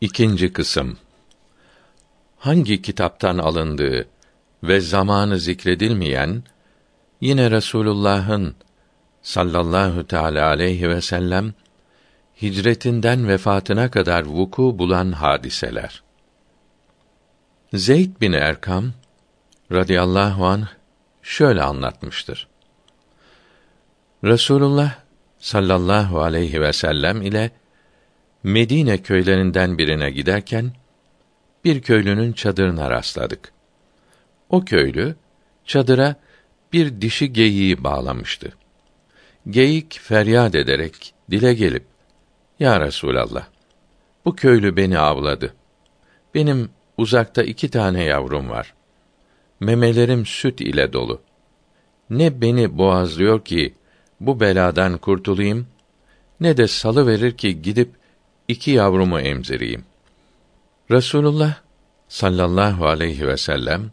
İkinci kısım Hangi kitaptan alındığı ve zamanı zikredilmeyen yine Resulullah'ın sallallahu teala aleyhi ve sellem hicretinden vefatına kadar vuku bulan hadiseler. Zeyd bin Erkam radıyallahu anh şöyle anlatmıştır. Resulullah sallallahu aleyhi ve sellem ile Medine köylerinden birine giderken bir köylünün çadırına rastladık. O köylü çadıra bir dişi geyiği bağlamıştı. Geyik feryat ederek dile gelip Ya Resulallah bu köylü beni avladı. Benim uzakta iki tane yavrum var. Memelerim süt ile dolu. Ne beni boğazlıyor ki bu beladan kurtulayım, ne de salı verir ki gidip iki yavrumu emzireyim. Resulullah sallallahu aleyhi ve sellem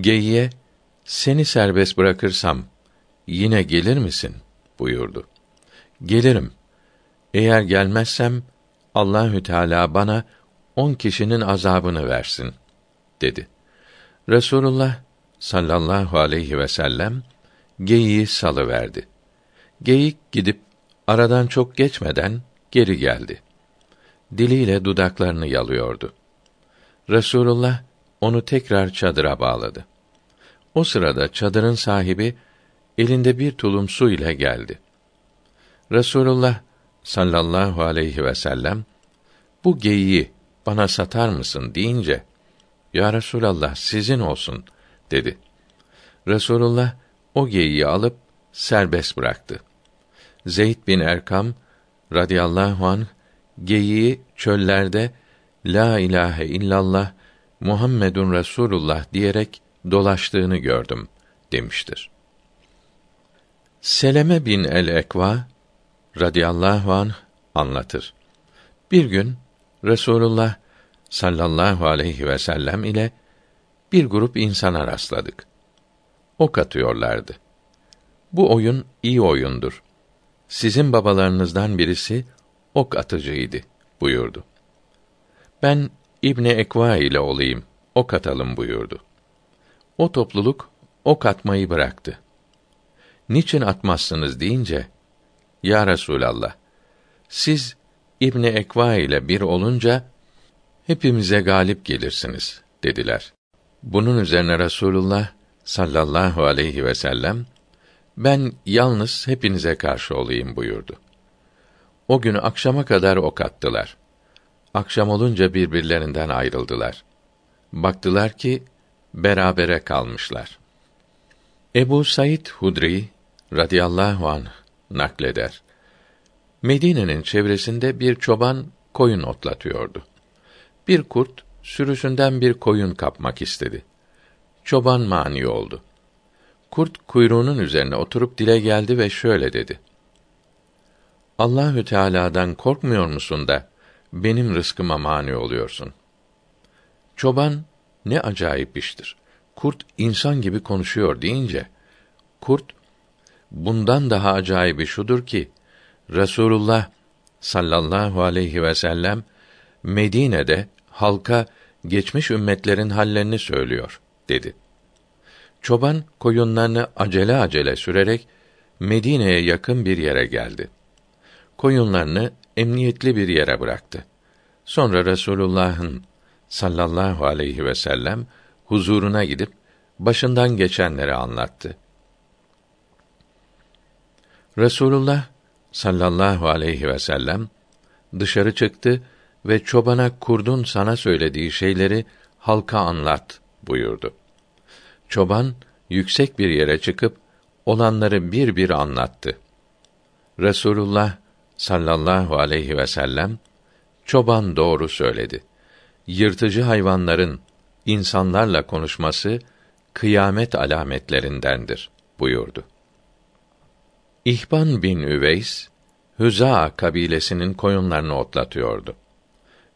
geyiğe seni serbest bırakırsam yine gelir misin buyurdu. Gelirim. Eğer gelmezsem Allahü Teala bana on kişinin azabını versin dedi. Resulullah sallallahu aleyhi ve sellem geyiği salı verdi. Geyik gidip aradan çok geçmeden geri geldi. Diliyle dudaklarını yalıyordu. Resulullah onu tekrar çadıra bağladı. O sırada çadırın sahibi elinde bir tulum su ile geldi. Resulullah sallallahu aleyhi ve sellem bu geyiği bana satar mısın deyince ya Resulallah sizin olsun dedi. Resulullah o geyiği alıp serbest bıraktı. Zeyd bin Erkam radıyallahu an geyiği çöllerde la ilahe illallah Muhammedun Resulullah diyerek dolaştığını gördüm demiştir. Seleme bin el Ekva radıyallahu an anlatır. Bir gün Resulullah sallallahu aleyhi ve sellem ile bir grup insana rastladık. Ok atıyorlardı. Bu oyun iyi oyundur. Sizin babalarınızdan birisi ok atıcıydı buyurdu. Ben İbni Ekva ile olayım, ok atalım buyurdu. O topluluk ok atmayı bıraktı. Niçin atmazsınız deyince, Ya Resulallah, siz İbni Ekva ile bir olunca hepimize galip gelirsiniz dediler. Bunun üzerine Resulullah sallallahu aleyhi ve sellem ben yalnız hepinize karşı olayım buyurdu. O günü akşama kadar ok attılar. Akşam olunca birbirlerinden ayrıldılar. Baktılar ki berabere kalmışlar. Ebu Said Hudri radıyallahu anh nakleder. Medine'nin çevresinde bir çoban koyun otlatıyordu. Bir kurt sürüsünden bir koyun kapmak istedi. Çoban mani oldu. Kurt kuyruğunun üzerine oturup dile geldi ve şöyle dedi: Allahü Teala'dan korkmuyor musun da benim rızkıma mani oluyorsun? Çoban ne acayip iştir. Kurt insan gibi konuşuyor deyince kurt bundan daha acayibi şudur ki Resulullah sallallahu aleyhi ve sellem Medine'de halka geçmiş ümmetlerin hallerini söylüyor dedi. Çoban koyunlarını acele acele sürerek Medine'ye yakın bir yere geldi. Koyunlarını emniyetli bir yere bıraktı. Sonra Resulullah'ın sallallahu aleyhi ve sellem huzuruna gidip başından geçenleri anlattı. Resulullah sallallahu aleyhi ve sellem dışarı çıktı ve çobana kurdun sana söylediği şeyleri halka anlat buyurdu. Çoban yüksek bir yere çıkıp olanları bir bir anlattı. Resulullah sallallahu aleyhi ve sellem çoban doğru söyledi. Yırtıcı hayvanların insanlarla konuşması kıyamet alametlerindendir buyurdu. İhban bin Üveys Hüza kabilesinin koyunlarını otlatıyordu.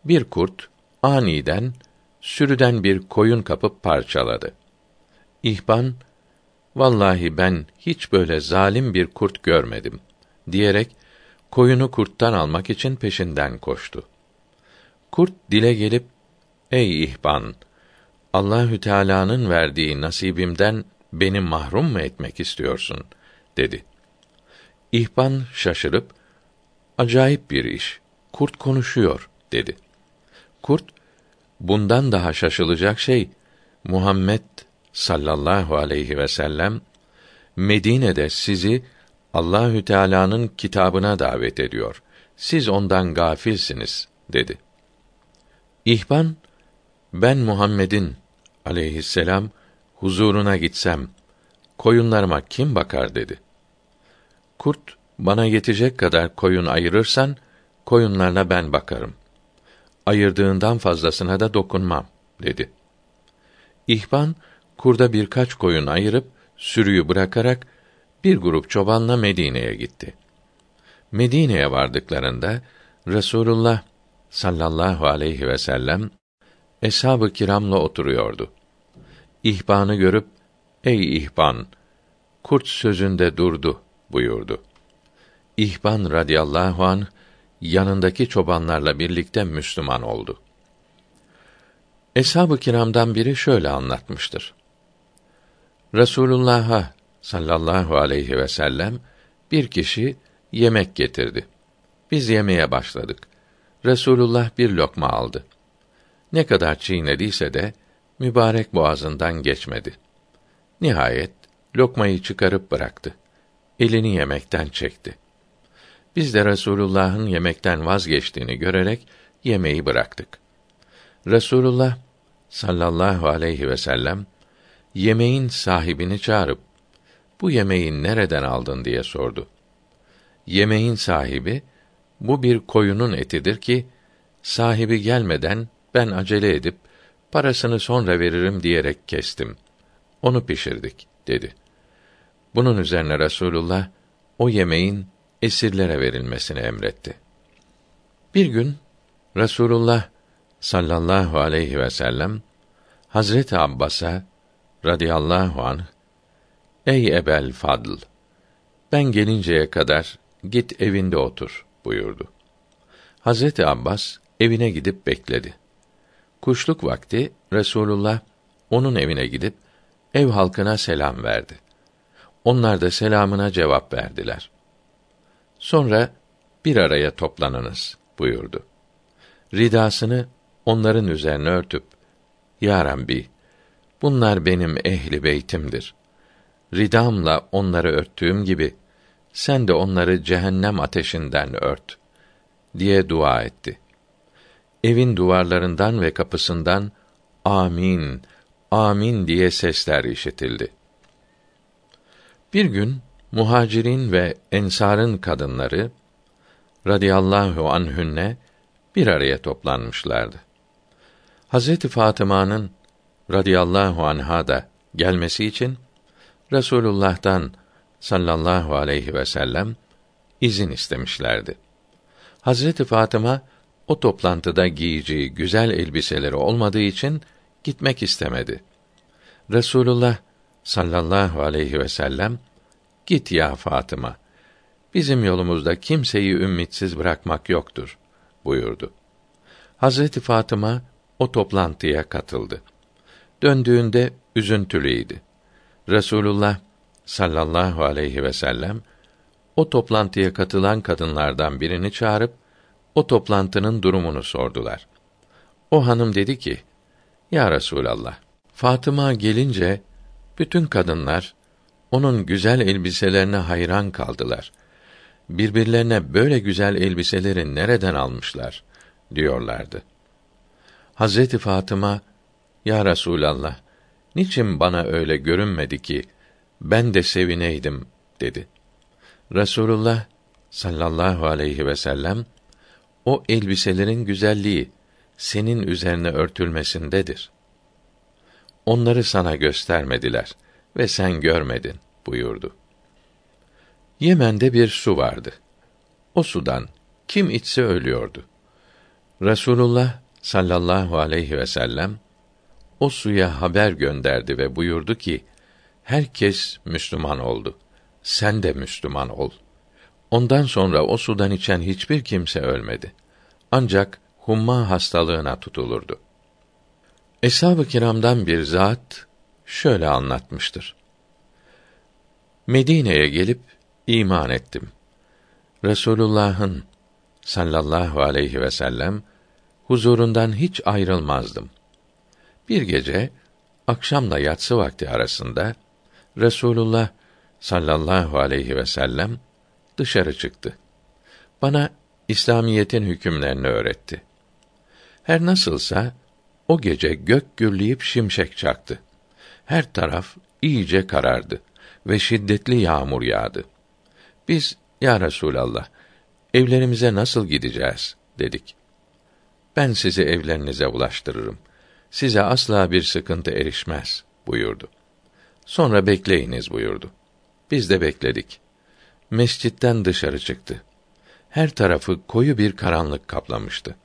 Bir kurt aniden sürüden bir koyun kapıp parçaladı. İhban, vallahi ben hiç böyle zalim bir kurt görmedim diyerek koyunu kurttan almak için peşinden koştu. Kurt dile gelip ey ihban Allahü Teala'nın verdiği nasibimden beni mahrum mu etmek istiyorsun dedi. İhban şaşırıp acayip bir iş. Kurt konuşuyor dedi. Kurt bundan daha şaşılacak şey Muhammed sallallahu aleyhi ve sellem Medine'de sizi Allahü Teala'nın kitabına davet ediyor. Siz ondan gafilsiniz dedi. İhban ben Muhammed'in aleyhisselam huzuruna gitsem koyunlarıma kim bakar dedi. Kurt bana yetecek kadar koyun ayırırsan koyunlarına ben bakarım. Ayırdığından fazlasına da dokunmam dedi. İhban kurda birkaç koyun ayırıp sürüyü bırakarak bir grup çobanla Medine'ye gitti. Medine'ye vardıklarında Resulullah sallallahu aleyhi ve sellem eshab-ı kiramla oturuyordu. İhbanı görüp ey ihban kurt sözünde durdu buyurdu. İhban radıyallahu an yanındaki çobanlarla birlikte Müslüman oldu. Eshab-ı kiramdan biri şöyle anlatmıştır. Resulullah'a sallallahu aleyhi ve sellem bir kişi yemek getirdi. Biz yemeye başladık. Resulullah bir lokma aldı. Ne kadar çiğnediyse de mübarek boğazından geçmedi. Nihayet lokmayı çıkarıp bıraktı. Elini yemekten çekti. Biz de Resulullah'ın yemekten vazgeçtiğini görerek yemeği bıraktık. Resulullah sallallahu aleyhi ve sellem yemeğin sahibini çağırıp bu yemeği nereden aldın diye sordu. Yemeğin sahibi bu bir koyunun etidir ki sahibi gelmeden ben acele edip parasını sonra veririm diyerek kestim. Onu pişirdik dedi. Bunun üzerine Resulullah o yemeğin esirlere verilmesini emretti. Bir gün Resulullah sallallahu aleyhi ve sellem Hazreti Abbas'a radıyallahu anh Ey Ebel Fadl ben gelinceye kadar git evinde otur buyurdu. Hazreti Abbas evine gidip bekledi. Kuşluk vakti Resulullah onun evine gidip ev halkına selam verdi. Onlar da selamına cevap verdiler. Sonra bir araya toplanınız buyurdu. Ridasını onların üzerine örtüp Ya Rabbi, bunlar benim ehli beytimdir. Ridamla onları örttüğüm gibi sen de onları cehennem ateşinden ört diye dua etti. Evin duvarlarından ve kapısından amin, amin diye sesler işitildi. Bir gün muhacirin ve ensarın kadınları radıyallahu anhünne bir araya toplanmışlardı. Hazreti Fatıma'nın radıyallahu anha da gelmesi için Resulullah'tan sallallahu aleyhi ve sellem izin istemişlerdi. Hazreti Fatıma o toplantıda giyeceği güzel elbiseleri olmadığı için gitmek istemedi. Resulullah sallallahu aleyhi ve sellem git ya Fatıma. Bizim yolumuzda kimseyi ümmitsiz bırakmak yoktur buyurdu. Hazreti Fatıma o toplantıya katıldı. Döndüğünde üzüntülüydi. Resulullah sallallahu aleyhi ve sellem o toplantıya katılan kadınlardan birini çağırıp o toplantının durumunu sordular. O hanım dedi ki: Ya Resulallah, Fatıma gelince bütün kadınlar onun güzel elbiselerine hayran kaldılar. Birbirlerine böyle güzel elbiseleri nereden almışlar diyorlardı. Hazreti Fatıma Ya Resulallah niçin bana öyle görünmedi ki ben de sevineydim dedi. Resulullah sallallahu aleyhi ve sellem o elbiselerin güzelliği senin üzerine örtülmesindedir. Onları sana göstermediler ve sen görmedin buyurdu. Yemen'de bir su vardı. O sudan kim içse ölüyordu. Resulullah sallallahu aleyhi ve sellem o suya haber gönderdi ve buyurdu ki: Herkes Müslüman oldu. Sen de Müslüman ol. Ondan sonra o sudan içen hiçbir kimse ölmedi. Ancak humma hastalığına tutulurdu. Eshab-ı kiramdan bir zat şöyle anlatmıştır. Medine'ye gelip iman ettim. Resulullah'ın sallallahu aleyhi ve sellem huzurundan hiç ayrılmazdım. Bir gece akşamla yatsı vakti arasında Resulullah sallallahu aleyhi ve sellem dışarı çıktı. Bana İslamiyetin hükümlerini öğretti. Her nasılsa o gece gök gürleyip şimşek çaktı. Her taraf iyice karardı ve şiddetli yağmur yağdı. Biz ya Resulallah evlerimize nasıl gideceğiz dedik. Ben sizi evlerinize ulaştırırım. Size asla bir sıkıntı erişmez buyurdu. Sonra bekleyiniz buyurdu. Biz de bekledik. Mescitten dışarı çıktı. Her tarafı koyu bir karanlık kaplamıştı.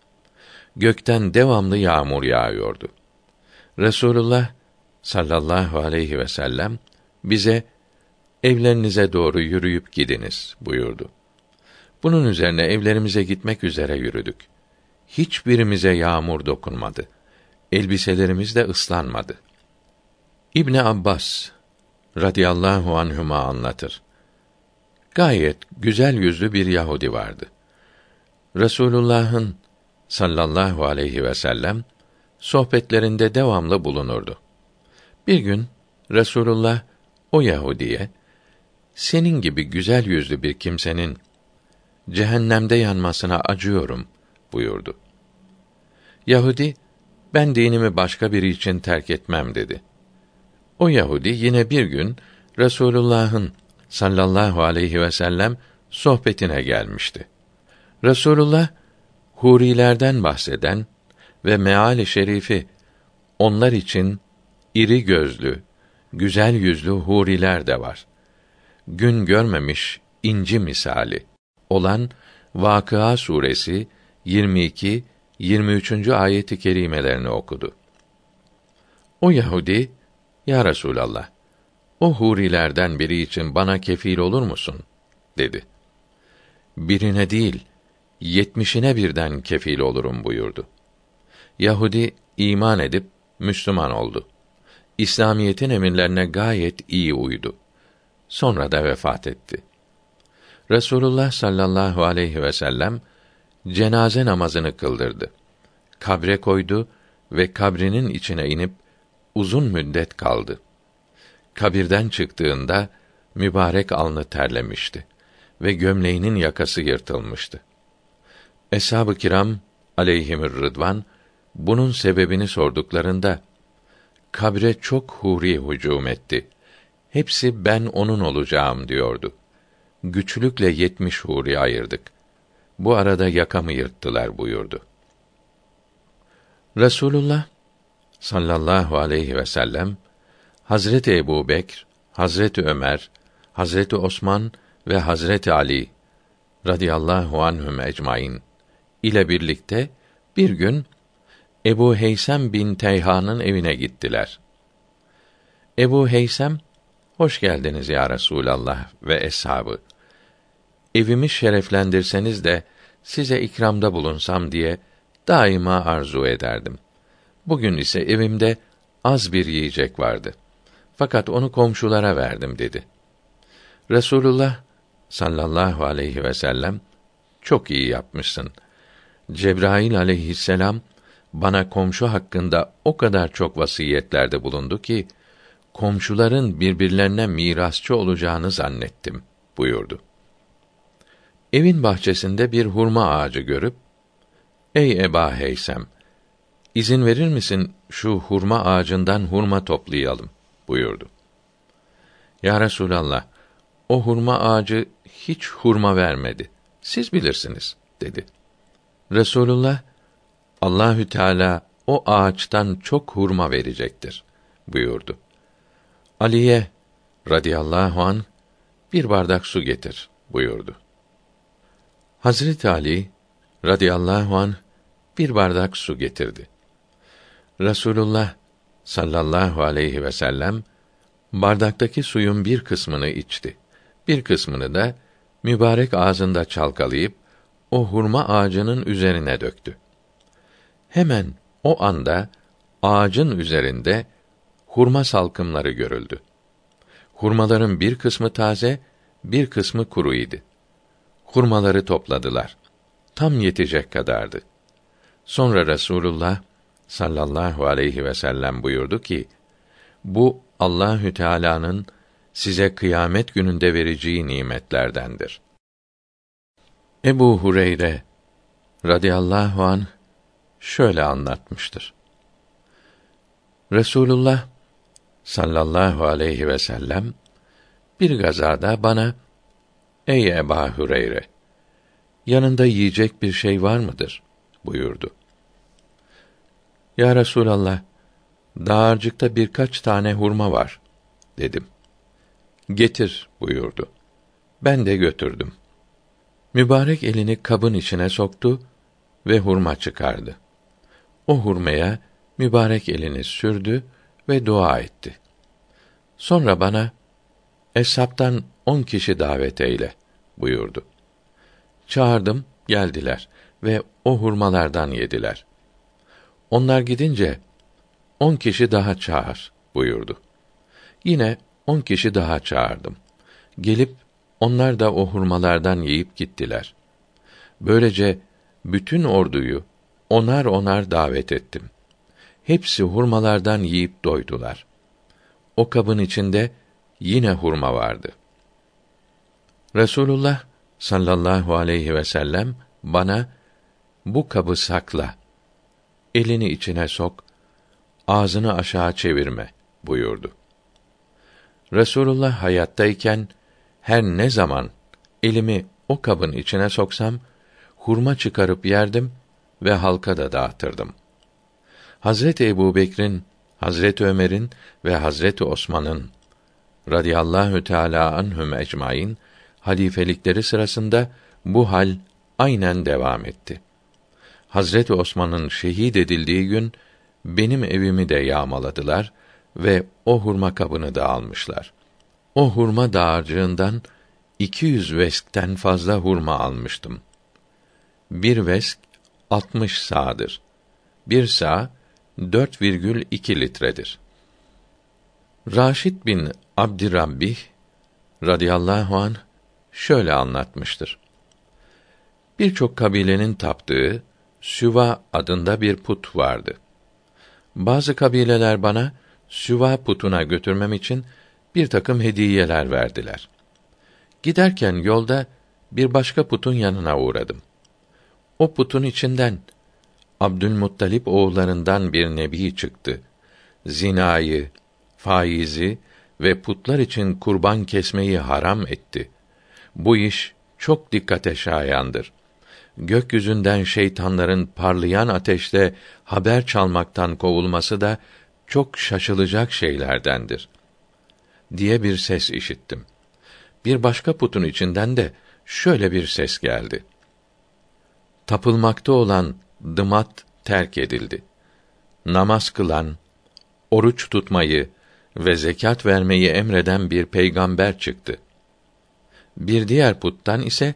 Gökten devamlı yağmur yağıyordu. Resulullah sallallahu aleyhi ve sellem bize evlerinize doğru yürüyüp gidiniz buyurdu. Bunun üzerine evlerimize gitmek üzere yürüdük. Hiçbirimize yağmur dokunmadı. Elbiselerimiz de ıslanmadı. İbn Abbas radıyallahu anhuma anlatır. Gayet güzel yüzlü bir Yahudi vardı. Resulullah'ın sallallahu aleyhi ve sellem sohbetlerinde devamlı bulunurdu. Bir gün Resulullah o Yahudiye senin gibi güzel yüzlü bir kimsenin cehennemde yanmasına acıyorum buyurdu. Yahudi ben dinimi başka biri için terk etmem dedi. O Yahudi yine bir gün Resulullah'ın sallallahu aleyhi ve sellem sohbetine gelmişti. Resulullah hurilerden bahseden ve meali şerifi onlar için iri gözlü, güzel yüzlü huriler de var. Gün görmemiş inci misali olan Vakıa suresi 22 23. ayeti kerimelerini okudu. O Yahudi, Ya Resulallah, o hurilerden biri için bana kefil olur musun? dedi. Birine değil, yetmişine birden kefil olurum buyurdu. Yahudi iman edip Müslüman oldu. İslamiyetin emirlerine gayet iyi uydu. Sonra da vefat etti. Resulullah sallallahu aleyhi ve sellem cenaze namazını kıldırdı. Kabre koydu ve kabrinin içine inip uzun müddet kaldı. Kabirden çıktığında mübarek alnı terlemişti ve gömleğinin yakası yırtılmıştı. Eshab-ı kiram aleyhimür rıdvan bunun sebebini sorduklarında kabre çok huri hücum etti. Hepsi ben onun olacağım diyordu. Güçlükle yetmiş huri ayırdık. Bu arada yakamı yırttılar buyurdu. Resulullah sallallahu aleyhi ve sellem Hazreti Ebu Bekr, Hazreti Ömer, Hazreti Osman ve Hazreti Ali radıyallahu anhum ecmaîn ile birlikte bir gün Ebu Heysem bin Teyhan'ın evine gittiler. Ebu Heysem, hoş geldiniz ya Resulallah ve eshabı. Evimi şereflendirseniz de size ikramda bulunsam diye daima arzu ederdim. Bugün ise evimde az bir yiyecek vardı. Fakat onu komşulara verdim dedi. Resulullah sallallahu aleyhi ve sellem çok iyi yapmışsın. Cebrail aleyhisselam bana komşu hakkında o kadar çok vasiyetlerde bulundu ki komşuların birbirlerine mirasçı olacağını zannettim buyurdu. Evin bahçesinde bir hurma ağacı görüp Ey Eba Heysem izin verir misin şu hurma ağacından hurma toplayalım buyurdu. Ya Resulallah o hurma ağacı hiç hurma vermedi. Siz bilirsiniz dedi. Resulullah Allahü Teala o ağaçtan çok hurma verecektir buyurdu. Aliye radıyallahu an bir bardak su getir buyurdu. Hazreti Ali radıyallahu an bir bardak su getirdi. Resulullah sallallahu aleyhi ve sellem bardaktaki suyun bir kısmını içti. Bir kısmını da mübarek ağzında çalkalayıp o hurma ağacının üzerine döktü. Hemen o anda ağacın üzerinde hurma salkımları görüldü. Hurmaların bir kısmı taze, bir kısmı kuru idi. Hurmaları topladılar. Tam yetecek kadardı. Sonra Resulullah sallallahu aleyhi ve sellem buyurdu ki: Bu Allahü Teala'nın size kıyamet gününde vereceği nimetlerdendir. Ebu Hureyre radıyallahu an şöyle anlatmıştır. Resulullah sallallahu aleyhi ve sellem bir gazada bana Ey Ebu Hureyre yanında yiyecek bir şey var mıdır buyurdu. Ya Resulallah dağarcıkta birkaç tane hurma var dedim. Getir buyurdu. Ben de götürdüm. Mübarek elini kabın içine soktu ve hurma çıkardı. O hurmaya mübarek elini sürdü ve dua etti. Sonra bana Eshaptan on kişi davet eyle buyurdu. Çağırdım, geldiler ve o hurmalardan yediler. Onlar gidince on kişi daha çağır buyurdu. Yine on kişi daha çağırdım. Gelip onlar da o hurmalardan yiyip gittiler. Böylece bütün orduyu onar onar davet ettim. Hepsi hurmalardan yiyip doydular. O kabın içinde yine hurma vardı. Resulullah sallallahu aleyhi ve sellem bana bu kabı sakla. Elini içine sok, ağzını aşağı çevirme buyurdu. Resulullah hayattayken her ne zaman elimi o kabın içine soksam hurma çıkarıp yerdim ve halka da dağıtırdım. Hazreti Ebu Bekir'in, Hazreti Ömer'in ve Hazreti Osman'ın radıyallahu teâlâ anhum ecmaîn halifelikleri sırasında bu hal aynen devam etti. Hazreti Osman'ın şehit edildiği gün benim evimi de yağmaladılar ve o hurma kabını da almışlar. O hurma dağarcığından 200 veskten fazla hurma almıştım. Bir vesk 60 sağdır. Bir sağ 4,2 litredir. Raşid bin Abdirabbih radıyallahu an şöyle anlatmıştır. Birçok kabilenin taptığı Süva adında bir put vardı. Bazı kabileler bana Süva putuna götürmem için bir takım hediyeler verdiler. Giderken yolda bir başka putun yanına uğradım. O putun içinden Abdülmuttalip oğullarından bir nebi çıktı. Zinayı, faizi ve putlar için kurban kesmeyi haram etti. Bu iş çok dikkate şayandır. Gökyüzünden şeytanların parlayan ateşle haber çalmaktan kovulması da çok şaşılacak şeylerdendir diye bir ses işittim. Bir başka putun içinden de şöyle bir ses geldi. Tapılmakta olan dımat terk edildi. Namaz kılan, oruç tutmayı ve zekat vermeyi emreden bir peygamber çıktı. Bir diğer puttan ise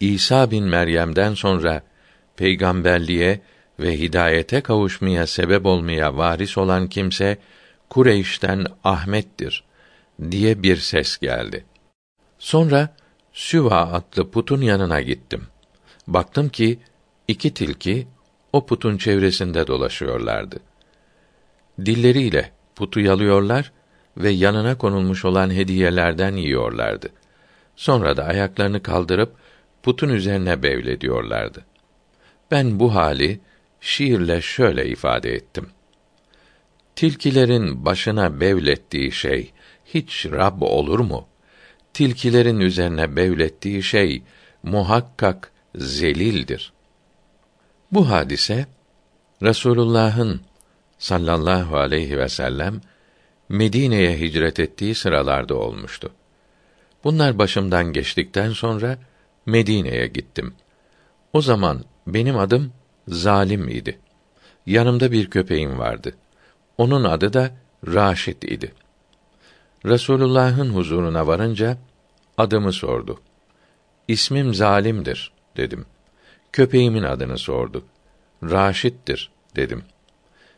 İsa bin Meryem'den sonra peygamberliğe ve hidayete kavuşmaya sebep olmaya varis olan kimse Kureyş'ten Ahmet'tir diye bir ses geldi. Sonra Süva adlı putun yanına gittim. Baktım ki iki tilki o putun çevresinde dolaşıyorlardı. Dilleriyle putu yalıyorlar ve yanına konulmuş olan hediyelerden yiyorlardı. Sonra da ayaklarını kaldırıp putun üzerine bevlediyorlardı. Ben bu hali şiirle şöyle ifade ettim. Tilkilerin başına bevlettiği şey hiç Rab olur mu? Tilkilerin üzerine bevlettiği şey muhakkak zelildir. Bu hadise Resulullah'ın sallallahu aleyhi ve sellem Medine'ye hicret ettiği sıralarda olmuştu. Bunlar başımdan geçtikten sonra Medine'ye gittim. O zaman benim adım Zalim idi. Yanımda bir köpeğim vardı. Onun adı da Raşid idi. Resulullah'ın huzuruna varınca adımı sordu. İsmim Zalim'dir dedim. Köpeğimin adını sordu. Raşit'tir dedim.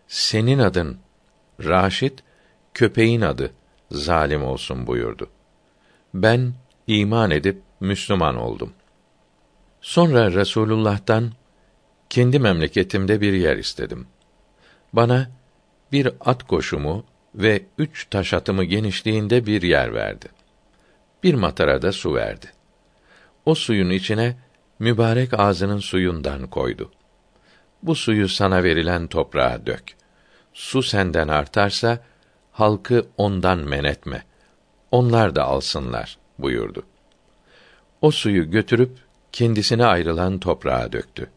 Senin adın Raşit, köpeğin adı zalim olsun buyurdu. Ben iman edip Müslüman oldum. Sonra Resulullah'tan kendi memleketimde bir yer istedim. Bana bir at koşumu ve üç taş atımı genişliğinde bir yer verdi. Bir matarada su verdi. O suyun içine mübarek ağzının suyundan koydu. Bu suyu sana verilen toprağa dök. Su senden artarsa halkı ondan men etme. Onlar da alsınlar buyurdu. O suyu götürüp kendisine ayrılan toprağa döktü.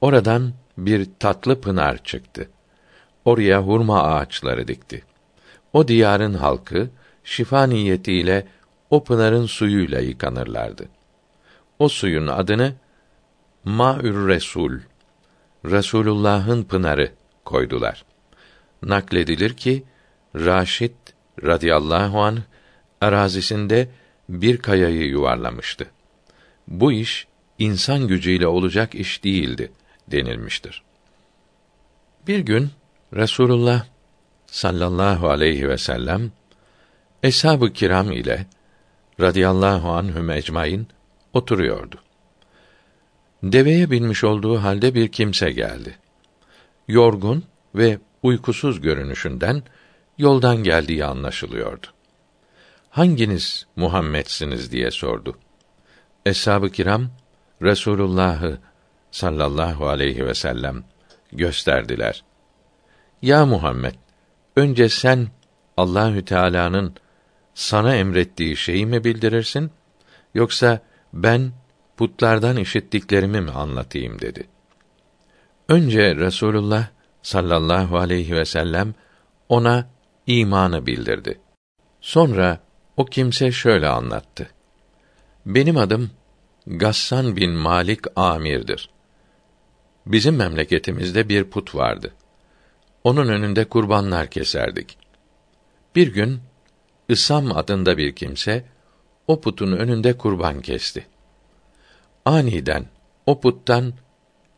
Oradan bir tatlı pınar çıktı. Oraya hurma ağaçları dikti. O diyarın halkı şifa niyetiyle o pınarın suyuyla yıkanırlardı. O suyun adını Ma'ür Resul, Resulullah'ın pınarı koydular. Nakledilir ki Raşid radıyallahu an arazisinde bir kayayı yuvarlamıştı. Bu iş insan gücüyle olacak iş değildi denilmiştir. Bir gün Resulullah sallallahu aleyhi ve sellem eshab-ı kiram ile radıyallahu anhum ecmaîn oturuyordu. Deveye binmiş olduğu halde bir kimse geldi. Yorgun ve uykusuz görünüşünden yoldan geldiği anlaşılıyordu. Hanginiz Muhammed'siniz diye sordu. Eshab-ı kiram Resulullah'ı sallallahu aleyhi ve sellem gösterdiler. Ya Muhammed, önce sen Allahü Teala'nın sana emrettiği şeyi mi bildirirsin yoksa ben putlardan işittiklerimi mi anlatayım dedi. Önce Resulullah sallallahu aleyhi ve sellem ona imanı bildirdi. Sonra o kimse şöyle anlattı. Benim adım Gassan bin Malik Amir'dir. Bizim memleketimizde bir put vardı. Onun önünde kurbanlar keserdik. Bir gün Isam adında bir kimse o putun önünde kurban kesti. Aniden o puttan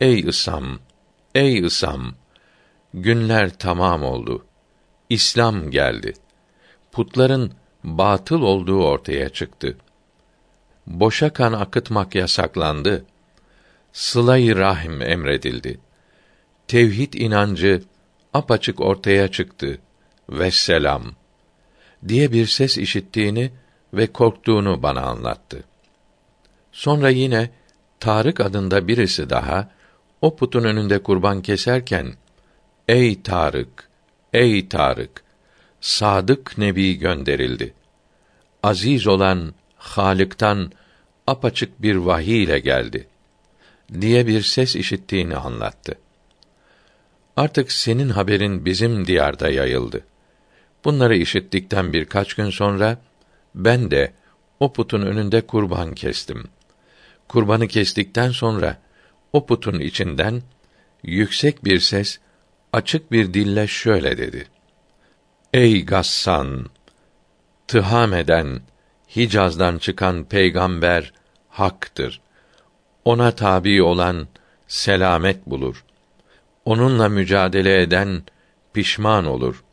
ey Isam, ey Isam günler tamam oldu. İslam geldi. Putların batıl olduğu ortaya çıktı. Boşa kan akıtmak yasaklandı. Sıla-i rahim emredildi. Tevhid inancı apaçık ortaya çıktı. Vesselam diye bir ses işittiğini ve korktuğunu bana anlattı. Sonra yine Tarık adında birisi daha o putun önünde kurban keserken Ey Tarık, ey Tarık, sadık nebi gönderildi. Aziz olan Halık'tan apaçık bir vahiy ile geldi diye bir ses işittiğini anlattı. Artık senin haberin bizim diyarda yayıldı. Bunları işittikten birkaç gün sonra ben de o putun önünde kurban kestim. Kurbanı kestikten sonra o putun içinden yüksek bir ses açık bir dille şöyle dedi. Ey Gassan! Tıham eden, Hicaz'dan çıkan peygamber haktır. Ona tabi olan selamet bulur. Onunla mücadele eden pişman olur.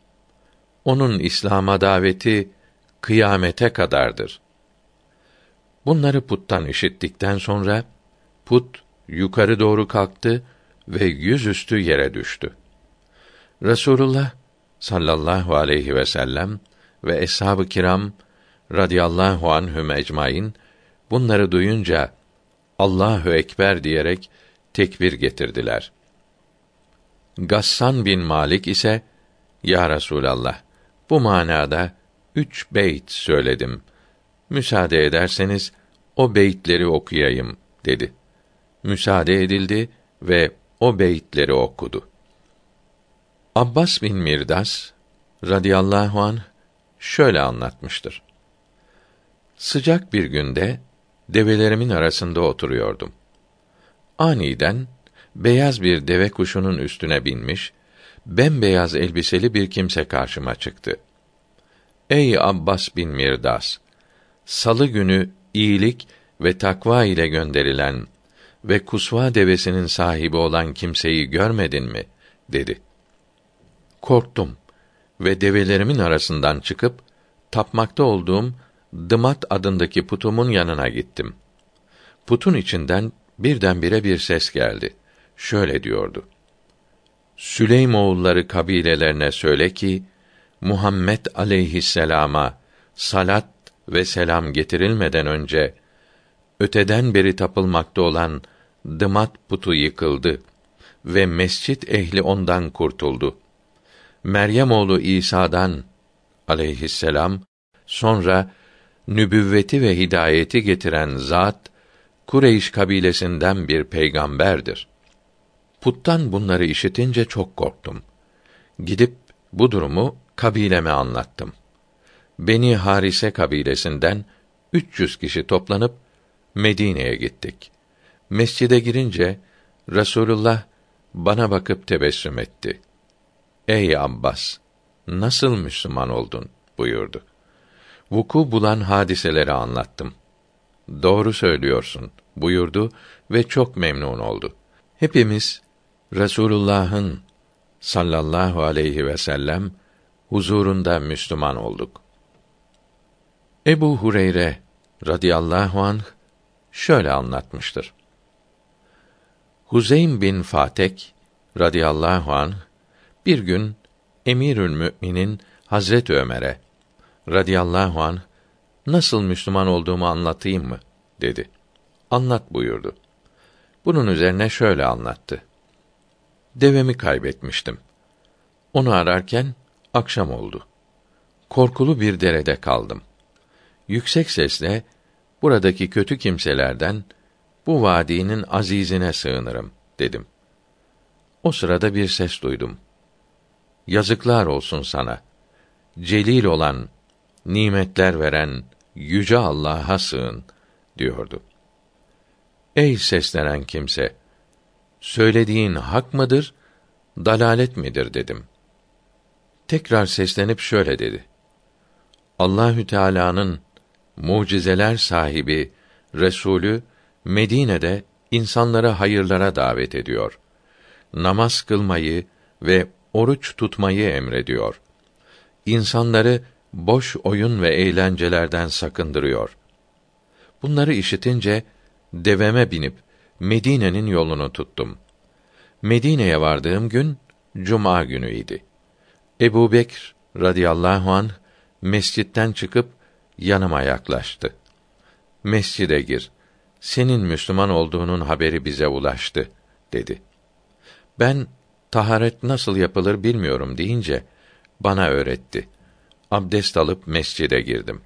Onun İslam'a daveti kıyamete kadardır. Bunları puttan işittikten sonra put yukarı doğru kalktı ve yüzüstü yere düştü. Resulullah sallallahu aleyhi ve sellem ve eshab-ı kiram radıyallahu anhum ecmaîn bunları duyunca Allahu ekber diyerek tekbir getirdiler. Gassan bin Malik ise ya Resulallah bu manada üç beyt söyledim. Müsaade ederseniz o beytleri okuyayım dedi. Müsaade edildi ve o beytleri okudu. Abbas bin Mirdas radıyallahu an şöyle anlatmıştır. Sıcak bir günde develerimin arasında oturuyordum. Aniden beyaz bir deve kuşunun üstüne binmiş, bembeyaz elbiseli bir kimse karşıma çıktı. Ey Abbas bin Mirdas! Salı günü iyilik ve takva ile gönderilen ve kusva devesinin sahibi olan kimseyi görmedin mi? dedi. Korktum ve develerimin arasından çıkıp tapmakta olduğum Dımat adındaki putumun yanına gittim. Putun içinden birdenbire bir ses geldi. Şöyle diyordu: Süleymoğulları kabilelerine söyle ki Muhammed aleyhisselama salat ve selam getirilmeden önce öteden beri tapılmakta olan Dımat putu yıkıldı ve mescit ehli ondan kurtuldu. Meryem oğlu İsa'dan aleyhisselam sonra nübüvveti ve hidayeti getiren zat Kureyş kabilesinden bir peygamberdir. Puttan bunları işitince çok korktum. Gidip bu durumu kabileme anlattım. Beni Harise kabilesinden 300 kişi toplanıp Medine'ye gittik. Mescide girince Resulullah bana bakıp tebessüm etti. Ey Abbas, nasıl Müslüman oldun? buyurdu. Vuku bulan hadiseleri anlattım. Doğru söylüyorsun buyurdu ve çok memnun oldu. Hepimiz Resulullah'ın sallallahu aleyhi ve sellem huzurunda Müslüman olduk. Ebu Hureyre radıyallahu anh şöyle anlatmıştır. Huzeym bin Fatek radıyallahu anh bir gün Emirül Mü'minin Hazret Ömer'e radıyallahu anh nasıl Müslüman olduğumu anlatayım mı dedi. Anlat buyurdu. Bunun üzerine şöyle anlattı. Devemi kaybetmiştim. Onu ararken akşam oldu. Korkulu bir derede kaldım. Yüksek sesle buradaki kötü kimselerden bu vadinin azizine sığınırım dedim. O sırada bir ses duydum. Yazıklar olsun sana. Celil olan, nimetler veren yüce Allah'a sığın diyordu. Ey seslenen kimse, söylediğin hak mıdır, dalalet midir dedim. Tekrar seslenip şöyle dedi. Allahü Teala'nın mucizeler sahibi Resulü Medine'de insanları hayırlara davet ediyor. Namaz kılmayı ve oruç tutmayı emrediyor. İnsanları boş oyun ve eğlencelerden sakındırıyor. Bunları işitince deveme binip Medine'nin yolunu tuttum. Medine'ye vardığım gün cuma günüydi. Ebu Bekr radıyallahu an mescitten çıkıp yanıma yaklaştı. Mescide gir. Senin Müslüman olduğunun haberi bize ulaştı dedi. Ben taharet nasıl yapılır bilmiyorum deyince bana öğretti. Abdest alıp mescide girdim.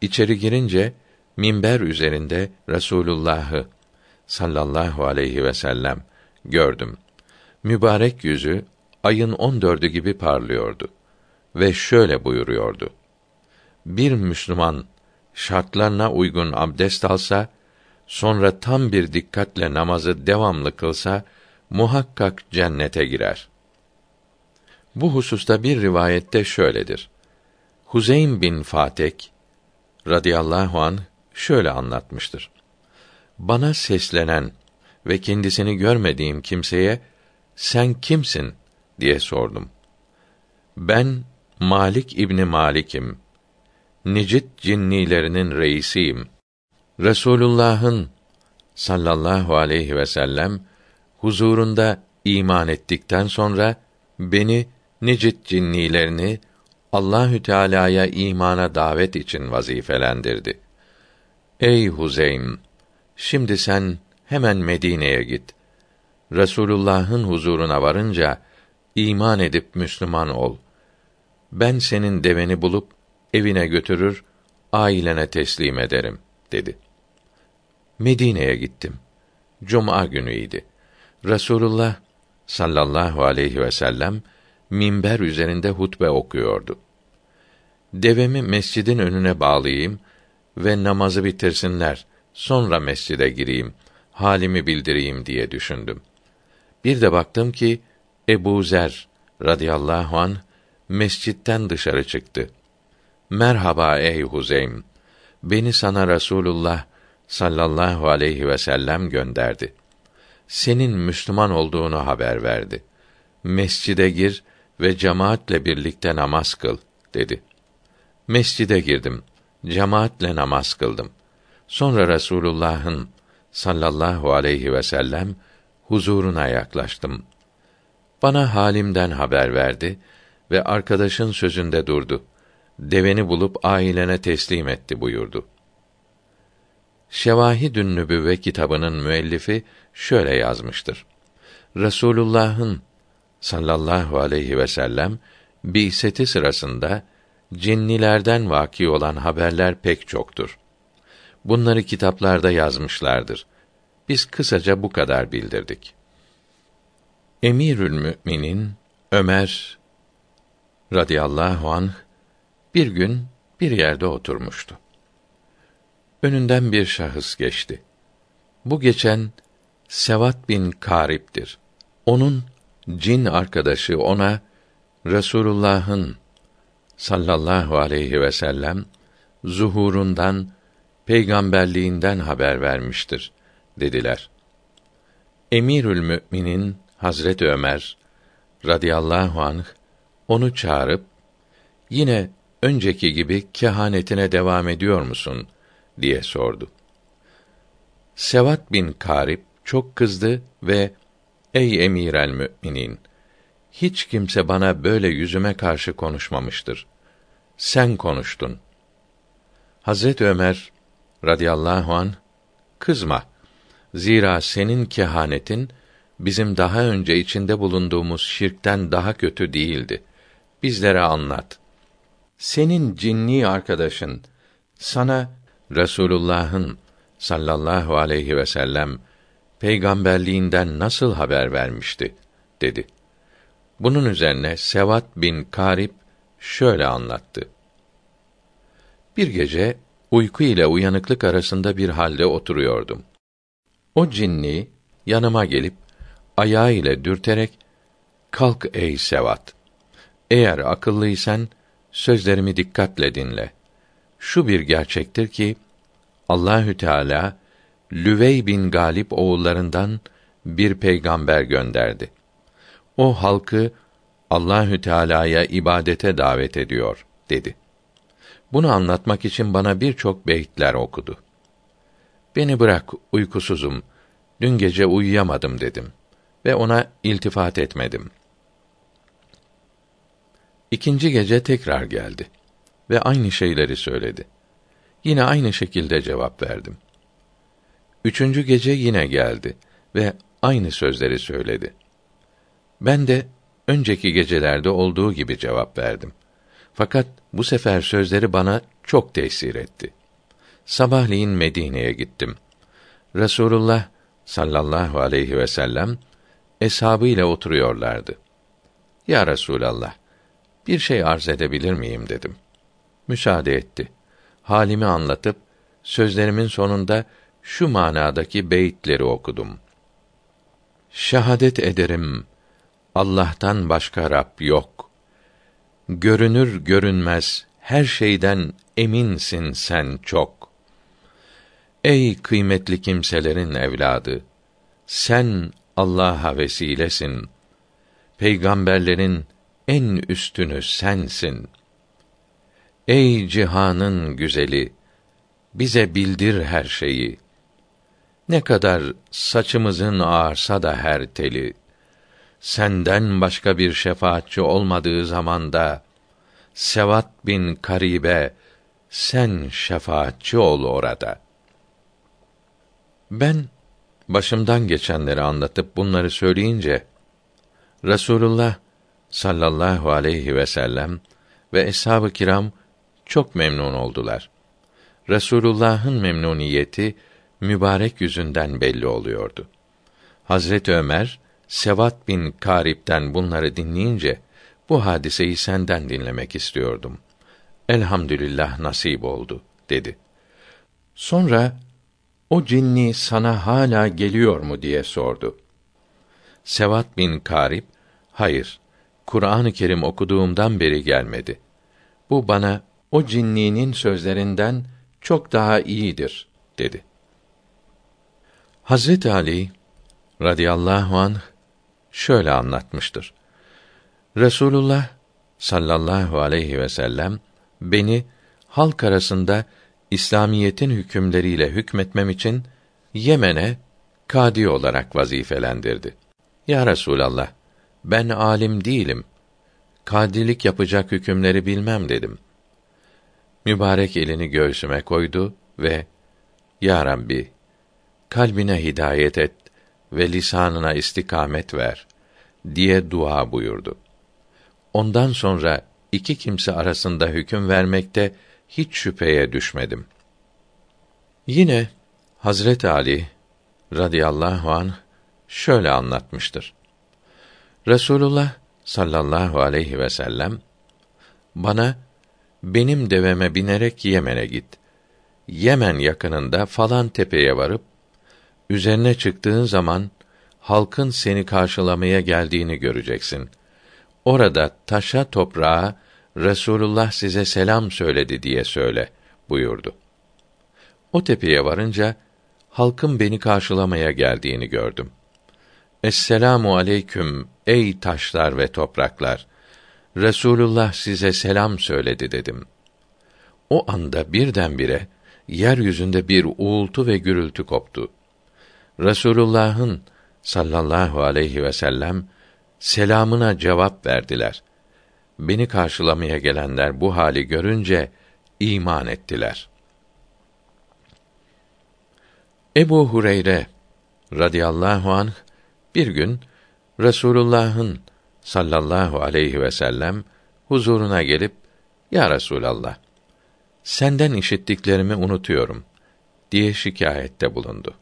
İçeri girince minber üzerinde Resulullah'ı sallallahu aleyhi ve sellem gördüm. Mübarek yüzü ayın on dördü gibi parlıyordu ve şöyle buyuruyordu. Bir Müslüman şartlarına uygun abdest alsa, sonra tam bir dikkatle namazı devamlı kılsa, muhakkak cennete girer. Bu hususta bir rivayette şöyledir. Huzeym bin Fatek radıyallahu an şöyle anlatmıştır. Bana seslenen ve kendisini görmediğim kimseye sen kimsin diye sordum. Ben Malik İbni Malik'im. Nicit cinnilerinin reisiyim. Resulullah'ın sallallahu aleyhi ve sellem huzurunda iman ettikten sonra beni nicit cinnilerini Allahü Teala'ya imana davet için vazifelendirdi. Ey Huzeym, şimdi sen hemen Medine'ye git. Resulullah'ın huzuruna varınca iman edip Müslüman ol. Ben senin deveni bulup evine götürür, ailene teslim ederim dedi. Medine'ye gittim. Cuma günüydi. Resulullah sallallahu aleyhi ve sellem minber üzerinde hutbe okuyordu. Devemi mescidin önüne bağlayayım ve namazı bitirsinler, sonra mescide gireyim, halimi bildireyim diye düşündüm. Bir de baktım ki Ebu Zer radıyallahu an mescitten dışarı çıktı. Merhaba ey Huzeym. Beni sana Rasulullah sallallahu aleyhi ve sellem gönderdi. Senin Müslüman olduğunu haber verdi. Mescide gir ve cemaatle birlikte namaz kıl dedi. Mescide girdim. Cemaatle namaz kıldım. Sonra Resulullah'ın sallallahu aleyhi ve sellem huzuruna yaklaştım. Bana halimden haber verdi ve arkadaşın sözünde durdu. Deveni bulup ailene teslim etti buyurdu. Şevahidün Nübüvve kitabının müellifi şöyle yazmıştır. Resulullah'ın sallallahu aleyhi ve sellem bi'seti sırasında cinnilerden vaki olan haberler pek çoktur. Bunları kitaplarda yazmışlardır. Biz kısaca bu kadar bildirdik. Emirül Müminin Ömer radıyallahu anh bir gün bir yerde oturmuştu. Önünden bir şahıs geçti. Bu geçen Sevat bin Karip'tir. Onun cin arkadaşı ona Resulullah'ın sallallahu aleyhi ve sellem zuhurundan peygamberliğinden haber vermiştir dediler. Emirül Müminin Hazret Ömer radıyallahu anh onu çağırıp yine önceki gibi kehanetine devam ediyor musun diye sordu. Sevat bin Karib çok kızdı ve ey emir el müminin hiç kimse bana böyle yüzüme karşı konuşmamıştır. Sen konuştun. Hazret Ömer radıyallahu an kızma. Zira senin kehanetin bizim daha önce içinde bulunduğumuz şirkten daha kötü değildi. Bizlere anlat. Senin cinni arkadaşın sana Resulullah'ın sallallahu aleyhi ve sellem peygamberliğinden nasıl haber vermişti dedi. Bunun üzerine Sevat bin Karib şöyle anlattı. Bir gece uyku ile uyanıklık arasında bir halde oturuyordum. O cinni yanıma gelip ayağı ile dürterek kalk ey Sevat. Eğer akıllıysan sözlerimi dikkatle dinle. Şu bir gerçektir ki Allahü Teala Lüvey bin Galip oğullarından bir peygamber gönderdi. O halkı Allahü Teala'ya ibadete davet ediyor dedi. Bunu anlatmak için bana birçok beyitler okudu. Beni bırak uykusuzum. Dün gece uyuyamadım dedim ve ona iltifat etmedim. İkinci gece tekrar geldi ve aynı şeyleri söyledi. Yine aynı şekilde cevap verdim. Üçüncü gece yine geldi ve aynı sözleri söyledi. Ben de önceki gecelerde olduğu gibi cevap verdim. Fakat bu sefer sözleri bana çok tesir etti. Sabahleyin Medine'ye gittim. Resulullah sallallahu aleyhi ve sellem eshabı ile oturuyorlardı. Ya Resulallah, bir şey arz edebilir miyim dedim. Müsaade etti. Halimi anlatıp sözlerimin sonunda şu manadaki beyitleri okudum. Şahadet ederim Allah'tan başka Rab yok. Görünür görünmez her şeyden eminsin sen çok. Ey kıymetli kimselerin evladı, sen Allah'a vesilesin. Peygamberlerin en üstünü sensin. Ey cihanın güzeli, bize bildir her şeyi. Ne kadar saçımızın ağarsa da her teli, senden başka bir şefaatçi olmadığı zamanda, Sevat bin Karibe, sen şefaatçi ol orada. Ben başımdan geçenleri anlatıp bunları söyleyince Resulullah sallallahu aleyhi ve sellem ve eshab-ı kiram çok memnun oldular. Resulullah'ın memnuniyeti mübarek yüzünden belli oluyordu. Hazret Ömer Sevat bin Karip'ten bunları dinleyince bu hadiseyi senden dinlemek istiyordum. Elhamdülillah nasip oldu dedi. Sonra o cinni sana hala geliyor mu diye sordu. Sevat bin Karip, hayır, Kur'an-ı Kerim okuduğumdan beri gelmedi. Bu bana o cinninin sözlerinden çok daha iyidir, dedi. Hazret Ali radıyallahu anh şöyle anlatmıştır. Resulullah sallallahu aleyhi ve sellem beni halk arasında İslamiyetin hükümleriyle hükmetmem için Yemen'e kadi olarak vazifelendirdi. Ya Resulallah, ben alim değilim. Kadilik yapacak hükümleri bilmem dedim. Mübarek elini göğsüme koydu ve Ya Rabbi, kalbine hidayet et ve lisanına istikamet ver diye dua buyurdu. Ondan sonra iki kimse arasında hüküm vermekte hiç şüpheye düşmedim. Yine Hazret Ali radıyallahu an şöyle anlatmıştır. Resulullah sallallahu aleyhi ve sellem bana benim deveme binerek Yemen'e git. Yemen yakınında falan tepeye varıp üzerine çıktığın zaman halkın seni karşılamaya geldiğini göreceksin. Orada taşa toprağa Resulullah size selam söyledi diye söyle buyurdu. O tepeye varınca halkın beni karşılamaya geldiğini gördüm. Esselamu aleyküm ey taşlar ve topraklar. Resulullah size selam söyledi dedim. O anda birdenbire yeryüzünde bir uğultu ve gürültü koptu. Resulullah'ın sallallahu aleyhi ve sellem selamına cevap verdiler. Beni karşılamaya gelenler bu hali görünce iman ettiler. Ebu Hureyre radıyallahu anh bir gün Resulullah'ın sallallahu aleyhi ve sellem huzuruna gelip Ya Resulallah senden işittiklerimi unutuyorum diye şikayette bulundu.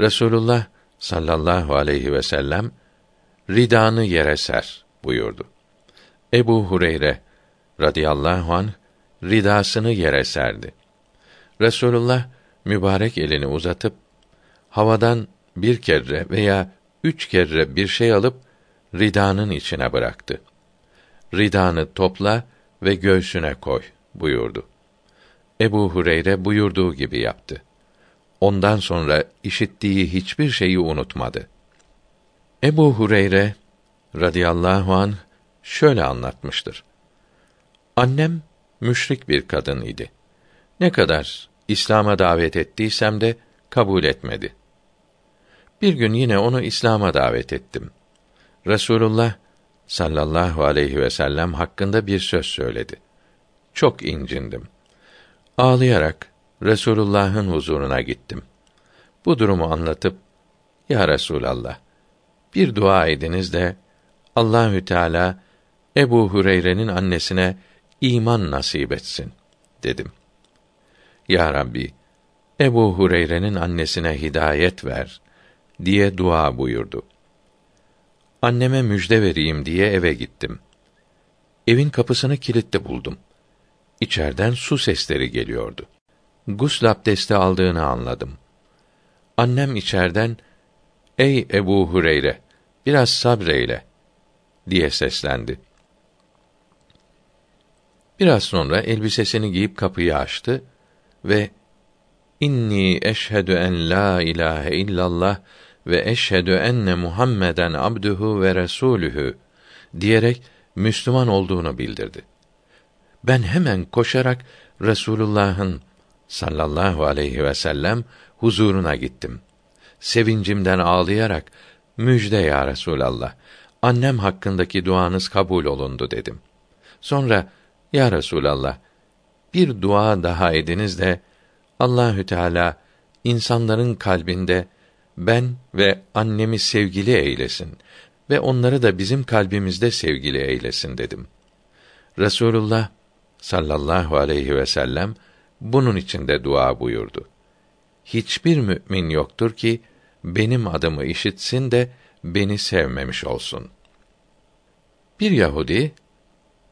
Resulullah sallallahu aleyhi ve sellem ridanı yere ser buyurdu. Ebu Hureyre radıyallahu an ridasını yere serdi. Resulullah mübarek elini uzatıp havadan bir kere veya üç kere bir şey alıp ridanın içine bıraktı. Ridanı topla ve göğsüne koy buyurdu. Ebu Hureyre buyurduğu gibi yaptı. Ondan sonra işittiği hiçbir şeyi unutmadı. Ebu Hureyre radıyallahu an şöyle anlatmıştır. Annem müşrik bir kadın idi. Ne kadar İslam'a davet ettiysem de kabul etmedi. Bir gün yine onu İslam'a davet ettim. Resulullah sallallahu aleyhi ve sellem hakkında bir söz söyledi. Çok incindim. Ağlayarak Resulullah'ın huzuruna gittim. Bu durumu anlatıp Ya Resulallah bir dua ediniz de Allahü Teala Ebu Hureyre'nin annesine iman nasip etsin dedim. Ya Rabbi Ebu Hureyre'nin annesine hidayet ver diye dua buyurdu. Anneme müjde vereyim diye eve gittim. Evin kapısını kilitli buldum. İçerden su sesleri geliyordu. Gusl abdesti aldığını anladım. Annem içerden, Ey Ebu Hureyre, biraz sabreyle, diye seslendi. Biraz sonra elbisesini giyip kapıyı açtı ve İnni eşhedü en la ilahe illallah ve eşhedü enne Muhammeden abduhu ve resulühü diyerek Müslüman olduğunu bildirdi. Ben hemen koşarak Resulullah'ın sallallahu aleyhi ve sellem huzuruna gittim. Sevincimden ağlayarak müjde ya Resulallah. Annem hakkındaki duanız kabul olundu dedim. Sonra ya Resulallah bir dua daha ediniz de Allahü Teala insanların kalbinde ben ve annemi sevgili eylesin ve onları da bizim kalbimizde sevgili eylesin dedim. Resulullah sallallahu aleyhi ve sellem bunun için de dua buyurdu. Hiçbir mümin yoktur ki benim adımı işitsin de beni sevmemiş olsun. Bir Yahudi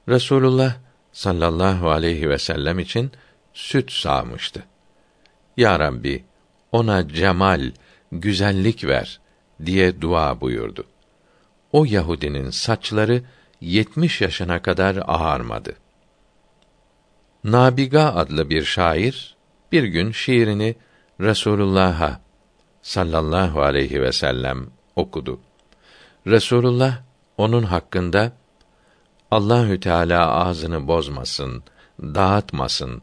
Resulullah sallallahu aleyhi ve sellem için süt sağmıştı. Ya Rabbi, ona cemal, güzellik ver diye dua buyurdu. O Yahudinin saçları yetmiş yaşına kadar ağarmadı. Nabiga adlı bir şair bir gün şiirini Resulullah'a sallallahu aleyhi ve sellem okudu. Resulullah onun hakkında Allahü Teala ağzını bozmasın, dağıtmasın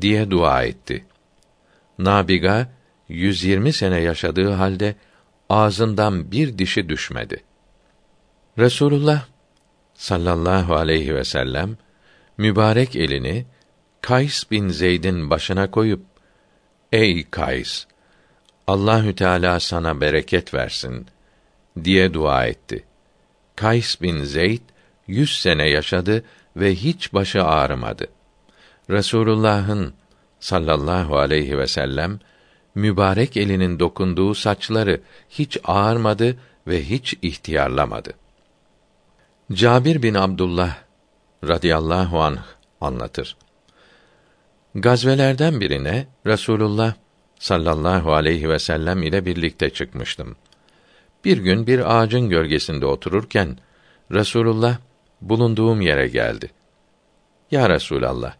diye dua etti. Nabiga 120 sene yaşadığı halde ağzından bir dişi düşmedi. Resulullah sallallahu aleyhi ve sellem mübarek elini Kays bin Zeyd'in başına koyup Ey Kays Allahü Teala sana bereket versin diye dua etti. Kays bin Zeyd yüz sene yaşadı ve hiç başı ağrımadı. Resulullah'ın sallallahu aleyhi ve sellem mübarek elinin dokunduğu saçları hiç ağarmadı ve hiç ihtiyarlamadı. Cabir bin Abdullah radıyallahu anh anlatır. Gazvelerden birine Resulullah sallallahu aleyhi ve sellem ile birlikte çıkmıştım. Bir gün bir ağacın gölgesinde otururken Resulullah bulunduğum yere geldi. Ya Resulallah,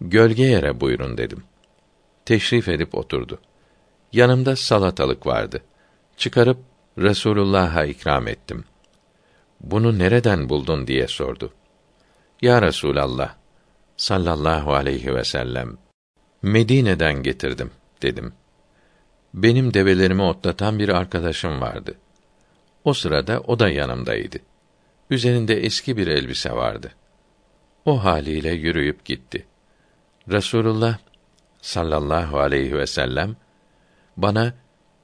gölge yere buyurun dedim. Teşrif edip oturdu. Yanımda salatalık vardı. Çıkarıp Resulullah'a ikram ettim. Bunu nereden buldun diye sordu. Ya Resulallah sallallahu aleyhi ve sellem Medine'den getirdim dedim. Benim develerimi otlatan bir arkadaşım vardı. O sırada o da yanımdaydı. Üzerinde eski bir elbise vardı. O haliyle yürüyüp gitti. Resulullah sallallahu aleyhi ve sellem bana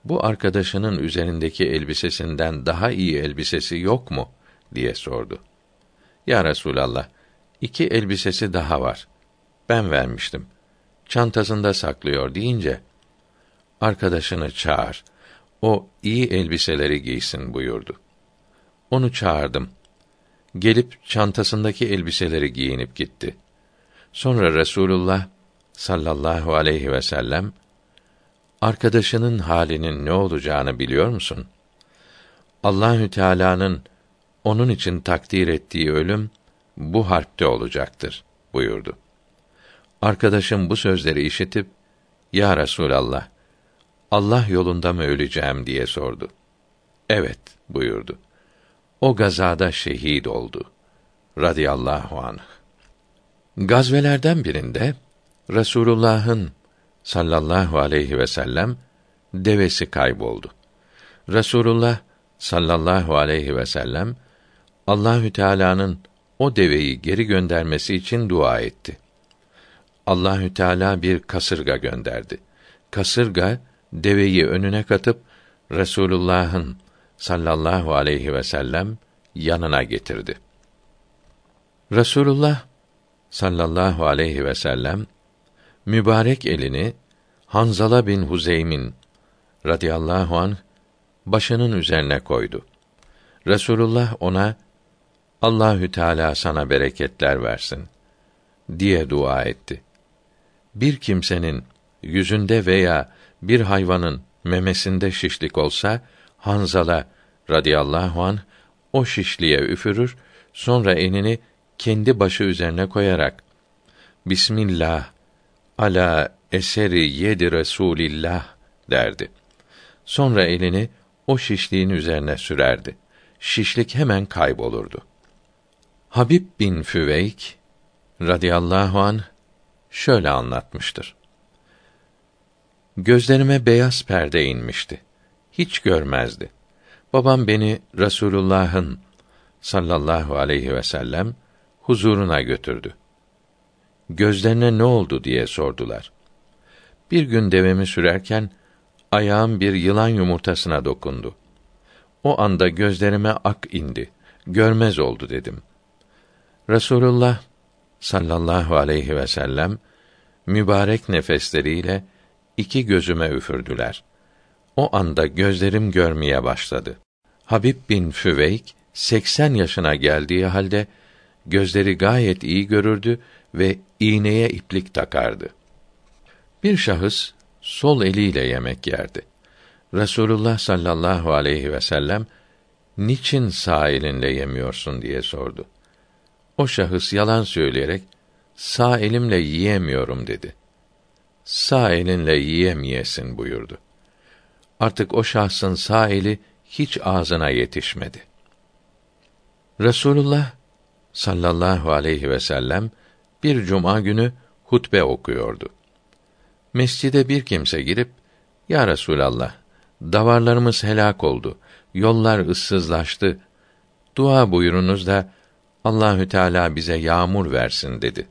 bu arkadaşının üzerindeki elbisesinden daha iyi elbisesi yok mu diye sordu. Ya Resulallah, iki elbisesi daha var. Ben vermiştim. Çantasında saklıyor deyince, arkadaşını çağır. O iyi elbiseleri giysin buyurdu. Onu çağırdım. Gelip çantasındaki elbiseleri giyinip gitti. Sonra Resulullah sallallahu aleyhi ve sellem arkadaşının halinin ne olacağını biliyor musun? Allahü Teala'nın onun için takdir ettiği ölüm bu harpte olacaktır buyurdu. Arkadaşım bu sözleri işitip Ya Resulallah Allah yolunda mı öleceğim diye sordu. Evet buyurdu. O gazada şehit oldu. Radiyallahu anh. Gazvelerden birinde Resulullah'ın sallallahu aleyhi ve sellem devesi kayboldu. Resulullah sallallahu aleyhi ve sellem Allahü Teala'nın o deveyi geri göndermesi için dua etti. Allahü Teala bir kasırga gönderdi. Kasırga deveyi önüne katıp Resulullah'ın sallallahu aleyhi ve sellem yanına getirdi. Resulullah sallallahu aleyhi ve sellem mübarek elini Hanzala bin Huzeym'in radıyallahu an başının üzerine koydu. Resulullah ona Allahü Teala sana bereketler versin diye dua etti. Bir kimsenin yüzünde veya bir hayvanın memesinde şişlik olsa Hanzala radıyallahu an o şişliğe üfürür, sonra elini kendi başı üzerine koyarak Bismillah ala eseri yedi Resulillah derdi. Sonra elini o şişliğin üzerine sürerdi. Şişlik hemen kaybolurdu. Habib bin Füveyk radıyallahu an şöyle anlatmıştır. Gözlerime beyaz perde inmişti. Hiç görmezdi. Babam beni Resulullah'ın sallallahu aleyhi ve sellem huzuruna götürdü. Gözlerine ne oldu diye sordular. Bir gün devemi sürerken ayağım bir yılan yumurtasına dokundu. O anda gözlerime ak indi. Görmez oldu dedim. Resulullah sallallahu aleyhi ve sellem mübarek nefesleriyle iki gözüme üfürdüler. O anda gözlerim görmeye başladı. Habib bin Füveyk 80 yaşına geldiği halde gözleri gayet iyi görürdü ve iğneye iplik takardı. Bir şahıs sol eliyle yemek yerdi. Resulullah sallallahu aleyhi ve sellem niçin sağ elinle yemiyorsun diye sordu. O şahıs yalan söyleyerek sağ elimle yiyemiyorum dedi. Sağ elinle yiyemeyesin buyurdu. Artık o şahsın sağ eli hiç ağzına yetişmedi. Resulullah sallallahu aleyhi ve sellem bir cuma günü hutbe okuyordu. Mescide bir kimse girip Ya Resulallah davarlarımız helak oldu. Yollar ıssızlaştı. Dua buyurunuz da Allahü Teala bize yağmur versin dedi.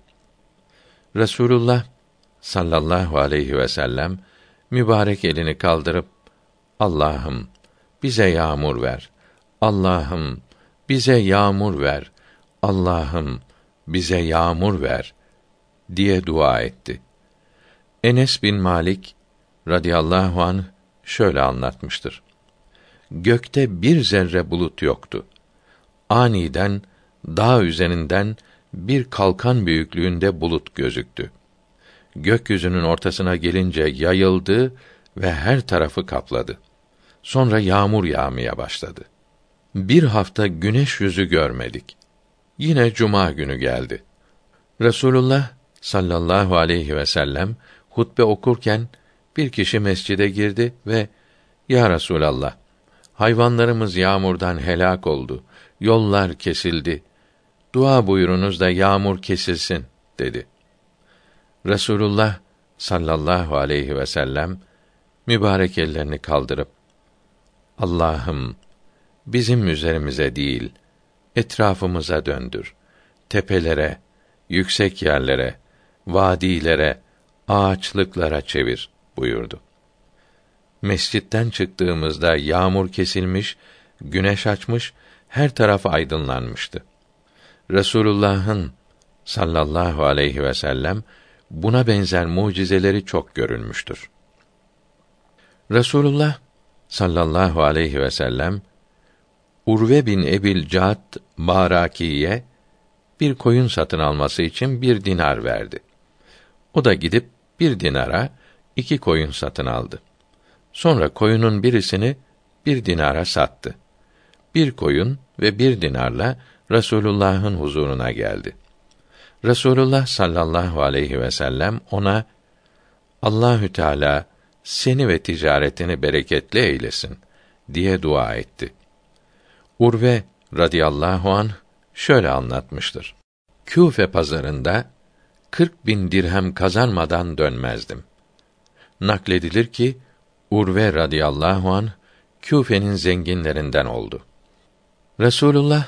Resulullah sallallahu aleyhi ve sellem mübarek elini kaldırıp Allah'ım bize yağmur ver. Allah'ım bize yağmur ver. Allah'ım bize yağmur ver diye dua etti. Enes bin Malik radıyallahu an şöyle anlatmıştır. Gökte bir zerre bulut yoktu. Aniden dağ üzerinden bir kalkan büyüklüğünde bulut gözüktü. Gökyüzünün ortasına gelince yayıldı ve her tarafı kapladı. Sonra yağmur yağmaya başladı. Bir hafta güneş yüzü görmedik. Yine cuma günü geldi. Resulullah sallallahu aleyhi ve sellem hutbe okurken bir kişi mescide girdi ve Ya Resulallah hayvanlarımız yağmurdan helak oldu. Yollar kesildi. Dua buyurunuz da yağmur kesilsin dedi. Resulullah sallallahu aleyhi ve sellem mübarek ellerini kaldırıp Allah'ım bizim üzerimize değil etrafımıza döndür. Tepelere, yüksek yerlere, vadilere, ağaçlıklara çevir buyurdu. Mescitten çıktığımızda yağmur kesilmiş, güneş açmış, her taraf aydınlanmıştı. Resulullah'ın sallallahu aleyhi ve sellem buna benzer mucizeleri çok görülmüştür. Resulullah sallallahu aleyhi ve sellem Urve bin Ebil Cad Barakiye bir koyun satın alması için bir dinar verdi. O da gidip bir dinara iki koyun satın aldı. Sonra koyunun birisini bir dinara sattı. Bir koyun ve bir dinarla Resulullah'ın huzuruna geldi. Resulullah sallallahu aleyhi ve sellem ona Allahü Teala seni ve ticaretini bereketli eylesin diye dua etti. Urve radıyallahu an şöyle anlatmıştır. Küfe pazarında kırk bin dirhem kazanmadan dönmezdim. Nakledilir ki Urve radıyallahu an Küfe'nin zenginlerinden oldu. Resulullah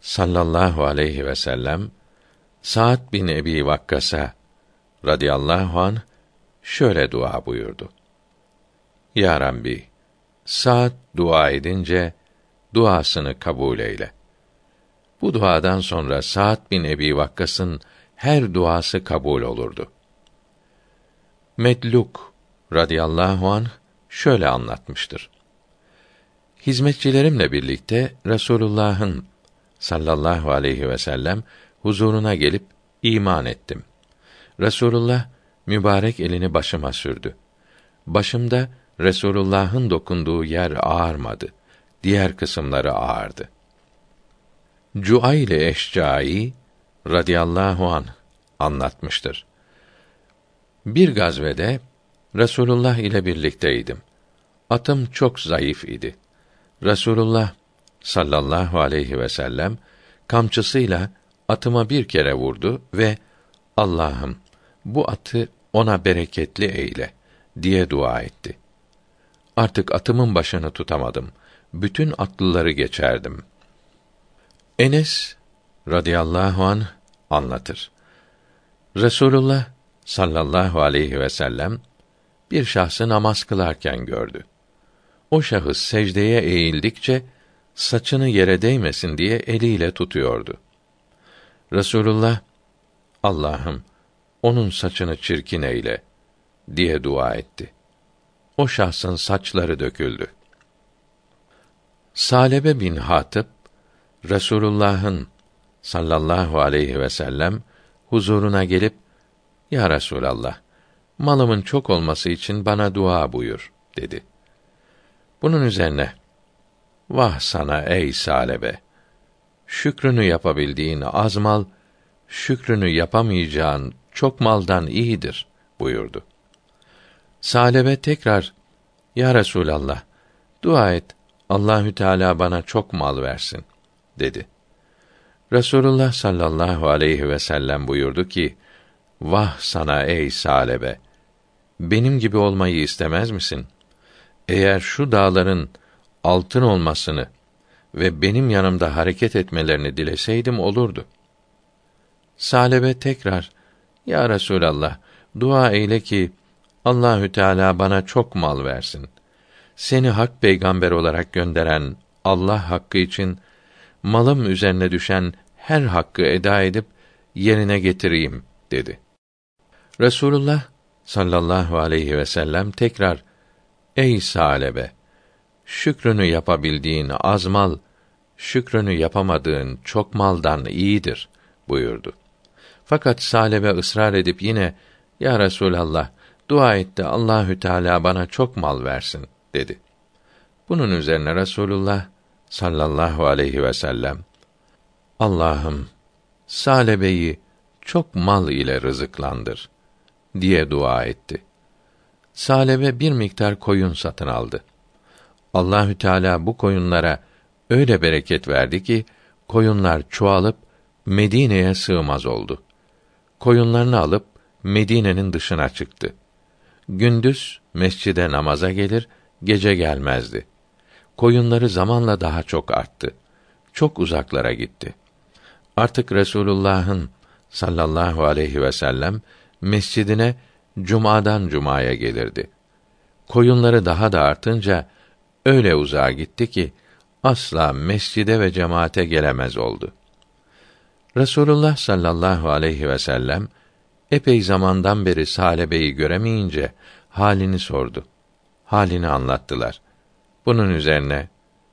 sallallahu aleyhi ve sellem Sa'd bin Ebi Vakkas'a radıyallahu an şöyle dua buyurdu. Ya Rabbi, Sa'd dua edince duasını kabul eyle. Bu duadan sonra Sa'd bin Ebi Vakkas'ın her duası kabul olurdu. Medluk radıyallahu an şöyle anlatmıştır. Hizmetçilerimle birlikte Resulullah'ın sallallahu aleyhi ve sellem huzuruna gelip iman ettim. Resulullah mübarek elini başıma sürdü. Başımda Resulullah'ın dokunduğu yer ağarmadı. Diğer kısımları ağardı. Cuayle Eşcai radıyallahu an anlatmıştır. Bir gazvede Resulullah ile birlikteydim. Atım çok zayıf idi. Resulullah sallallahu aleyhi ve sellem kamçısıyla atıma bir kere vurdu ve Allah'ım bu atı ona bereketli eyle diye dua etti. Artık atımın başını tutamadım. Bütün atlıları geçerdim. Enes radıyallahu an anlatır. Resulullah sallallahu aleyhi ve sellem bir şahsı namaz kılarken gördü. O şahıs secdeye eğildikçe saçını yere değmesin diye eliyle tutuyordu. Resulullah Allah'ım onun saçını çirkin eyle diye dua etti. O şahsın saçları döküldü. Salebe bin Hatip Resulullah'ın sallallahu aleyhi ve sellem huzuruna gelip Ya Resulallah malımın çok olması için bana dua buyur dedi. Bunun üzerine vah sana ey Salebe şükrünü yapabildiğin az mal şükrünü yapamayacağın çok maldan iyidir buyurdu. Salebe tekrar Ya Resulallah dua et Allahü Teala bana çok mal versin dedi. Resulullah sallallahu aleyhi ve sellem buyurdu ki: Vah sana ey Salebe! Benim gibi olmayı istemez misin? Eğer şu dağların altın olmasını ve benim yanımda hareket etmelerini dileseydim olurdu. Salebe tekrar: Ya Resulallah, dua eyle ki Allahü Teala bana çok mal versin. Seni hak peygamber olarak gönderen Allah hakkı için malım üzerine düşen her hakkı eda edip yerine getireyim dedi. Resulullah sallallahu aleyhi ve sellem tekrar Ey salebe şükrünü yapabildiğin az mal şükrünü yapamadığın çok maldan iyidir buyurdu. Fakat salebe ısrar edip yine ya Resulallah dua etti Allahü Teala bana çok mal versin dedi. Bunun üzerine Resulullah sallallahu aleyhi ve sellem Allah'ım Salebe'yi çok mal ile rızıklandır diye dua etti. Salebe bir miktar koyun satın aldı. Allahü Teala bu koyunlara öyle bereket verdi ki koyunlar çoğalıp Medine'ye sığmaz oldu. Koyunlarını alıp Medine'nin dışına çıktı. Gündüz mescide namaza gelir, gece gelmezdi. Koyunları zamanla daha çok arttı. Çok uzaklara gitti. Artık Resulullah'ın sallallahu aleyhi ve sellem mescidine cumadan cumaya gelirdi. Koyunları daha da artınca öyle uzağa gitti ki asla mescide ve cemaate gelemez oldu. Resulullah sallallahu aleyhi ve sellem epey zamandan beri Salebe'yi göremeyince halini sordu. Halini anlattılar. Bunun üzerine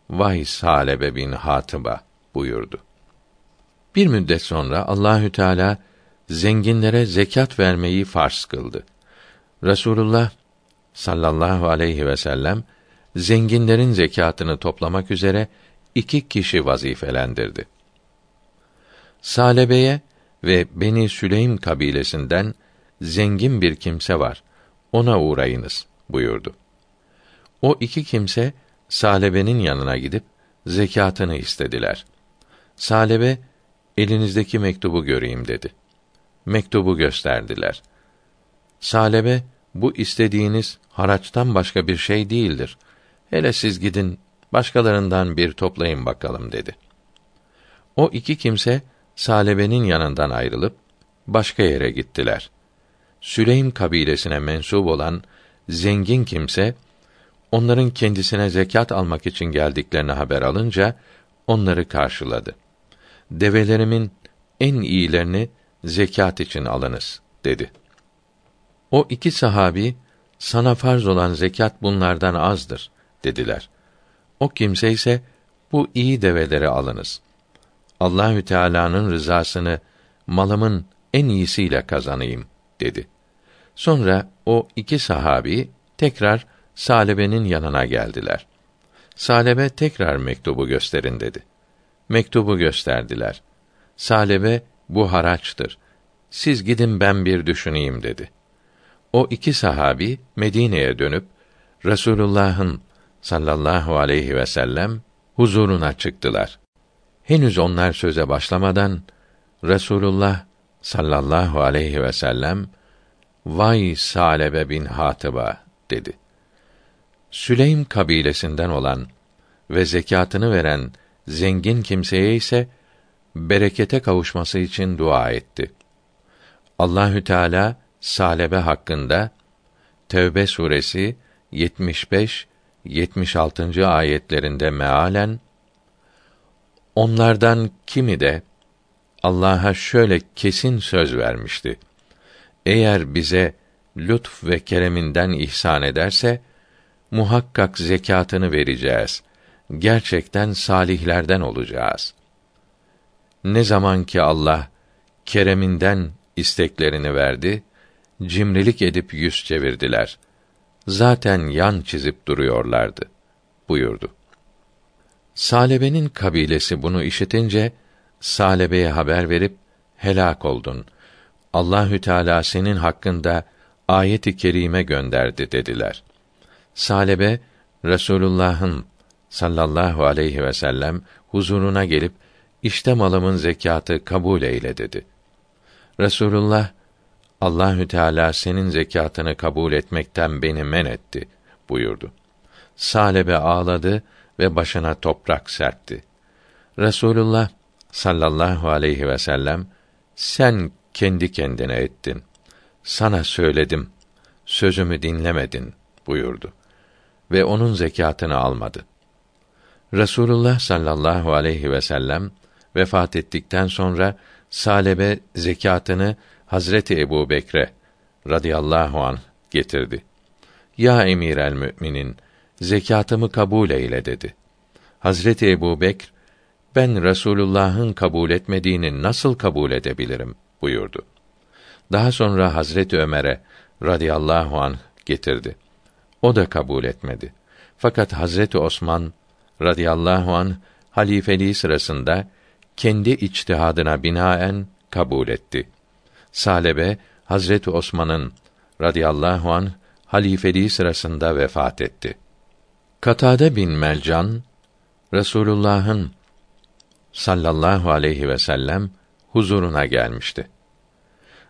vay Salebe bin Hatıba buyurdu. Bir müddet sonra Allahü Teala zenginlere zekat vermeyi farz kıldı. Resulullah sallallahu aleyhi ve sellem zenginlerin zekatını toplamak üzere iki kişi vazifelendirdi. Salebe'ye ve Beni Süleym kabilesinden zengin bir kimse var. Ona uğrayınız buyurdu. O iki kimse Salebe'nin yanına gidip zekatını istediler. Salebe elinizdeki mektubu göreyim dedi. Mektubu gösterdiler. Salebe bu istediğiniz haraçtan başka bir şey değildir. Hele siz gidin başkalarından bir toplayın bakalım dedi. O iki kimse Salebe'nin yanından ayrılıp başka yere gittiler. Süleym kabilesine mensup olan zengin kimse onların kendisine zekat almak için geldiklerini haber alınca onları karşıladı. Develerimin en iyilerini zekat için alınız dedi. O iki sahabi sana farz olan zekat bunlardan azdır dediler. O kimse ise bu iyi develeri alınız. Allahü Teala'nın rızasını malımın en iyisiyle kazanayım dedi. Sonra o iki sahabi tekrar Salebe'nin yanına geldiler. Salebe tekrar mektubu gösterin dedi. Mektubu gösterdiler. Salebe bu haraçtır. Siz gidin ben bir düşüneyim dedi. O iki sahabi Medine'ye dönüp Resulullah'ın sallallahu aleyhi ve sellem huzuruna çıktılar. Henüz onlar söze başlamadan Resulullah sallallahu aleyhi ve sellem Vay Salebe bin Hatıba dedi. Süleym kabilesinden olan ve zekatını veren zengin kimseye ise berekete kavuşması için dua etti. Allahü Teala Salebe hakkında Tevbe suresi 75 76. ayetlerinde mealen onlardan kimi de Allah'a şöyle kesin söz vermişti. Eğer bize lütf ve kereminden ihsan ederse muhakkak zekatını vereceğiz. Gerçekten salihlerden olacağız. Ne zaman ki Allah kereminden isteklerini verdi, cimrilik edip yüz çevirdiler. Zaten yan çizip duruyorlardı buyurdu. Salebe'nin kabilesi bunu işitince Salebe'ye haber verip helak oldun. Allahü Teala senin hakkında ayet-i kerime gönderdi dediler. Salebe Resulullah'ın sallallahu aleyhi ve sellem huzuruna gelip işte malımın zekatı kabul eyle dedi. Resulullah Allahü Teala senin zekatını kabul etmekten beni men etti buyurdu. Salebe ağladı ve başına toprak serpti. Resulullah sallallahu aleyhi ve sellem sen kendi kendine ettin. Sana söyledim. Sözümü dinlemedin buyurdu. Ve onun zekatını almadı. Resulullah sallallahu aleyhi ve sellem vefat ettikten sonra Salebe zekatını Hazreti Ebu Bekre radıyallahu an getirdi. Ya emir el müminin, zekatımı kabul eyle dedi. Hazreti Ebu Bekr, ben Resulullah'ın kabul etmediğini nasıl kabul edebilirim buyurdu. Daha sonra Hazreti Ömer'e radıyallahu an getirdi. O da kabul etmedi. Fakat Hazreti Osman radıyallahu an halifeliği sırasında kendi içtihadına binaen kabul etti. Salebe Hazreti Osman'ın radıyallahu an halifeliği sırasında vefat etti. Katade bin Melcan Resulullah'ın sallallahu aleyhi ve sellem huzuruna gelmişti.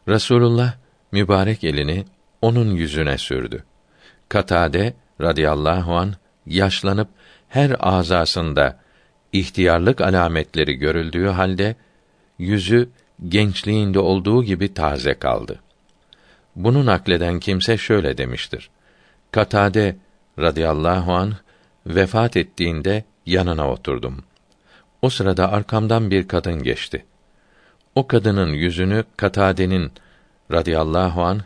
Resulullah mübarek elini onun yüzüne sürdü. Katade radıyallahu an yaşlanıp her azasında ihtiyarlık alametleri görüldüğü halde yüzü gençliğinde olduğu gibi taze kaldı. Bunu nakleden kimse şöyle demiştir. Katade radıyallahu an vefat ettiğinde yanına oturdum. O sırada arkamdan bir kadın geçti. O kadının yüzünü Katade'nin radıyallahu an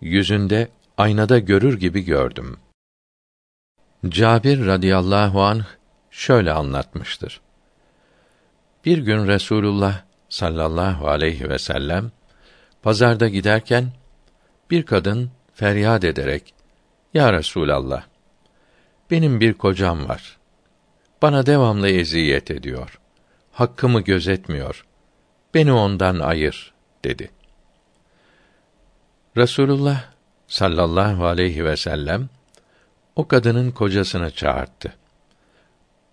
yüzünde aynada görür gibi gördüm. Cabir radıyallahu an şöyle anlatmıştır. Bir gün Resulullah sallallahu aleyhi ve sellem pazarda giderken bir kadın feryat ederek Ya Resulallah benim bir kocam var. Bana devamlı eziyet ediyor. Hakkımı gözetmiyor. Beni ondan ayır dedi. Resulullah sallallahu aleyhi ve sellem o kadının kocasını çağırdı.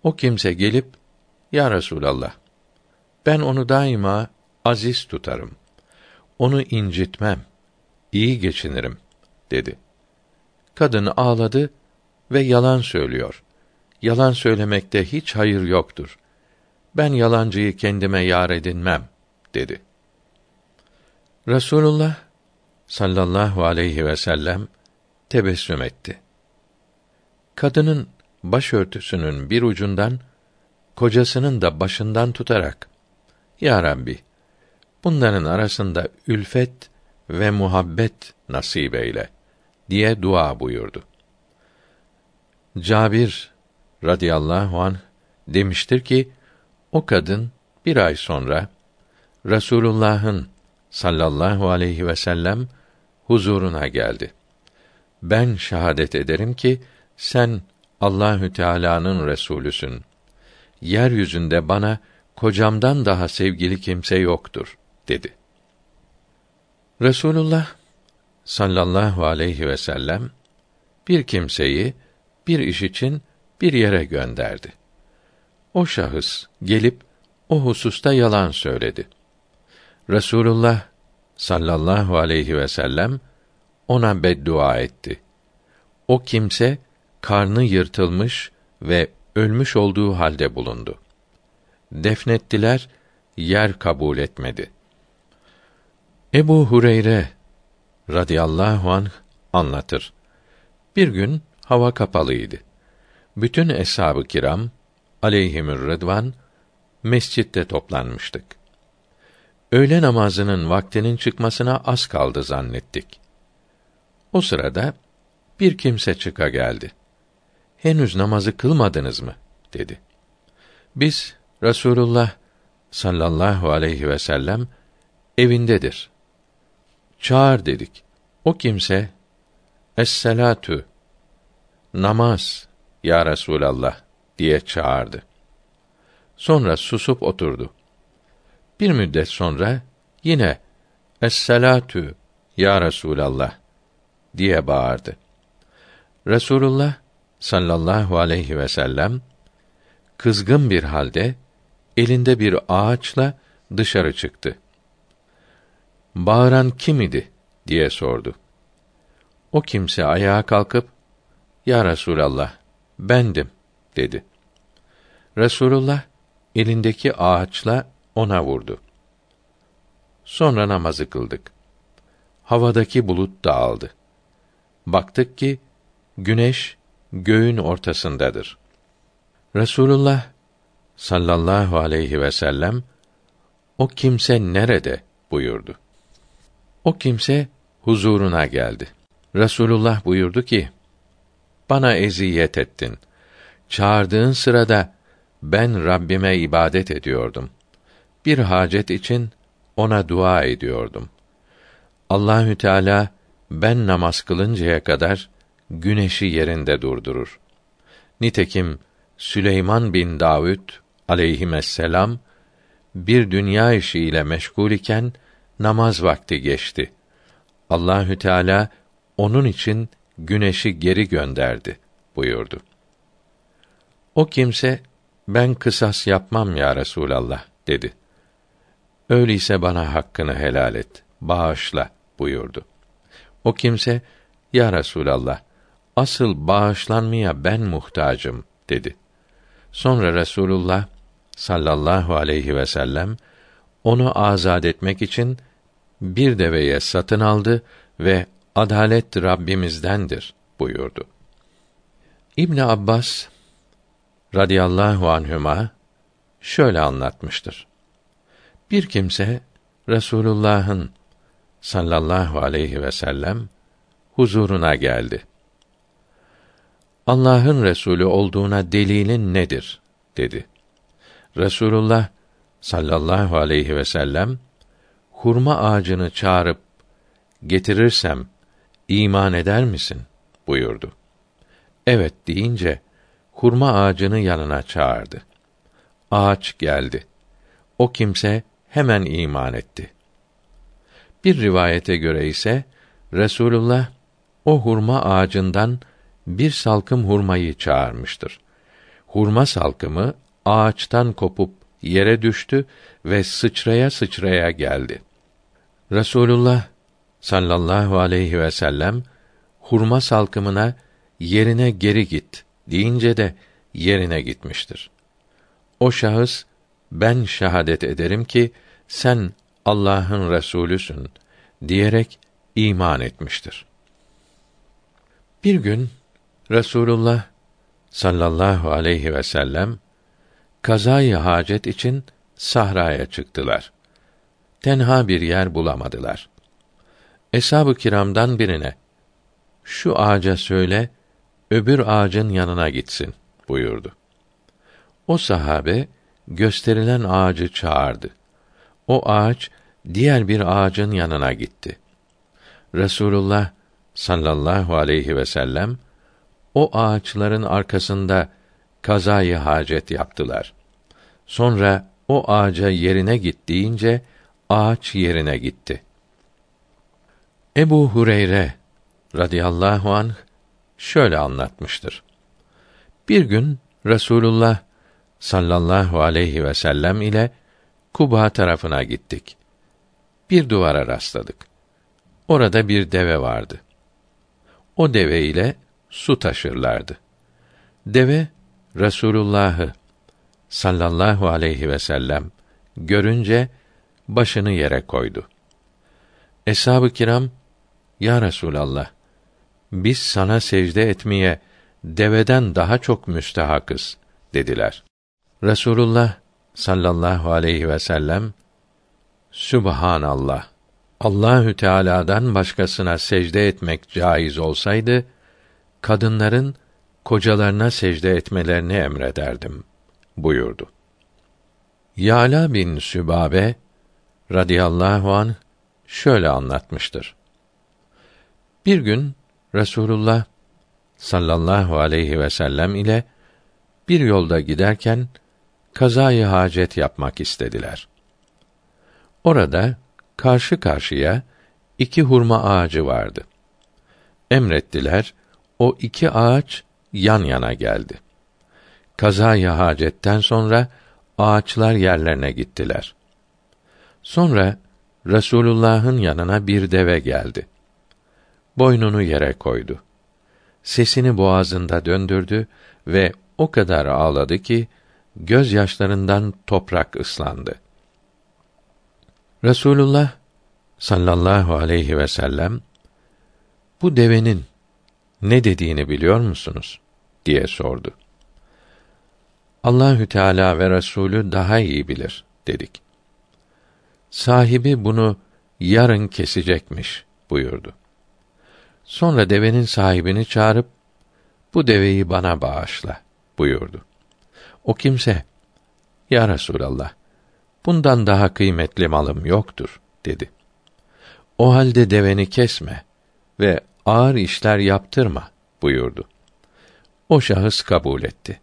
O kimse gelip Ya Resulallah ben onu daima aziz tutarım. Onu incitmem. iyi geçinirim dedi. Kadın ağladı ve yalan söylüyor. Yalan söylemekte hiç hayır yoktur. Ben yalancıyı kendime yar edinmem dedi. Resulullah sallallahu aleyhi ve sellem tebessüm etti. Kadının başörtüsünün bir ucundan kocasının da başından tutarak Ya Rabbi bunların arasında ülfet ve muhabbet nasip eyle diye dua buyurdu. Cabir radıyallahu an demiştir ki o kadın bir ay sonra Resulullah'ın sallallahu aleyhi ve sellem huzuruna geldi. Ben şahadet ederim ki sen Allahü Teala'nın resulüsün. Yeryüzünde bana kocamdan daha sevgili kimse yoktur dedi. Resulullah sallallahu aleyhi ve sellem bir kimseyi bir iş için bir yere gönderdi. O şahıs gelip o hususta yalan söyledi. Resulullah sallallahu aleyhi ve sellem ona beddua etti. O kimse karnı yırtılmış ve ölmüş olduğu halde bulundu. Defnettiler, yer kabul etmedi. Ebu Hureyre radıyallahu anh anlatır. Bir gün hava kapalıydı. Bütün eshab-ı kiram aleyhimür rıdvan mescitte toplanmıştık. Öğle namazının vaktinin çıkmasına az kaldı zannettik. O sırada bir kimse çıka geldi. Henüz namazı kılmadınız mı? dedi. Biz Resulullah sallallahu aleyhi ve sellem evindedir. Çağır dedik. O kimse Es-selatu namaz ya Resulallah diye çağırdı. Sonra susup oturdu. Bir müddet sonra yine Es-selatu ya Resulallah diye bağırdı. Resulullah sallallahu aleyhi ve sellem kızgın bir halde elinde bir ağaçla dışarı çıktı. Bağıran kim idi diye sordu. O kimse ayağa kalkıp Ya Resulallah bendim dedi. Resulullah elindeki ağaçla ona vurdu. Sonra namazı kıldık. Havadaki bulut dağıldı. Baktık ki güneş göğün ortasındadır. Resulullah sallallahu aleyhi ve sellem o kimse nerede buyurdu. O kimse huzuruna geldi. Resulullah buyurdu ki: Bana eziyet ettin. Çağırdığın sırada ben Rabbime ibadet ediyordum. Bir hacet için ona dua ediyordum. Allahü Teala ben namaz kılıncaya kadar güneşi yerinde durdurur. Nitekim Süleyman bin Davud aleyhisselam bir dünya işiyle meşgul iken namaz vakti geçti. Allahü Teala onun için güneşi geri gönderdi buyurdu. O kimse ben kısas yapmam ya Resulallah dedi. Öyleyse bana hakkını helal et, bağışla buyurdu. O kimse ya Resulallah asıl bağışlanmaya ben muhtacım dedi. Sonra Resulullah sallallahu aleyhi ve sellem onu azad etmek için bir deveye satın aldı ve adalet Rabbimizdendir buyurdu. İbn Abbas radıyallahu anhüma şöyle anlatmıştır. Bir kimse Resulullah'ın sallallahu aleyhi ve sellem huzuruna geldi. Allah'ın Resulü olduğuna delilin nedir? dedi. Resulullah sallallahu aleyhi ve sellem hurma ağacını çağırıp getirirsem iman eder misin? buyurdu. Evet deyince hurma ağacını yanına çağırdı. Ağaç geldi. O kimse hemen iman etti. Bir rivayete göre ise Resulullah o hurma ağacından bir salkım hurmayı çağırmıştır. Hurma salkımı ağaçtan kopup yere düştü ve sıçraya sıçraya geldi. Resulullah sallallahu aleyhi ve sellem hurma salkımına yerine geri git deyince de yerine gitmiştir. O şahıs ben şahadet ederim ki sen Allah'ın resulüsün diyerek iman etmiştir. Bir gün Resulullah sallallahu aleyhi ve sellem kazayı hacet için sahraya çıktılar. Tenha bir yer bulamadılar. Eshab-ı kiramdan birine şu ağaca söyle öbür ağacın yanına gitsin buyurdu. O sahabe gösterilen ağacı çağırdı. O ağaç diğer bir ağacın yanına gitti. Resulullah sallallahu aleyhi ve sellem o ağaçların arkasında kazayı hacet yaptılar. Sonra o ağaca yerine git deyince ağaç yerine gitti. Ebu Hureyre radıyallahu anh şöyle anlatmıştır. Bir gün Resulullah sallallahu aleyhi ve sellem ile Kuba tarafına gittik. Bir duvara rastladık. Orada bir deve vardı. O deve ile su taşırlardı. Deve Resulullah'ı sallallahu aleyhi ve sellem görünce başını yere koydu. Eshab-ı kiram ya Resulallah biz sana secde etmeye deveden daha çok müstehakız dediler. Resulullah sallallahu aleyhi ve sellem Sübhanallah. Allahü Teala'dan başkasına secde etmek caiz olsaydı kadınların kocalarına secde etmelerini emrederdim buyurdu. Yala bin Sübabe radıyallahu an şöyle anlatmıştır. Bir gün Resulullah sallallahu aleyhi ve sellem ile bir yolda giderken kazayı hacet yapmak istediler. Orada karşı karşıya iki hurma ağacı vardı. Emrettiler, o iki ağaç yan yana geldi. kazaya hacetten sonra ağaçlar yerlerine gittiler. Sonra Resulullah'ın yanına bir deve geldi. Boynunu yere koydu. Sesini boğazında döndürdü ve o kadar ağladı ki gözyaşlarından toprak ıslandı. Resulullah sallallahu aleyhi ve sellem bu devenin ne dediğini biliyor musunuz diye sordu. Allahü Teala ve Resulü daha iyi bilir dedik. Sahibi bunu yarın kesecekmiş buyurdu. Sonra devenin sahibini çağırıp bu deveyi bana bağışla buyurdu. O kimse Ya Resulallah bundan daha kıymetli malım yoktur dedi. O halde deveni kesme ve ağır işler yaptırma buyurdu. O şahıs kabul etti.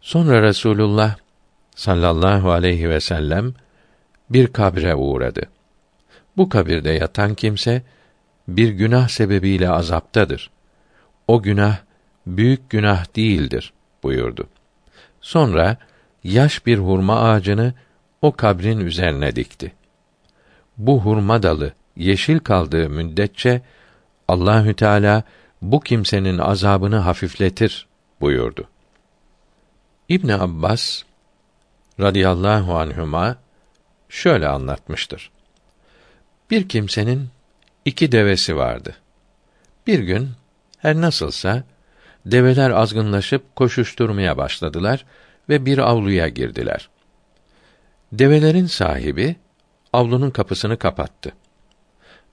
Sonra Resulullah sallallahu aleyhi ve sellem bir kabre uğradı. Bu kabirde yatan kimse bir günah sebebiyle azaptadır. O günah büyük günah değildir buyurdu. Sonra yaş bir hurma ağacını o kabrin üzerine dikti. Bu hurma dalı yeşil kaldığı müddetçe Allahü Teala bu kimsenin azabını hafifletir buyurdu. İbn Abbas radıyallahu anhuma şöyle anlatmıştır. Bir kimsenin iki devesi vardı. Bir gün her nasılsa develer azgınlaşıp koşuşturmaya başladılar ve bir avluya girdiler. Develerin sahibi avlunun kapısını kapattı.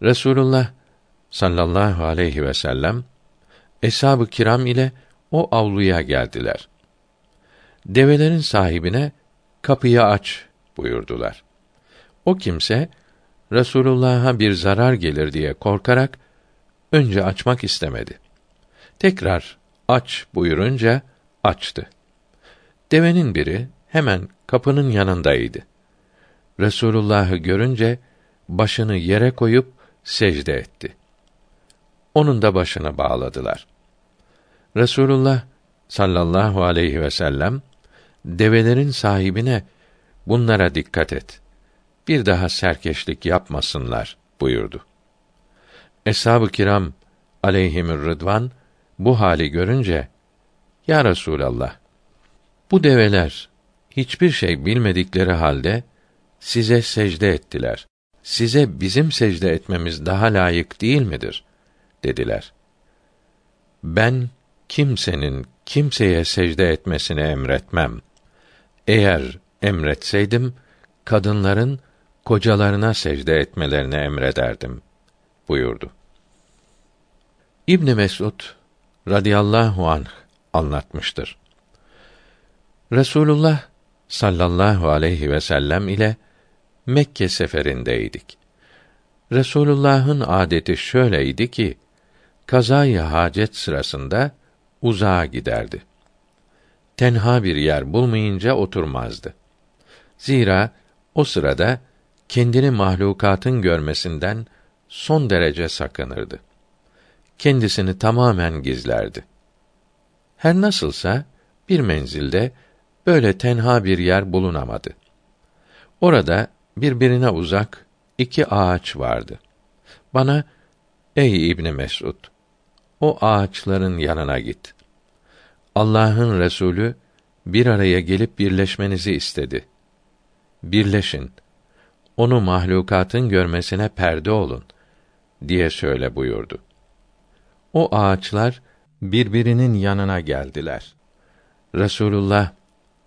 Resulullah sallallahu aleyhi ve sellem eshab-ı kiram ile o avluya geldiler. Develerin sahibine kapıyı aç buyurdular. O kimse Resulullah'a bir zarar gelir diye korkarak önce açmak istemedi. Tekrar aç buyurunca açtı. Devenin biri hemen kapının yanındaydı. Resulullah'ı görünce başını yere koyup secde etti. Onun da başını bağladılar. Resulullah sallallahu aleyhi ve sellem develerin sahibine bunlara dikkat et. Bir daha serkeşlik yapmasınlar buyurdu. Eshab-ı kiram aleyhimür rıdvan bu hali görünce Ya Resulallah bu develer hiçbir şey bilmedikleri halde size secde ettiler. Size bizim secde etmemiz daha layık değil midir? dediler. Ben kimsenin kimseye secde etmesini emretmem. Eğer emretseydim kadınların kocalarına secde etmelerini emrederdim buyurdu. İbn Mesud radıyallahu anh anlatmıştır. Resulullah sallallahu aleyhi ve sellem ile Mekke seferindeydik. Resulullah'ın adeti şöyleydi ki kazayı hacet sırasında uzağa giderdi. Tenha bir yer bulmayınca oturmazdı. Zira o sırada kendini mahlukatın görmesinden son derece sakınırdı. Kendisini tamamen gizlerdi. Her nasılsa bir menzilde böyle tenha bir yer bulunamadı. Orada birbirine uzak iki ağaç vardı. Bana ey İbni Mesud o ağaçların yanına git. Allah'ın Resulü bir araya gelip birleşmenizi istedi. Birleşin. Onu mahlukatın görmesine perde olun diye söyle buyurdu. O ağaçlar birbirinin yanına geldiler. Resulullah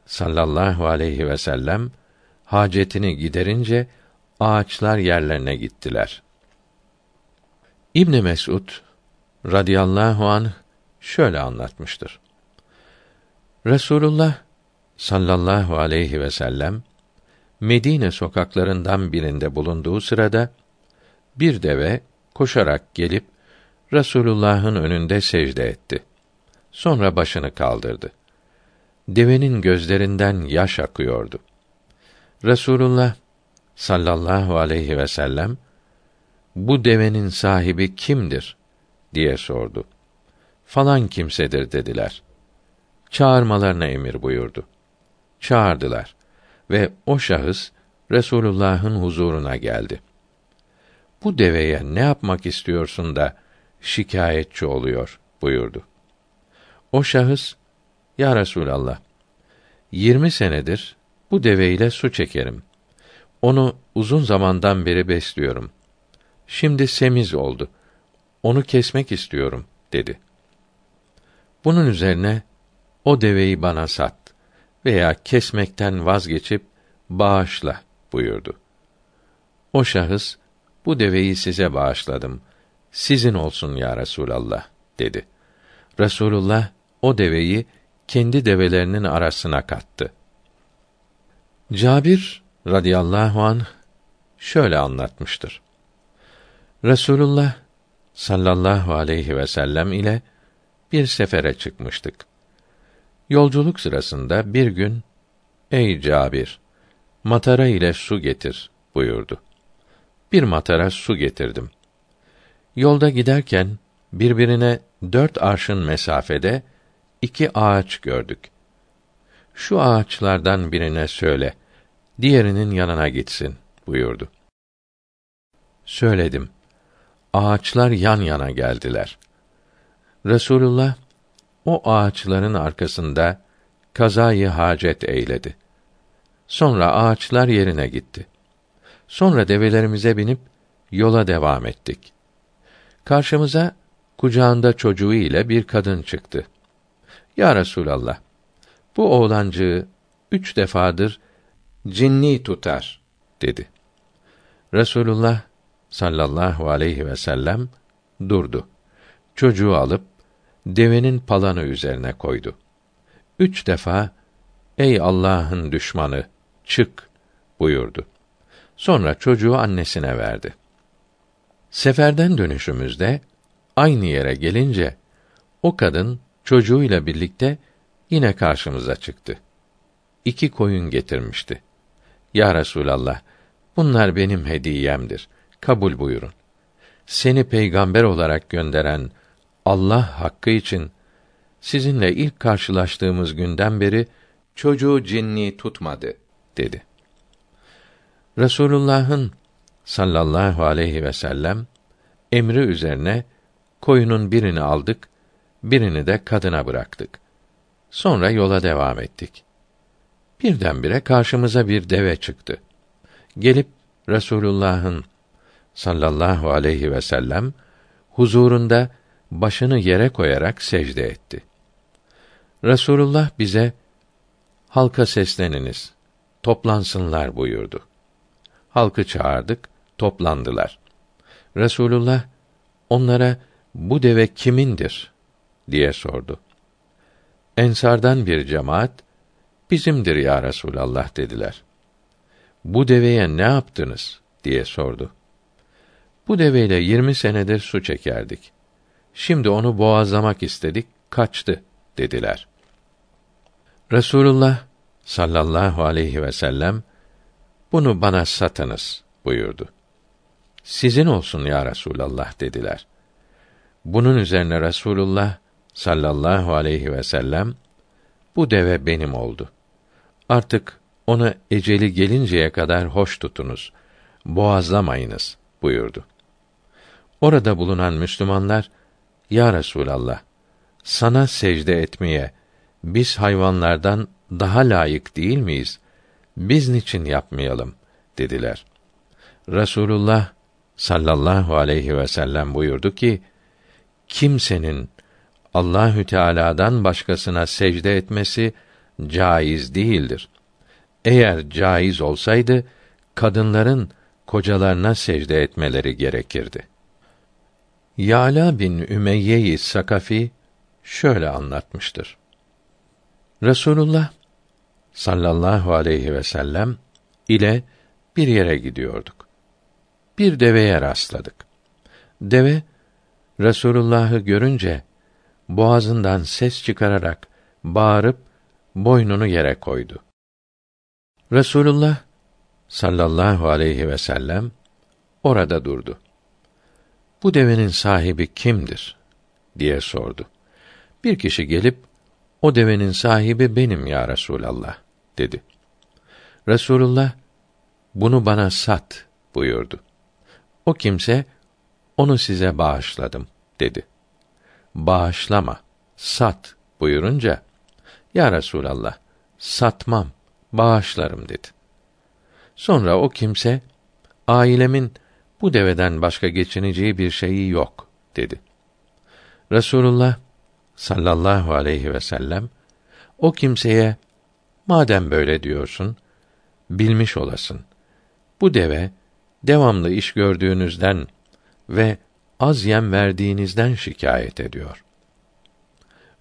sallallahu aleyhi ve sellem hacetini giderince ağaçlar yerlerine gittiler. İbn Mesud radıyallahu an şöyle anlatmıştır. Resulullah sallallahu aleyhi ve sellem Medine sokaklarından birinde bulunduğu sırada bir deve koşarak gelip Resulullah'ın önünde secde etti. Sonra başını kaldırdı. Devenin gözlerinden yaş akıyordu. Resulullah sallallahu aleyhi ve sellem bu devenin sahibi kimdir diye sordu. Falan kimsedir dediler. çağırmalarına emir buyurdu. Çağırdılar ve o şahıs Resulullah'ın huzuruna geldi. Bu deveye ne yapmak istiyorsun da şikayetçi oluyor buyurdu. O şahıs, Ya Resulallah, yirmi senedir bu deveyle su çekerim. Onu uzun zamandan beri besliyorum. Şimdi semiz oldu. Onu kesmek istiyorum, dedi. Bunun üzerine, o deveyi bana sat veya kesmekten vazgeçip bağışla buyurdu. O şahıs, bu deveyi size bağışladım. Sizin olsun ya Resulallah, dedi. Resulullah, o deveyi kendi develerinin arasına kattı. Cabir radıyallahu an şöyle anlatmıştır. Resulullah sallallahu aleyhi ve sellem ile bir sefere çıkmıştık. Yolculuk sırasında bir gün ey Cabir matara ile su getir buyurdu. Bir matara su getirdim. Yolda giderken birbirine dört arşın mesafede iki ağaç gördük. Şu ağaçlardan birine söyle, diğerinin yanına gitsin buyurdu. Söyledim. Ağaçlar yan yana geldiler. Resulullah o ağaçların arkasında kazayı hacet eyledi. Sonra ağaçlar yerine gitti. Sonra develerimize binip yola devam ettik. Karşımıza kucağında çocuğu ile bir kadın çıktı. Ya Resulallah, bu oğlancığı üç defadır cinni tutar, dedi. Resulullah sallallahu aleyhi ve sellem durdu. Çocuğu alıp devenin palanı üzerine koydu. Üç defa ey Allah'ın düşmanı çık buyurdu. Sonra çocuğu annesine verdi. Seferden dönüşümüzde aynı yere gelince o kadın çocuğuyla birlikte yine karşımıza çıktı. İki koyun getirmişti. Ya Resulallah, bunlar benim hediyemdir. Kabul buyurun. Seni peygamber olarak gönderen Allah hakkı için sizinle ilk karşılaştığımız günden beri çocuğu cinni tutmadı dedi. Resulullah'ın sallallahu aleyhi ve sellem emri üzerine koyunun birini aldık, birini de kadına bıraktık. Sonra yola devam ettik. Birdenbire karşımıza bir deve çıktı. Gelip Resulullah'ın sallallahu aleyhi ve sellem huzurunda başını yere koyarak secde etti. Resulullah bize halka sesleniniz, toplansınlar buyurdu. Halkı çağırdık, toplandılar. Resulullah onlara bu deve kimindir diye sordu. Ensardan bir cemaat bizimdir ya Resulallah dediler. Bu deveye ne yaptınız diye sordu. Bu deveyle yirmi senedir su çekerdik. Şimdi onu boğazlamak istedik, kaçtı dediler. Resulullah sallallahu aleyhi ve sellem bunu bana satınız buyurdu. Sizin olsun ya Resulallah dediler. Bunun üzerine Resulullah sallallahu aleyhi ve sellem bu deve benim oldu. Artık onu eceli gelinceye kadar hoş tutunuz. Boğazlamayınız buyurdu. Orada bulunan Müslümanlar ya Resulallah sana secde etmeye biz hayvanlardan daha layık değil miyiz? Biz niçin yapmayalım dediler. Resulullah sallallahu aleyhi ve sellem buyurdu ki kimsenin Allahü Teala'dan başkasına secde etmesi caiz değildir. Eğer caiz olsaydı kadınların kocalarına secde etmeleri gerekirdi. Yala bin Ümeyye-i Sakafi şöyle anlatmıştır. Resulullah sallallahu aleyhi ve sellem ile bir yere gidiyorduk. Bir deveye rastladık. Deve Resulullah'ı görünce boğazından ses çıkararak bağırıp boynunu yere koydu. Resulullah sallallahu aleyhi ve sellem orada durdu. Bu devenin sahibi kimdir diye sordu. Bir kişi gelip O devenin sahibi benim ya Resulallah dedi. Resulullah bunu bana sat buyurdu. O kimse onu size bağışladım dedi. Bağışlama, sat buyurunca ya Resulallah satmam, bağışlarım dedi. Sonra o kimse ailemin bu deveden başka geçineceği bir şeyi yok dedi. Resulullah sallallahu aleyhi ve sellem o kimseye madem böyle diyorsun bilmiş olasın. Bu deve devamlı iş gördüğünüzden ve az yem verdiğinizden şikayet ediyor.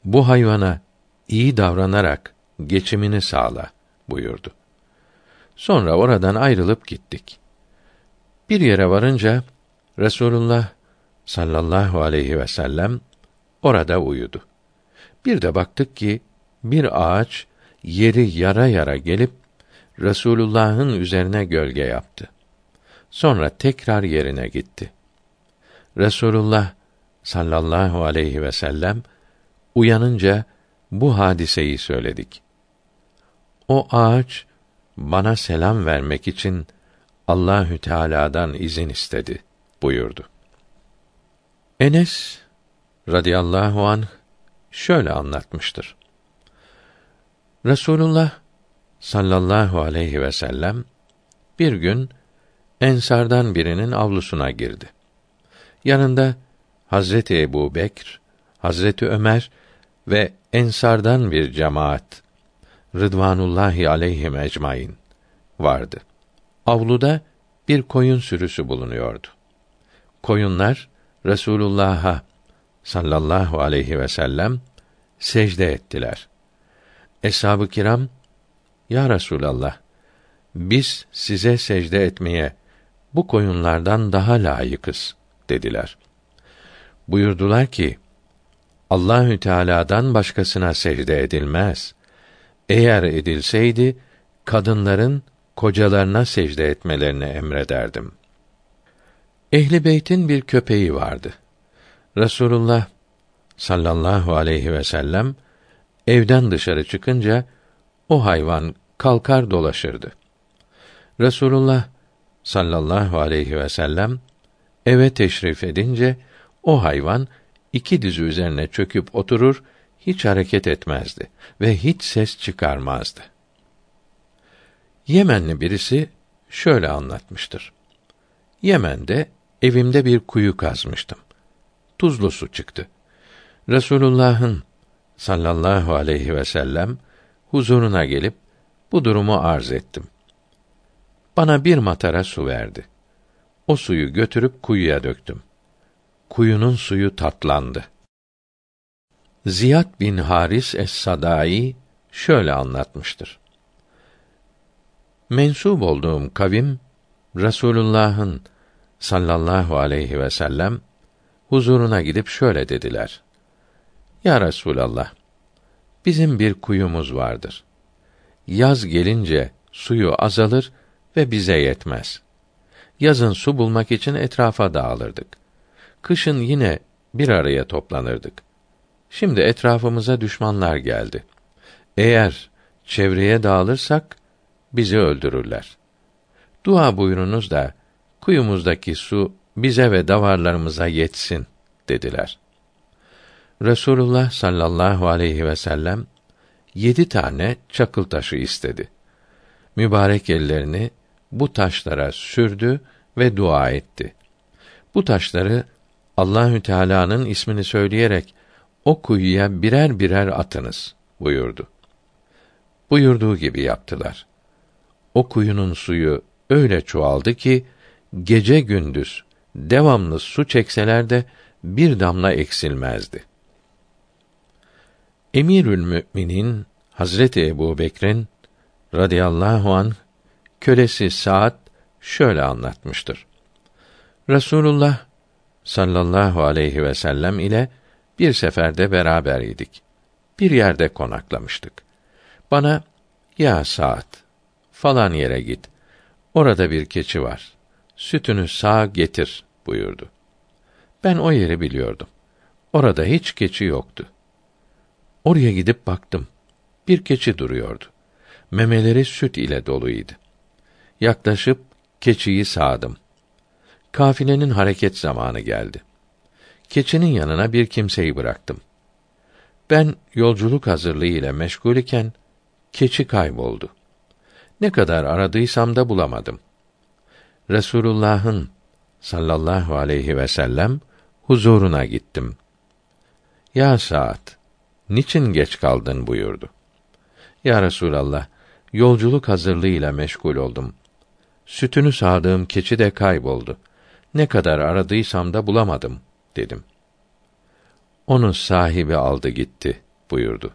Bu hayvana iyi davranarak geçimini sağla buyurdu. Sonra oradan ayrılıp gittik. Bir yere varınca Resulullah sallallahu aleyhi ve sellem orada uyudu. Bir de baktık ki bir ağaç yeri yara yara gelip Resulullah'ın üzerine gölge yaptı. Sonra tekrar yerine gitti. Resulullah sallallahu aleyhi ve sellem uyanınca bu hadiseyi söyledik. O ağaç bana selam vermek için Allahü Teala'dan izin istedi buyurdu. Enes radıyallahu anh şöyle anlatmıştır. Resulullah sallallahu aleyhi ve sellem bir gün ensardan birinin avlusuna girdi. Yanında Hazreti Ebu Bekr, Hazreti Ömer ve ensardan bir cemaat Rıdvanullahi aleyhim ecmaîn vardı. Avluda bir koyun sürüsü bulunuyordu. Koyunlar Resulullah'a sallallahu aleyhi ve sellem secde ettiler. Eshab-ı kiram ya Resulallah biz size secde etmeye bu koyunlardan daha layıkız dediler. Buyurdular ki Allahü Teala'dan başkasına secde edilmez. Eğer edilseydi kadınların kocalarına secde etmelerini emrederdim. Ehli beytin bir köpeği vardı. Resulullah sallallahu aleyhi ve sellem evden dışarı çıkınca o hayvan kalkar dolaşırdı. Resulullah sallallahu aleyhi ve sellem eve teşrif edince o hayvan iki dizi üzerine çöküp oturur, hiç hareket etmezdi ve hiç ses çıkarmazdı. Yemenli birisi şöyle anlatmıştır. Yemen'de evimde bir kuyu kazmıştım. Tuzlu su çıktı. Resulullah'ın sallallahu aleyhi ve sellem huzuruna gelip bu durumu arz ettim. Bana bir matara su verdi. O suyu götürüp kuyuya döktüm. Kuyunun suyu tatlandı. Ziyad bin Haris es-Sadai şöyle anlatmıştır. Mensup olduğum kavim Resulullah'ın sallallahu aleyhi ve sellem huzuruna gidip şöyle dediler. Ya Resulallah, bizim bir kuyumuz vardır. Yaz gelince suyu azalır ve bize yetmez. Yazın su bulmak için etrafa dağılırdık. Kışın yine bir araya toplanırdık. Şimdi etrafımıza düşmanlar geldi. Eğer çevreye dağılırsak bizi öldürürler. Dua buyurunuz da kuyumuzdaki su bize ve davarlarımıza yetsin dediler. Resulullah sallallahu aleyhi ve sellem yedi tane çakıl taşı istedi. Mübarek ellerini bu taşlara sürdü ve dua etti. Bu taşları Allahü Teala'nın ismini söyleyerek o kuyuya birer birer atınız buyurdu. Buyurduğu gibi yaptılar. O kuyunun suyu öyle çoğaldı ki gece gündüz devamlı su çekseler de bir damla eksilmezdi. Emirül Müminin Hazreti Ebu Bekir'in radıyallahu an kölesi Saad şöyle anlatmıştır. Resulullah sallallahu aleyhi ve sellem ile bir seferde beraber idik. Bir yerde konaklamıştık. Bana ya Saad falan yere git. Orada bir keçi var. Sütünü sağ getir buyurdu. Ben o yeri biliyordum. Orada hiç keçi yoktu. Oraya gidip baktım. Bir keçi duruyordu. Memeleri süt ile doluydu. Yaklaşıp keçiyi sağdım. Kafilenin hareket zamanı geldi. Keçinin yanına bir kimseyi bıraktım. Ben yolculuk hazırlığı ile meşgul iken keçi kayboldu. Ne kadar aradıysam da bulamadım. Resulullah'ın sallallahu aleyhi ve sellem huzuruna gittim. Ya saat, niçin geç kaldın buyurdu. Ya Resulallah, yolculuk hazırlığıyla meşgul oldum. Sütünü sağdığım keçi de kayboldu. Ne kadar aradıysam da bulamadım dedim. Onu sahibi aldı gitti buyurdu.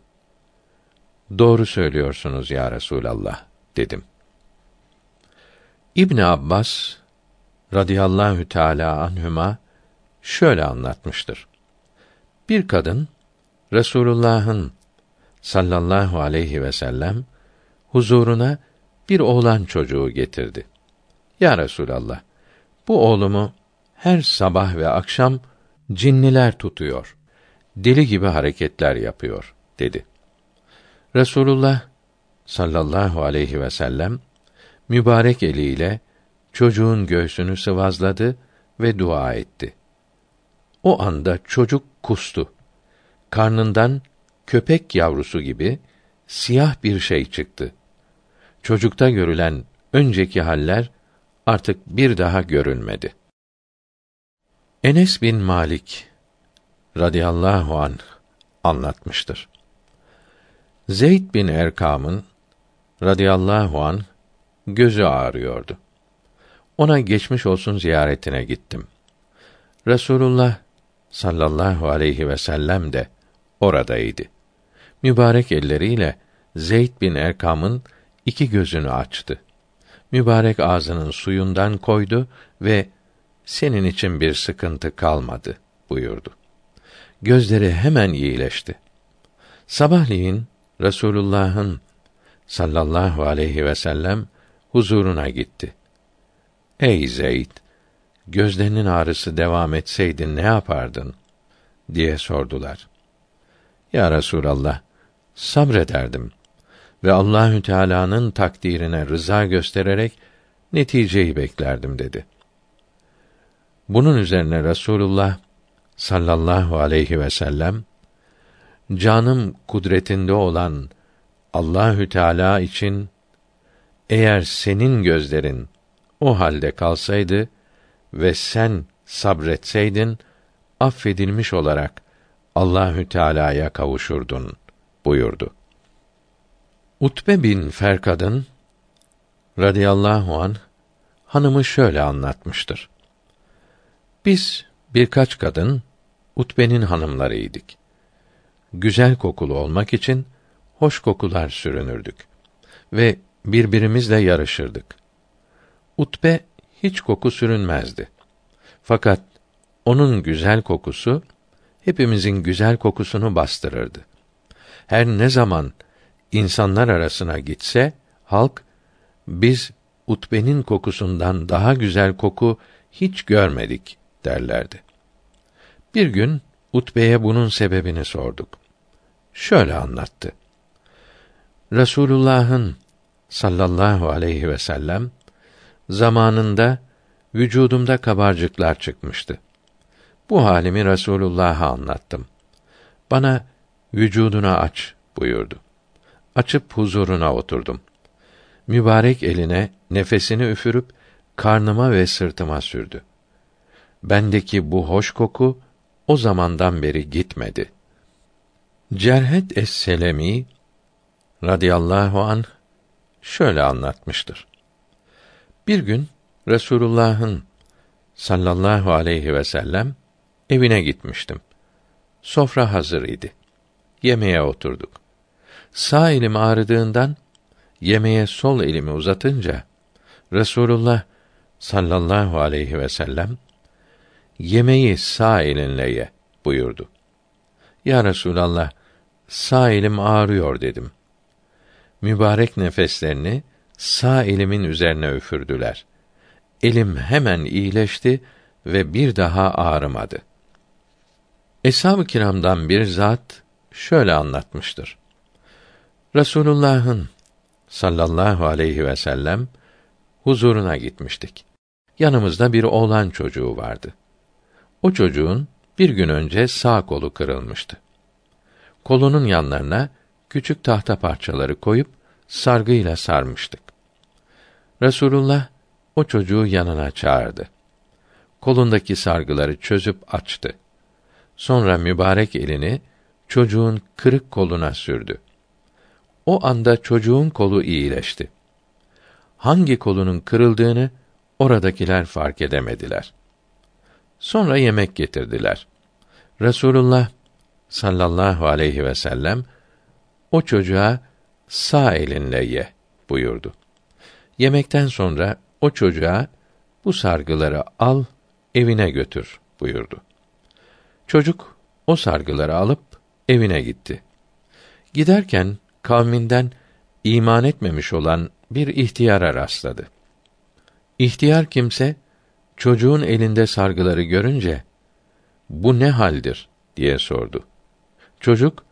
Doğru söylüyorsunuz ya Resulallah dedim. İbn Abbas radıyallahu teala anhüma şöyle anlatmıştır. Bir kadın Resulullah'ın sallallahu aleyhi ve sellem huzuruna bir oğlan çocuğu getirdi. Ya Resulallah, bu oğlumu her sabah ve akşam cinniler tutuyor. Deli gibi hareketler yapıyor, dedi. Resulullah sallallahu aleyhi ve sellem mübarek eliyle çocuğun göğsünü sıvazladı ve dua etti. O anda çocuk kustu. Karnından köpek yavrusu gibi siyah bir şey çıktı. Çocukta görülen önceki haller artık bir daha görülmedi. Enes bin Malik radıyallahu an anlatmıştır. Zeyd bin Erkam'ın radıyallahu an gözü ağrıyordu. Ona geçmiş olsun ziyaretine gittim. Resulullah sallallahu aleyhi ve sellem de oradaydı. Mübarek elleriyle Zeyd bin Erkam'ın iki gözünü açtı. Mübarek ağzının suyundan koydu ve senin için bir sıkıntı kalmadı buyurdu. Gözleri hemen iyileşti. Sabahleyin Resulullah'ın sallallahu aleyhi ve sellem huzuruna gitti. Ey Zeyd, gözlerinin ağrısı devam etseydi ne yapardın? diye sordular. Ya Resulallah, sabrederdim ve Allahü Teala'nın takdirine rıza göstererek neticeyi beklerdim dedi. Bunun üzerine Resulullah sallallahu aleyhi ve sellem canım kudretinde olan Allahü Teala için eğer senin gözlerin o halde kalsaydı ve sen sabretseydin affedilmiş olarak Allahü Teala'ya kavuşurdun buyurdu. Utbe bin Ferkad'ın radıyallahu an hanımı şöyle anlatmıştır. Biz birkaç kadın Utbe'nin hanımlarıydık. Güzel kokulu olmak için hoş kokular sürünürdük ve birbirimizle yarışırdık. Utbe hiç koku sürünmezdi. Fakat onun güzel kokusu hepimizin güzel kokusunu bastırırdı. Her ne zaman insanlar arasına gitse halk biz Utbe'nin kokusundan daha güzel koku hiç görmedik derlerdi. Bir gün Utbe'ye bunun sebebini sorduk. Şöyle anlattı. Resulullah'ın sallallahu aleyhi ve sellem zamanında vücudumda kabarcıklar çıkmıştı. Bu halimi Resulullah'a anlattım. Bana vücuduna aç buyurdu. Açıp huzuruna oturdum. Mübarek eline nefesini üfürüp karnıma ve sırtıma sürdü. Bendeki bu hoş koku o zamandan beri gitmedi. Cerhet es-Selemi radıyallahu an şöyle anlatmıştır. Bir gün Resulullah'ın sallallahu aleyhi ve sellem evine gitmiştim. Sofra hazır idi. Yemeğe oturduk. Sağ elim ağrıdığından yemeğe sol elimi uzatınca Resulullah sallallahu aleyhi ve sellem yemeği sağ elinle ye buyurdu. Ya Resulallah, sağ elim ağrıyor dedim. Mübarek nefeslerini sağ elimin üzerine üfürdüler. Elim hemen iyileşti ve bir daha ağrımadı. Eshab-ı kiramdan bir zat şöyle anlatmıştır. Resulullah'ın sallallahu aleyhi ve sellem huzuruna gitmiştik. Yanımızda bir oğlan çocuğu vardı. O çocuğun bir gün önce sağ kolu kırılmıştı. Kolunun yanlarına küçük tahta parçaları koyup sargıyla sarmıştık. Resulullah o çocuğu yanına çağırdı. Kolundaki sargıları çözüp açtı. Sonra mübarek elini çocuğun kırık koluna sürdü. O anda çocuğun kolu iyileşti. Hangi kolunun kırıldığını oradakiler fark edemediler. Sonra yemek getirdiler. Resulullah sallallahu aleyhi ve sellem o çocuğa sağ elinle ye buyurdu. Yemekten sonra o çocuğa bu sargıları al evine götür buyurdu. Çocuk o sargıları alıp evine gitti. Giderken kavminden iman etmemiş olan bir ihtiyara rastladı. İhtiyar kimse çocuğun elinde sargıları görünce bu ne haldir diye sordu. Çocuk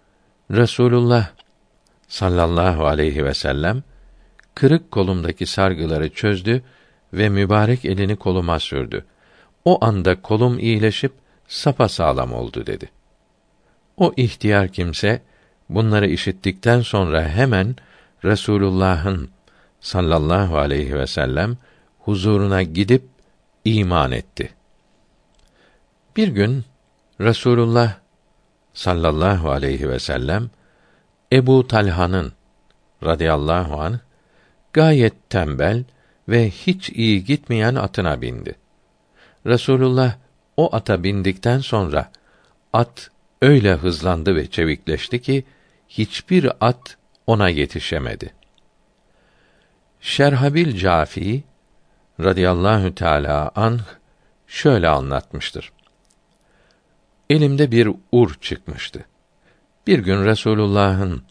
Resulullah sallallahu aleyhi ve sellem kırık kolumdaki sargıları çözdü ve mübarek elini koluma sürdü. O anda kolum iyileşip sapa sağlam oldu dedi. O ihtiyar kimse bunları işittikten sonra hemen Resulullah'ın sallallahu aleyhi ve sellem huzuruna gidip iman etti. Bir gün Resulullah sallallahu aleyhi ve sellem Ebu Talha'nın radıyallahu an gayet tembel ve hiç iyi gitmeyen atına bindi. Resulullah o ata bindikten sonra at öyle hızlandı ve çevikleşti ki hiçbir at ona yetişemedi. Şerhabil Cafi radıyallahu teala anh şöyle anlatmıştır. Elimde bir ur çıkmıştı. Bir gün Resulullah'ın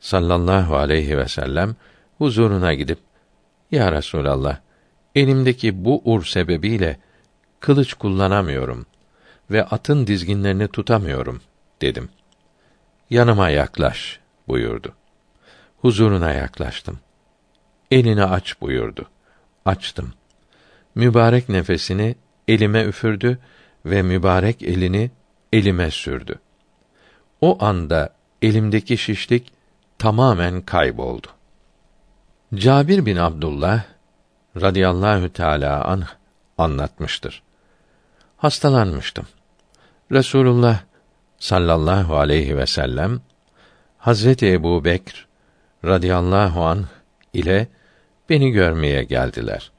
sallallahu aleyhi ve sellem huzuruna gidip Ya Resulallah elimdeki bu ur sebebiyle kılıç kullanamıyorum ve atın dizginlerini tutamıyorum dedim. Yanıma yaklaş buyurdu. Huzuruna yaklaştım. Elini aç buyurdu. Açtım. Mübarek nefesini elime üfürdü ve mübarek elini elime sürdü. O anda elimdeki şişlik tamamen kayboldu. Cabir bin Abdullah radıyallahu teala anh anlatmıştır. Hastalanmıştım. Resulullah sallallahu aleyhi ve sellem Hazreti Ebu Bekr radıyallahu anh ile beni görmeye geldiler.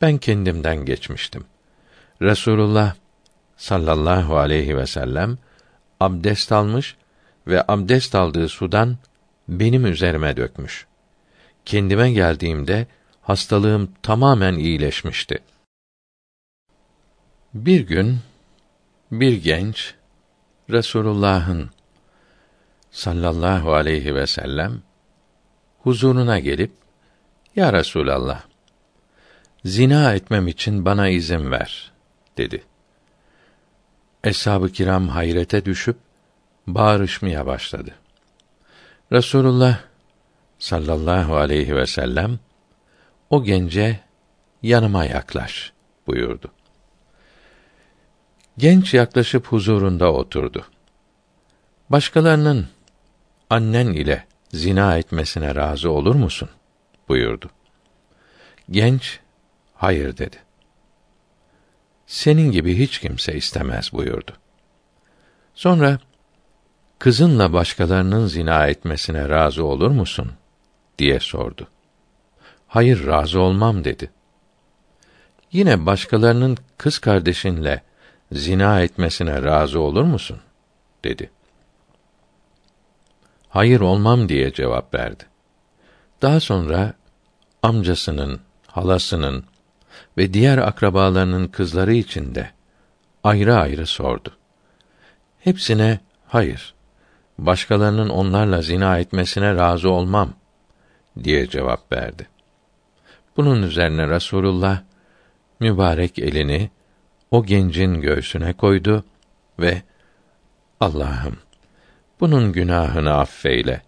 Ben kendimden geçmiştim. Resulullah sallallahu aleyhi ve sellem abdest almış ve abdest aldığı sudan benim üzerime dökmüş. Kendime geldiğimde hastalığım tamamen iyileşmişti. Bir gün bir genç Resulullah'ın sallallahu aleyhi ve sellem huzuruna gelip Ya Resulallah zina etmem için bana izin ver dedi. Eshab-ı kiram hayrete düşüp bağırışmaya başladı. Resulullah sallallahu aleyhi ve sellem o gence yanıma yaklaş buyurdu. Genç yaklaşıp huzurunda oturdu. Başkalarının annen ile zina etmesine razı olur musun? buyurdu. Genç hayır dedi. Senin gibi hiç kimse istemez buyurdu. Sonra kızınla başkalarının zina etmesine razı olur musun diye sordu. Hayır razı olmam dedi. Yine başkalarının kız kardeşinle zina etmesine razı olur musun? dedi. Hayır olmam diye cevap verdi. Daha sonra amcasının, halasının ve diğer akrabalarının kızları için de ayrı ayrı sordu. Hepsine hayır, başkalarının onlarla zina etmesine razı olmam diye cevap verdi. Bunun üzerine Rasulullah mübarek elini o gencin göğsüne koydu ve Allah'ım Bunun günahını affeyle.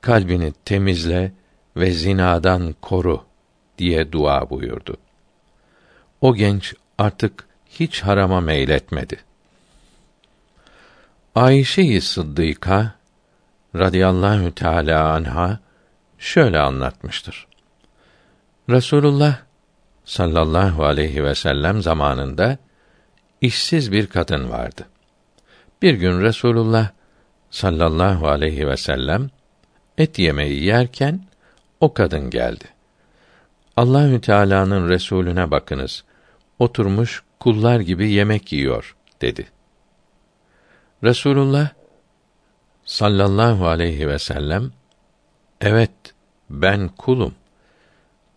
Kalbini temizle ve zinadan koru diye dua buyurdu. O genç artık hiç harama meyletmedi. Ayşe-i Sıddıka radıyallahu teala anha şöyle anlatmıştır. Resulullah sallallahu aleyhi ve sellem zamanında işsiz bir kadın vardı. Bir gün Resulullah sallallahu aleyhi ve sellem et yemeği yerken o kadın geldi. Allahü Teala'nın Resulüne bakınız. Oturmuş kullar gibi yemek yiyor dedi. Resulullah sallallahu aleyhi ve sellem evet ben kulum.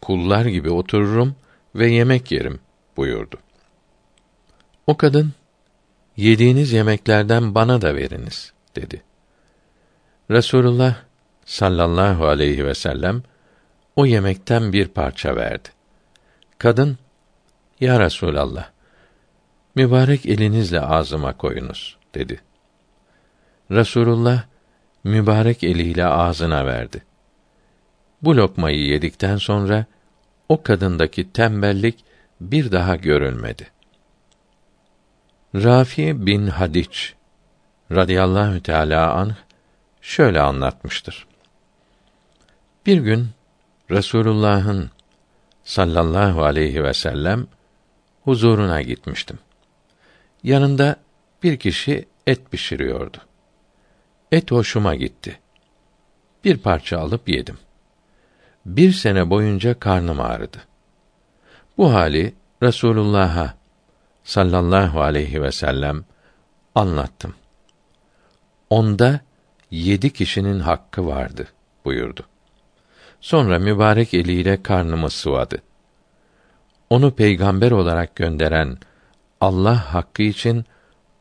Kullar gibi otururum ve yemek yerim buyurdu. O kadın yediğiniz yemeklerden bana da veriniz dedi. Resulullah sallallahu aleyhi ve sellem o yemekten bir parça verdi. Kadın, Ya Resulallah, mübarek elinizle ağzıma koyunuz, dedi. Resulullah, mübarek eliyle ağzına verdi. Bu lokmayı yedikten sonra, o kadındaki tembellik bir daha görülmedi. Rafi bin Hadiç radıyallahu teala anh şöyle anlatmıştır. Bir gün Resulullah'ın sallallahu aleyhi ve sellem huzuruna gitmiştim. Yanında bir kişi et pişiriyordu. Et hoşuma gitti. Bir parça alıp yedim. Bir sene boyunca karnım ağrıdı. Bu hali Resulullah'a sallallahu aleyhi ve sellem anlattım. Onda yedi kişinin hakkı vardı buyurdu. Sonra mübarek eliyle karnımı sıvadı. Onu peygamber olarak gönderen Allah hakkı için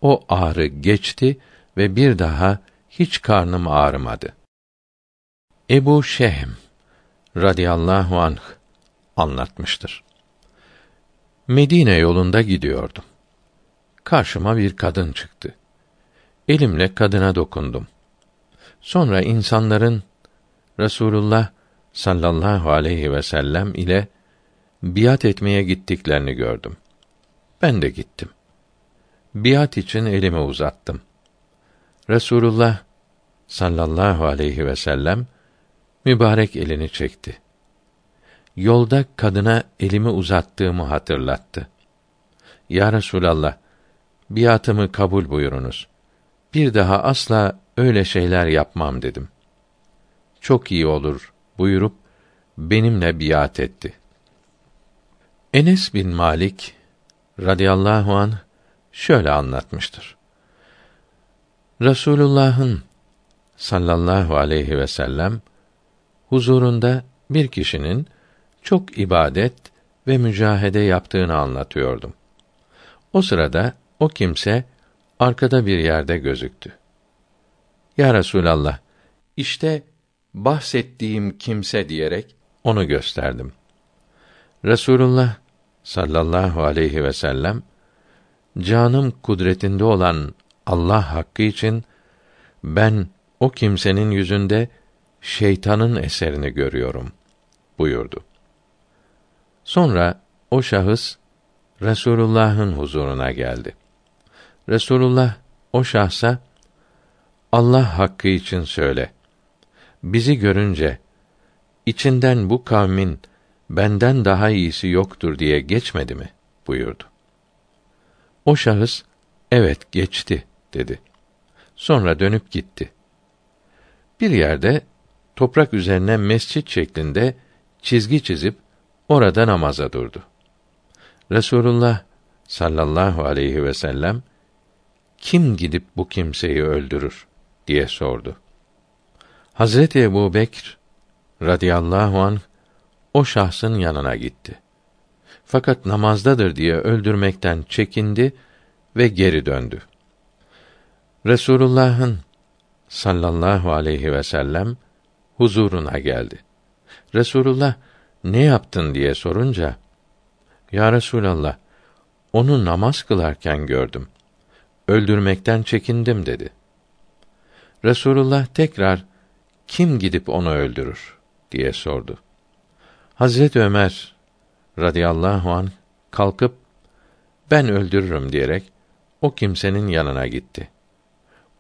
o ağrı geçti ve bir daha hiç karnım ağrımadı. Ebu Şehm radıyallahu anh anlatmıştır. Medine yolunda gidiyordum. Karşıma bir kadın çıktı. Elimle kadına dokundum. Sonra insanların Resulullah sallallahu aleyhi ve sellem ile biat etmeye gittiklerini gördüm. Ben de gittim. Biat için elimi uzattım. Resulullah sallallahu aleyhi ve sellem mübarek elini çekti. Yolda kadına elimi uzattığımı hatırlattı. Ya Resulallah, biatımı kabul buyurunuz. Bir daha asla öyle şeyler yapmam dedim. Çok iyi olur buyurup benimle biat etti. Enes bin Malik radıyallahu an şöyle anlatmıştır. Resulullah'ın sallallahu aleyhi ve sellem huzurunda bir kişinin çok ibadet ve mücahede yaptığını anlatıyordum. O sırada o kimse arkada bir yerde gözüktü. Ya Resulallah, işte bahsettiğim kimse diyerek onu gösterdim. Resulullah sallallahu aleyhi ve sellem canım kudretinde olan Allah hakkı için ben o kimsenin yüzünde şeytanın eserini görüyorum buyurdu. Sonra o şahıs Resulullah'ın huzuruna geldi. Resulullah o şahsa Allah hakkı için söyle. Bizi görünce içinden bu kavmin benden daha iyisi yoktur diye geçmedi mi buyurdu. O şahıs evet geçti dedi. Sonra dönüp gitti. Bir yerde toprak üzerine mescit şeklinde çizgi çizip orada namaza durdu. Resulullah sallallahu aleyhi ve sellem kim gidip bu kimseyi öldürür diye sordu. Hazreti Ebu Bekr radıyallahu an o şahsın yanına gitti. Fakat namazdadır diye öldürmekten çekindi ve geri döndü. Resulullah'ın sallallahu aleyhi ve sellem huzuruna geldi. Resulullah ne yaptın diye sorunca Ya Resulallah onu namaz kılarken gördüm. Öldürmekten çekindim dedi. Resulullah tekrar kim gidip onu öldürür diye sordu. Hazret Ömer radıyallahu an kalkıp ben öldürürüm diyerek o kimsenin yanına gitti.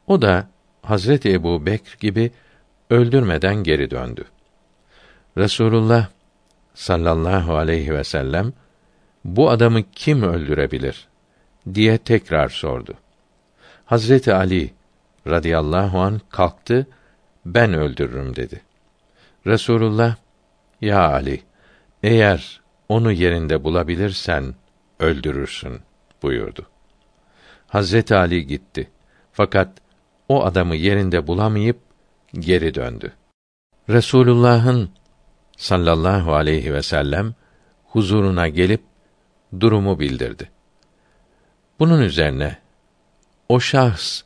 O da Hazreti Ebu Bekr gibi öldürmeden geri döndü. Resulullah sallallahu aleyhi ve sellem bu adamı kim öldürebilir diye tekrar sordu. Hazreti Ali radıyallahu an kalktı, ben öldürürüm dedi. Resulullah, ya Ali, eğer onu yerinde bulabilirsen öldürürsün buyurdu. Hazreti Ali gitti. Fakat o adamı yerinde bulamayıp geri döndü. Resulullah'ın sallallahu aleyhi ve sellem huzuruna gelip durumu bildirdi. Bunun üzerine o şahs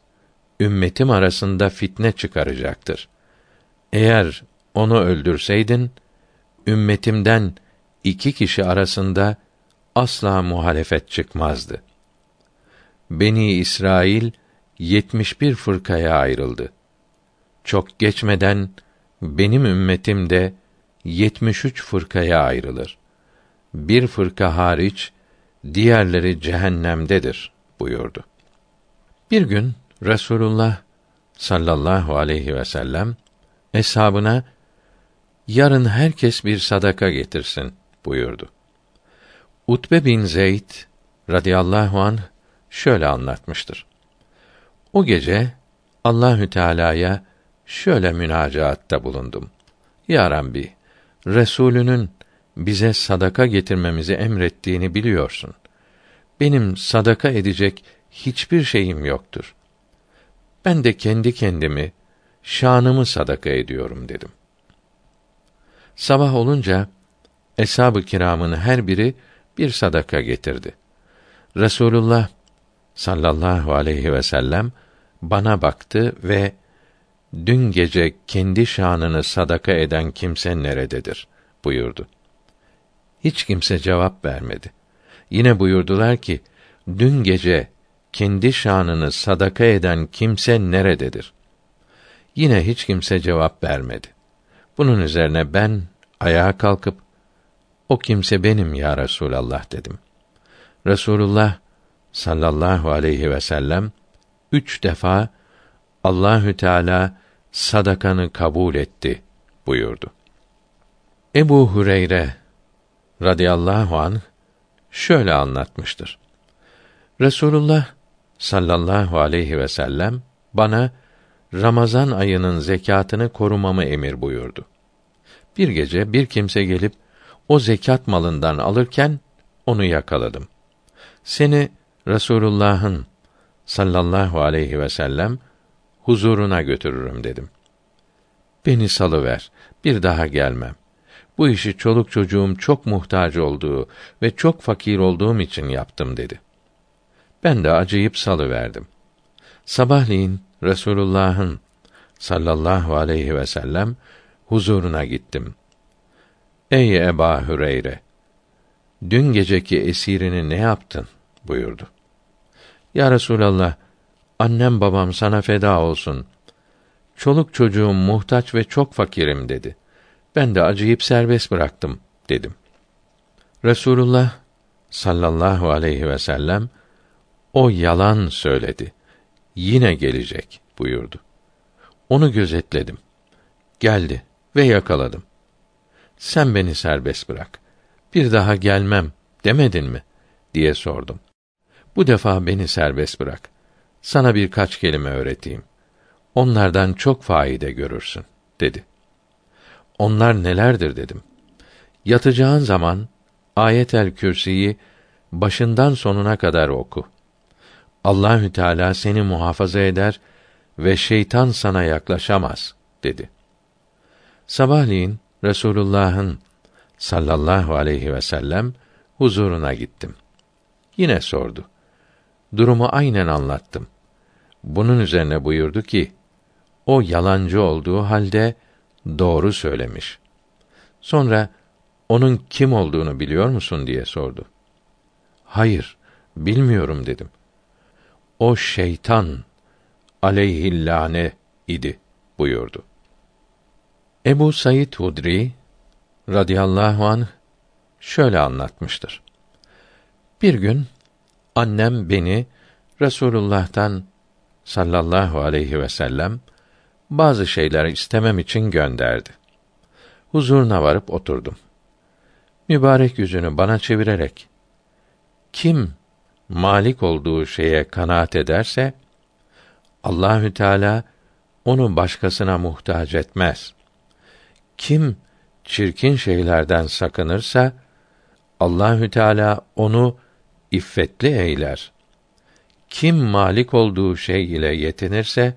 ümmetim arasında fitne çıkaracaktır. Eğer onu öldürseydin ümmetimden iki kişi arasında asla muhalefet çıkmazdı. Beni İsrail 71 fırkaya ayrıldı. Çok geçmeden benim ümmetim de 73 fırkaya ayrılır. Bir fırka hariç diğerleri cehennemdedir buyurdu. Bir gün Resulullah sallallahu aleyhi ve sellem eshabına yarın herkes bir sadaka getirsin buyurdu. Utbe bin Zeyd radıyallahu an şöyle anlatmıştır. O gece Allahü Teala'ya şöyle münacaatta bulundum. Ya Rabbi, Resulünün bize sadaka getirmemizi emrettiğini biliyorsun. Benim sadaka edecek hiçbir şeyim yoktur. Ben de kendi kendimi, şanımı sadaka ediyorum dedim. Sabah olunca eshab-ı kiramın her biri bir sadaka getirdi. Resulullah sallallahu aleyhi ve sellem bana baktı ve dün gece kendi şanını sadaka eden kimse nerededir buyurdu. Hiç kimse cevap vermedi. Yine buyurdular ki dün gece kendi şanını sadaka eden kimse nerededir? Yine hiç kimse cevap vermedi. Bunun üzerine ben ayağa kalkıp o kimse benim ya Resulallah dedim. Resulullah sallallahu aleyhi ve sellem üç defa Allahü Teala sadakanı kabul etti buyurdu. Ebu Hureyre radıyallahu an şöyle anlatmıştır. Resulullah sallallahu aleyhi ve sellem bana Ramazan ayının zekatını korumamı emir buyurdu. Bir gece bir kimse gelip o zekat malından alırken onu yakaladım. Seni Resulullah'ın sallallahu aleyhi ve sellem huzuruna götürürüm dedim. Beni salıver, bir daha gelmem. Bu işi çoluk çocuğum çok muhtaç olduğu ve çok fakir olduğum için yaptım dedi. Ben de acıyıp salıverdim. Sabahleyin Resulullah'ın sallallahu aleyhi ve sellem huzuruna gittim. Ey Eba Hüreyre! Dün geceki esirini ne yaptın? buyurdu. Ya Resulallah, annem babam sana feda olsun. Çoluk çocuğum muhtaç ve çok fakirim dedi. Ben de acıyıp serbest bıraktım dedim. Resulullah sallallahu aleyhi ve sellem o yalan söyledi. Yine gelecek buyurdu. Onu gözetledim. Geldi ve yakaladım. Sen beni serbest bırak. Bir daha gelmem demedin mi? diye sordum. Bu defa beni serbest bırak. Sana birkaç kelime öğreteyim. Onlardan çok faide görürsün, dedi. Onlar nelerdir dedim. Yatacağın zaman Ayet-el Kürsi'yi başından sonuna kadar oku. Allahü Teala seni muhafaza eder ve şeytan sana yaklaşamaz dedi. Sabahleyin Resulullah'ın sallallahu aleyhi ve sellem huzuruna gittim. Yine sordu. Durumu aynen anlattım. Bunun üzerine buyurdu ki, o yalancı olduğu halde doğru söylemiş. Sonra onun kim olduğunu biliyor musun diye sordu. Hayır, bilmiyorum dedim. O şeytan aleyhillâne idi buyurdu. Ebu Said Hudri radıyallahu anh şöyle anlatmıştır. Bir gün annem beni Resulullah'tan sallallahu aleyhi ve sellem bazı şeyler istemem için gönderdi. Huzuruna varıp oturdum. Mübarek yüzünü bana çevirerek kim malik olduğu şeye kanaat ederse Allahü Teala onu başkasına muhtaç etmez. Kim çirkin şeylerden sakınırsa Allahü Teala onu iffetli eyler. Kim malik olduğu şey ile yetinirse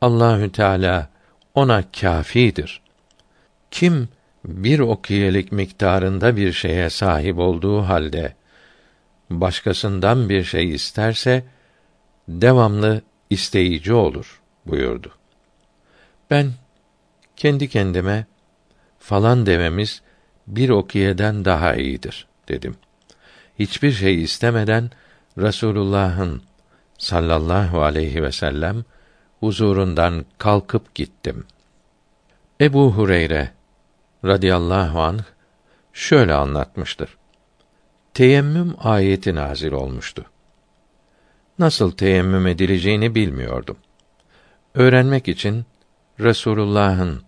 Allahü Teala ona kâfidir. Kim bir okiyelik miktarında bir şeye sahip olduğu halde başkasından bir şey isterse devamlı isteyici olur buyurdu. Ben kendi kendime falan dememiz bir okiyeden daha iyidir dedim. Hiçbir şey istemeden Resulullah'ın sallallahu aleyhi ve sellem huzurundan kalkıp gittim. Ebu Hureyre radıyallahu anh şöyle anlatmıştır. Teyemmüm ayeti nazil olmuştu. Nasıl teyemmüm edileceğini bilmiyordum. Öğrenmek için Resulullah'ın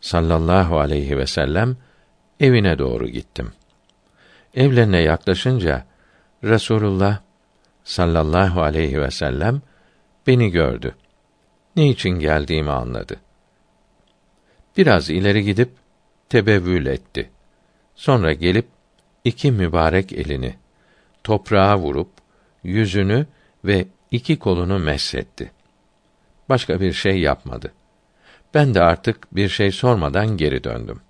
sallallahu aleyhi ve sellem evine doğru gittim. Evlerine yaklaşınca Resulullah sallallahu aleyhi ve sellem beni gördü. Ne için geldiğimi anladı. Biraz ileri gidip tebevvül etti. Sonra gelip iki mübarek elini toprağa vurup yüzünü ve iki kolunu meshetti. Başka bir şey yapmadı. Ben de artık bir şey sormadan geri döndüm.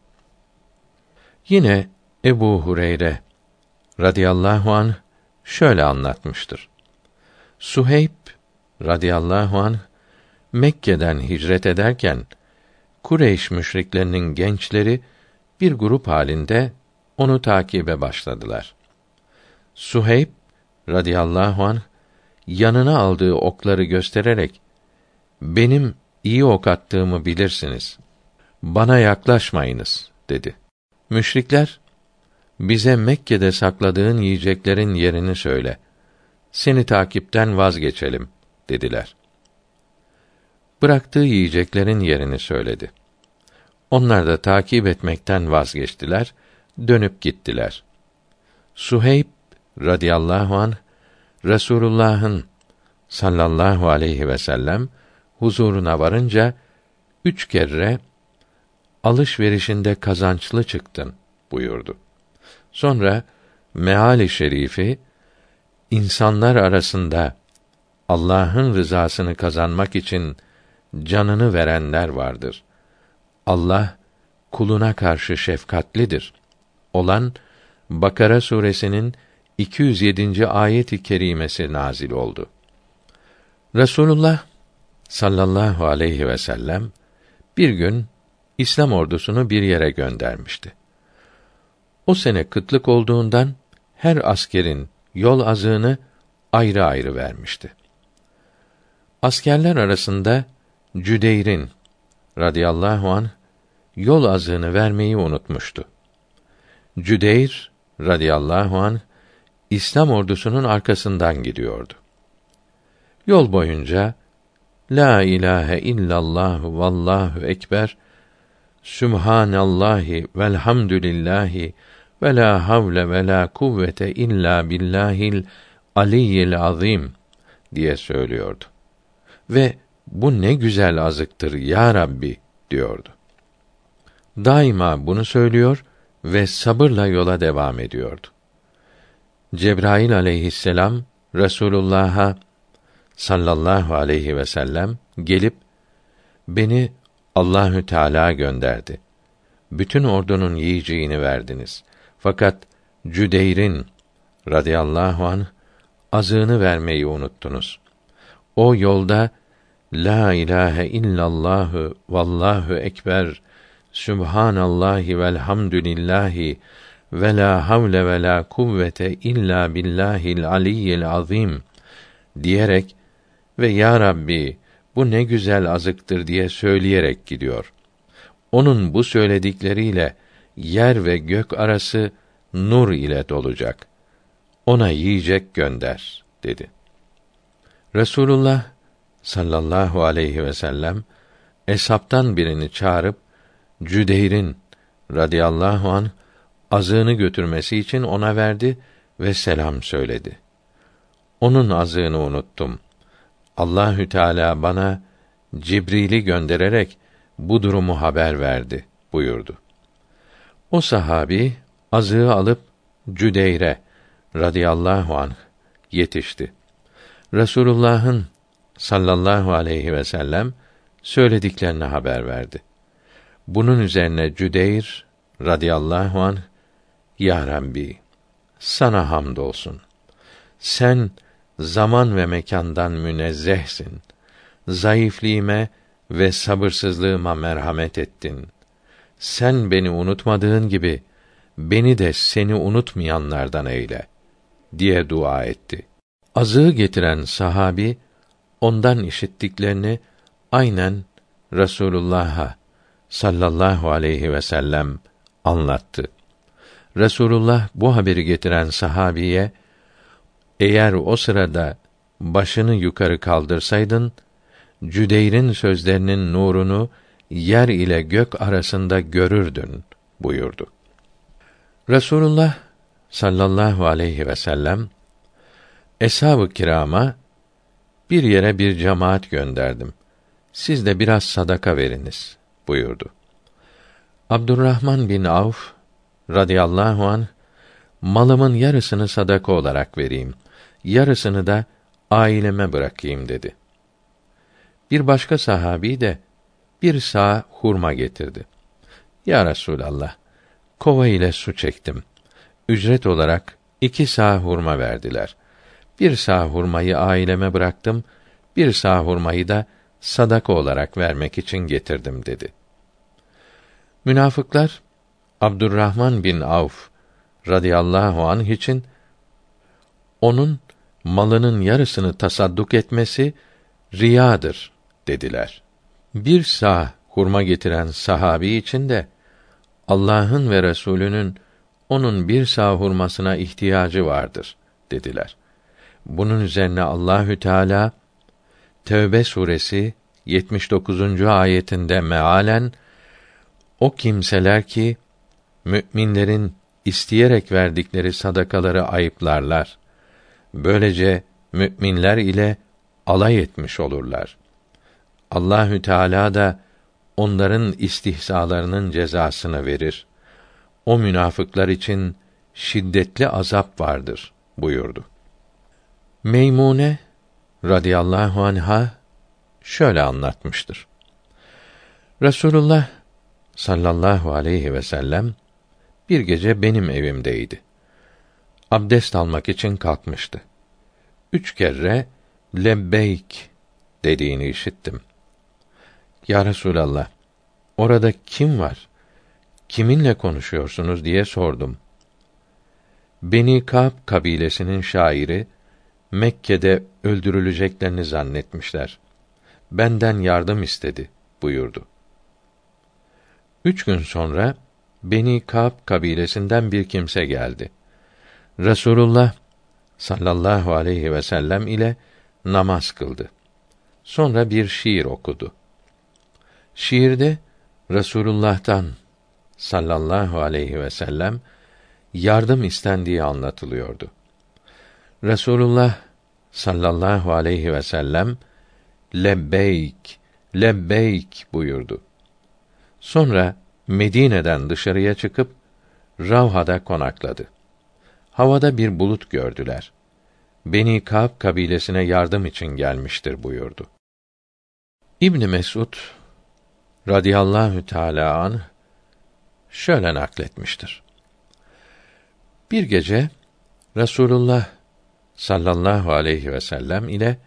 Yine Ebu Hureyre radıyallahu an şöyle anlatmıştır. Suheyb radıyallahu an Mekke'den hicret ederken Kureyş müşriklerinin gençleri bir grup halinde onu takibe başladılar. Suheyb radıyallahu an yanına aldığı okları göstererek benim iyi ok attığımı bilirsiniz. Bana yaklaşmayınız dedi. Müşrikler bize Mekke'de sakladığın yiyeceklerin yerini söyle. Seni takipten vazgeçelim dediler. Bıraktığı yiyeceklerin yerini söyledi. Onlar da takip etmekten vazgeçtiler, dönüp gittiler. Suheyb radıyallahu an Resulullah'ın sallallahu aleyhi ve sellem huzuruna varınca üç kere alışverişinde kazançlı çıktın buyurdu. Sonra meali şerifi insanlar arasında Allah'ın rızasını kazanmak için canını verenler vardır. Allah kuluna karşı şefkatlidir. Olan Bakara suresinin 207. ayet-i kerimesi nazil oldu. Resulullah sallallahu aleyhi ve sellem bir gün İslam ordusunu bir yere göndermişti. O sene kıtlık olduğundan her askerin yol azığını ayrı ayrı vermişti. Askerler arasında Cüdeyr'in radıyallahu an yol azığını vermeyi unutmuştu. Cüdeyr radıyallahu an İslam ordusunun arkasından gidiyordu. Yol boyunca La ilahe illallah vallahu ekber Sübhanallahi velhamdülillahi ve la havle ve la kuvvete illa billahil aliyyil azim diye söylüyordu. Ve bu ne güzel azıktır ya Rabbi diyordu. Daima bunu söylüyor ve sabırla yola devam ediyordu. Cebrail aleyhisselam Resulullah'a sallallahu aleyhi ve sellem gelip beni Allahü Teala gönderdi. Bütün ordunun yiyeceğini verdiniz. Fakat Cüdeyr'in radıyallahu an azığını vermeyi unuttunuz. O yolda la ilahe illallahu vallahu ekber Sübhanallahi velhamdülillahi ve la havle ve la kuvvete illa billahil aliyyil azim diyerek ve ya Rabbi bu ne güzel azıktır diye söyleyerek gidiyor. Onun bu söyledikleriyle yer ve gök arası nur ile dolacak. Ona yiyecek gönder dedi. Resulullah sallallahu aleyhi ve sellem eshaptan birini çağırıp Cüdeyr'in radıyallahu an azığını götürmesi için ona verdi ve selam söyledi. Onun azığını unuttum. Allahü Teala bana Cibril'i göndererek bu durumu haber verdi buyurdu. O sahabi azığı alıp Cüdeyr'e radıyallahu anh yetişti. Resulullah'ın sallallahu aleyhi ve sellem söylediklerini haber verdi. Bunun üzerine Cüdeyr radıyallahu anh Ya Rabbi sana hamdolsun. Sen zaman ve mekandan münezzehsin. Zayıfliğime ve sabırsızlığıma merhamet ettin. Sen beni unutmadığın gibi beni de seni unutmayanlardan eyle diye dua etti. Azığı getiren sahabi ondan işittiklerini aynen Resulullah'a sallallahu aleyhi ve sellem anlattı. Resulullah bu haberi getiren sahabiye eğer o sırada başını yukarı kaldırsaydın Cüdeyr'in sözlerinin nurunu yer ile gök arasında görürdün buyurdu. Resulullah sallallahu aleyhi ve sellem eshab-ı kirama bir yere bir cemaat gönderdim. Siz de biraz sadaka veriniz buyurdu. Abdurrahman bin Avf radıyallahu an malımın yarısını sadaka olarak vereyim, yarısını da aileme bırakayım dedi. Bir başka sahabi de bir sağ hurma getirdi. Ya Resulallah, kova ile su çektim. Ücret olarak iki sağ hurma verdiler. Bir sağ hurmayı aileme bıraktım, bir sağ hurmayı da sadaka olarak vermek için getirdim dedi. Münafıklar Abdurrahman bin Avf radıyallahu anh için onun malının yarısını tasadduk etmesi riyadır dediler. Bir sağ hurma getiren sahabi için de Allah'ın ve Resulünün onun bir sağ hurmasına ihtiyacı vardır dediler. Bunun üzerine Allahü Teala Tevbe suresi 79. ayetinde mealen o kimseler ki müminlerin isteyerek verdikleri sadakaları ayıplarlar. Böylece müminler ile alay etmiş olurlar. Allahü Teala da onların istihzalarının cezasını verir. O münafıklar için şiddetli azap vardır buyurdu. Meymune radıyallahu anha şöyle anlatmıştır. Resulullah sallallahu aleyhi ve sellem bir gece benim evimdeydi. Abdest almak için kalkmıştı. Üç kere lebbeyk dediğini işittim. Ya Resulallah, orada kim var? Kiminle konuşuyorsunuz diye sordum. Beni Kab kabilesinin şairi Mekke'de öldürüleceklerini zannetmişler. Benden yardım istedi buyurdu. Üç gün sonra Beni Kab kabilesinden bir kimse geldi. Resulullah sallallahu aleyhi ve sellem ile namaz kıldı. Sonra bir şiir okudu. Şiirde Resulullah'tan sallallahu aleyhi ve sellem yardım istendiği anlatılıyordu. Resulullah sallallahu aleyhi ve sellem lebbeyk lebbeyk buyurdu. Sonra Medine'den dışarıya çıkıp Ravha'da konakladı. Havada bir bulut gördüler. Beni Kab kabilesine yardım için gelmiştir buyurdu. İbn Mesud radıyallahu teala an şöyle nakletmiştir. Bir gece Resulullah sallallahu aleyhi ve sellem ile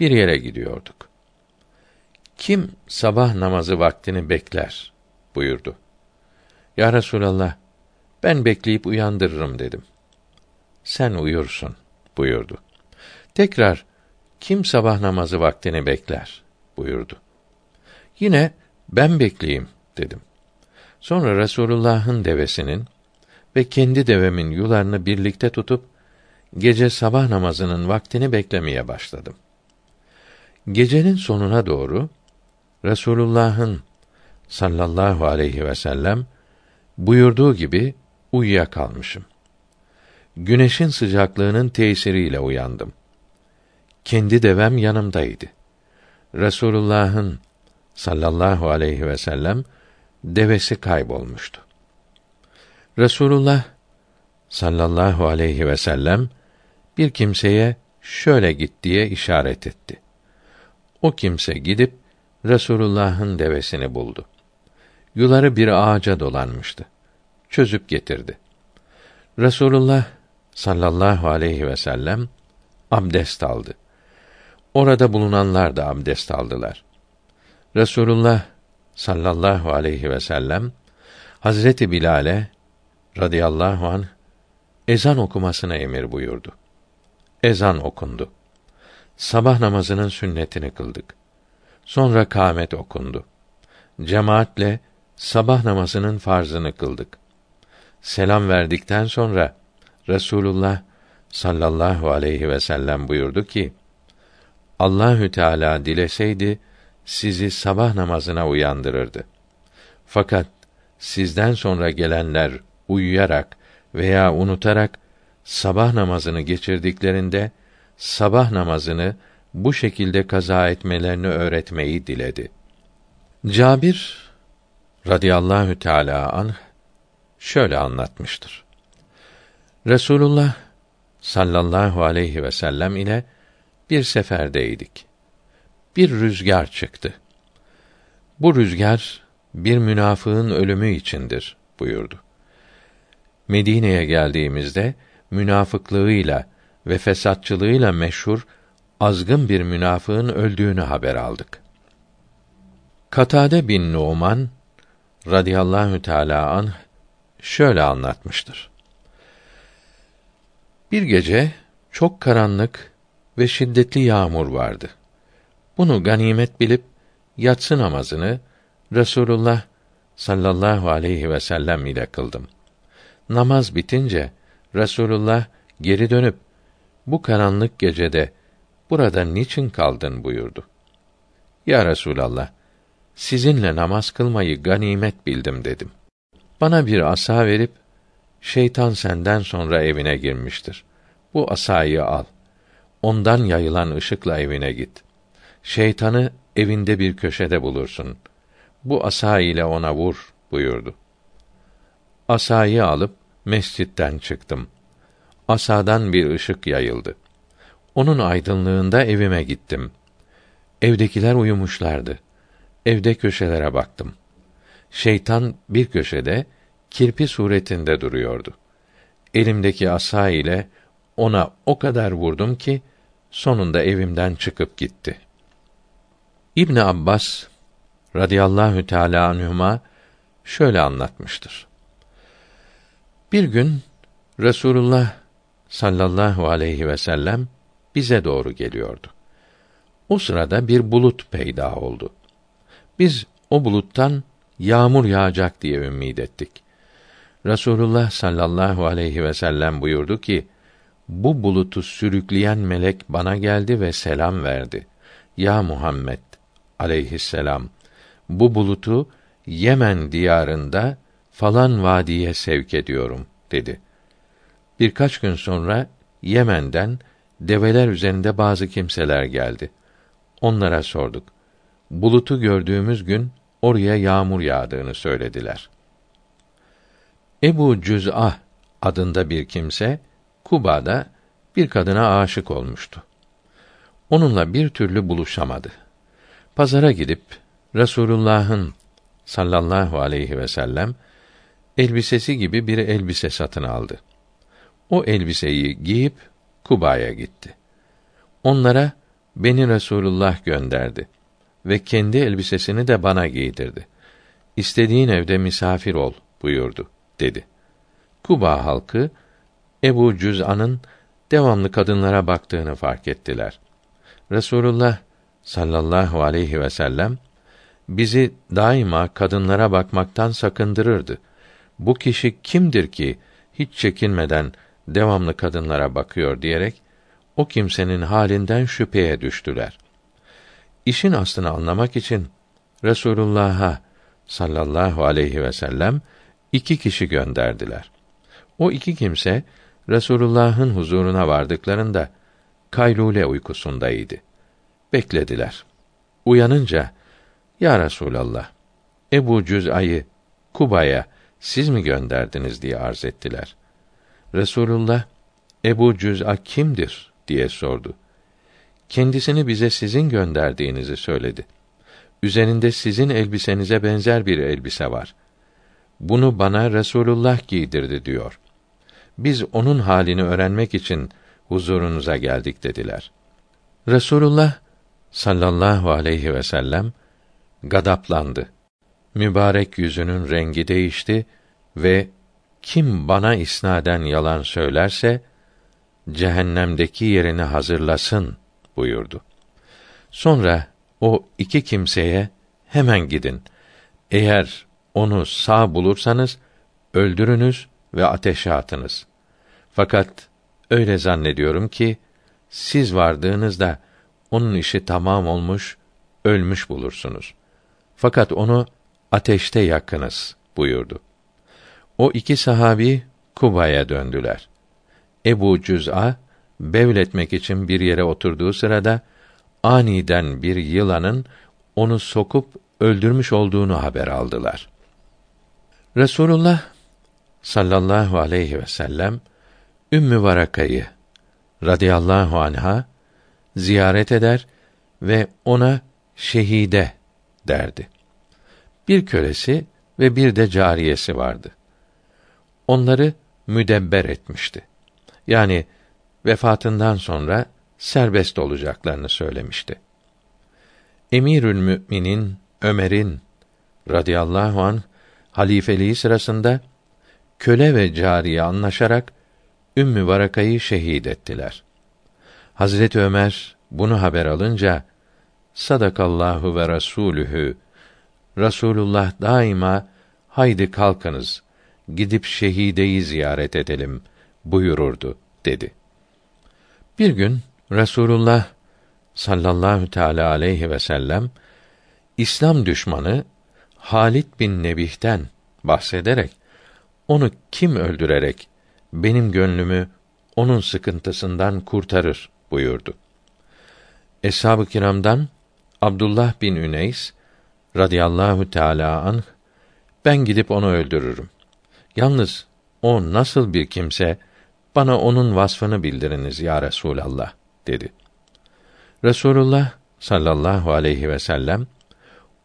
bir yere gidiyorduk. Kim sabah namazı vaktini bekler buyurdu. Ya Resulallah, ben bekleyip uyandırırım dedim. Sen uyursun buyurdu. Tekrar kim sabah namazı vaktini bekler buyurdu. Yine ben bekleyeyim dedim. Sonra Resulullah'ın devesinin ve kendi devemin yularını birlikte tutup gece sabah namazının vaktini beklemeye başladım. Gecenin sonuna doğru Resulullah'ın sallallahu aleyhi ve sellem buyurduğu gibi uyuya kalmışım. Güneşin sıcaklığının tesiriyle uyandım. Kendi devem yanımdaydı. Resulullah'ın sallallahu aleyhi ve sellem devesi kaybolmuştu. Resulullah sallallahu aleyhi ve sellem bir kimseye şöyle git diye işaret etti. O kimse gidip Resulullah'ın devesini buldu. Yuları bir ağaca dolanmıştı. Çözüp getirdi. Resulullah sallallahu aleyhi ve sellem abdest aldı. Orada bulunanlar da abdest aldılar. Resulullah sallallahu aleyhi ve sellem Hazreti Bilal'e radıyallahu an ezan okumasına emir buyurdu. Ezan okundu. Sabah namazının sünnetini kıldık. Sonra kâmet okundu. Cemaatle sabah namazının farzını kıldık. Selam verdikten sonra Resulullah sallallahu aleyhi ve sellem buyurdu ki: Allahü Teala dileseydi sizi sabah namazına uyandırırdı. Fakat sizden sonra gelenler uyuyarak veya unutarak sabah namazını geçirdiklerinde sabah namazını bu şekilde kaza etmelerini öğretmeyi diledi. Cabir radıyallahu teala anh şöyle anlatmıştır. Resulullah sallallahu aleyhi ve sellem ile bir seferdeydik. Bir rüzgar çıktı. Bu rüzgar bir münafığın ölümü içindir buyurdu. Medine'ye geldiğimizde münafıklığıyla ve fesatçılığıyla meşhur azgın bir münafığın öldüğünü haber aldık. Katade bin Numan radıyallahu teala anh şöyle anlatmıştır. Bir gece çok karanlık ve şiddetli yağmur vardı. Bunu ganimet bilip yatsı namazını Resulullah sallallahu aleyhi ve sellem ile kıldım. Namaz bitince Resulullah geri dönüp bu karanlık gecede burada niçin kaldın buyurdu. Ya Resulallah, sizinle namaz kılmayı ganimet bildim dedim. Bana bir asa verip, şeytan senden sonra evine girmiştir. Bu asayı al. Ondan yayılan ışıkla evine git. Şeytanı evinde bir köşede bulursun. Bu asa ile ona vur buyurdu. Asayı alıp mescitten çıktım. Asadan bir ışık yayıldı. Onun aydınlığında evime gittim. Evdekiler uyumuşlardı. Evde köşelere baktım. Şeytan bir köşede kirpi suretinde duruyordu. Elimdeki asa ile ona o kadar vurdum ki sonunda evimden çıkıp gitti. İbn Abbas radıyallahu teala anhuma şöyle anlatmıştır. Bir gün Resulullah sallallahu aleyhi ve sellem bize doğru geliyordu. O sırada bir bulut peyda oldu. Biz o buluttan yağmur yağacak diye ümid ettik. Resulullah sallallahu aleyhi ve sellem buyurdu ki: Bu bulutu sürükleyen melek bana geldi ve selam verdi. Ya Muhammed aleyhisselam, bu bulutu Yemen diyarında falan vadiye sevk ediyorum dedi. Birkaç gün sonra Yemen'den develer üzerinde bazı kimseler geldi. Onlara sorduk. Bulutu gördüğümüz gün oraya yağmur yağdığını söylediler. Ebu Cüz'ah adında bir kimse Kuba'da bir kadına aşık olmuştu. Onunla bir türlü buluşamadı. Pazara gidip Resulullah'ın sallallahu aleyhi ve sellem elbisesi gibi bir elbise satın aldı. O elbiseyi giyip Kuba'ya gitti. Onlara beni Resulullah gönderdi ve kendi elbisesini de bana giydirdi. İstediğin evde misafir ol buyurdu dedi. Kuba halkı Ebu Cüz'an'ın devamlı kadınlara baktığını fark ettiler. Resulullah sallallahu aleyhi ve sellem bizi daima kadınlara bakmaktan sakındırırdı. Bu kişi kimdir ki hiç çekinmeden devamlı kadınlara bakıyor diyerek o kimsenin halinden şüpheye düştüler. İşin aslını anlamak için Resulullah'a sallallahu aleyhi ve sellem iki kişi gönderdiler. O iki kimse Resulullah'ın huzuruna vardıklarında kaylule uykusundaydı. Beklediler. Uyanınca ya Resulallah Ebu Cüz'ayı Kuba'ya siz mi gönderdiniz diye arz ettiler. Resulullah Ebu Cüz'a kimdir diye sordu. Kendisini bize sizin gönderdiğinizi söyledi. Üzerinde sizin elbisenize benzer bir elbise var. Bunu bana Resulullah giydirdi diyor. Biz onun halini öğrenmek için huzurunuza geldik dediler. Resulullah sallallahu aleyhi ve sellem gadaplandı. Mübarek yüzünün rengi değişti ve kim bana isnaden yalan söylerse cehennemdeki yerini hazırlasın buyurdu. Sonra o iki kimseye hemen gidin. Eğer onu sağ bulursanız öldürünüz ve ateşe atınız. Fakat öyle zannediyorum ki siz vardığınızda onun işi tamam olmuş, ölmüş bulursunuz. Fakat onu ateşte yakınız buyurdu. O iki sahabi Kuba'ya döndüler. Ebu Cüz'a bevletmek için bir yere oturduğu sırada aniden bir yılanın onu sokup öldürmüş olduğunu haber aldılar. Resulullah sallallahu aleyhi ve sellem Ümmü Varaka'yı radıyallahu anha ziyaret eder ve ona şehide derdi. Bir kölesi ve bir de cariyesi vardı. Onları müdebber etmişti. Yani vefatından sonra serbest olacaklarını söylemişti. Emirül Müminin Ömer'in radıyallahu an halifeliği sırasında köle ve cariye anlaşarak Ümmü Varaka'yı şehit ettiler. Hazreti Ömer bunu haber alınca sadakallahu ve rasulühü Rasulullah daima haydi kalkınız gidip şehideyi ziyaret edelim buyururdu dedi. Bir gün Resulullah sallallahu teala aleyhi ve sellem İslam düşmanı Halit bin Nebih'ten bahsederek onu kim öldürerek benim gönlümü onun sıkıntısından kurtarır buyurdu. Eshab-ı kiramdan Abdullah bin Üneys radıyallahu teala anh ben gidip onu öldürürüm. Yalnız o nasıl bir kimse bana onun vasfını bildiriniz ya Resulallah dedi. Resulullah sallallahu aleyhi ve sellem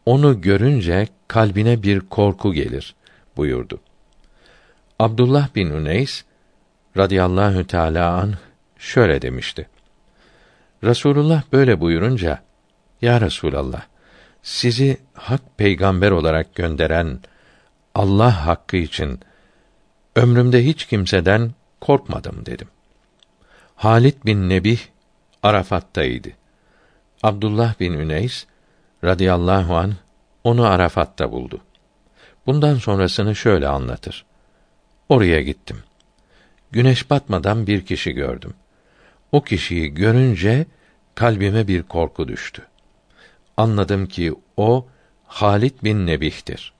onu görünce kalbine bir korku gelir buyurdu. Abdullah bin Üneys radıyallahu teala an şöyle demişti. Resulullah böyle buyurunca ya Resulallah sizi hak peygamber olarak gönderen Allah hakkı için ömrümde hiç kimseden korkmadım dedim. Halit bin Nebih Arafat'taydı. Abdullah bin Üneys radıyallahu an onu Arafat'ta buldu. Bundan sonrasını şöyle anlatır. Oraya gittim. Güneş batmadan bir kişi gördüm. O kişiyi görünce kalbime bir korku düştü. Anladım ki o Halit bin Nebih'tir.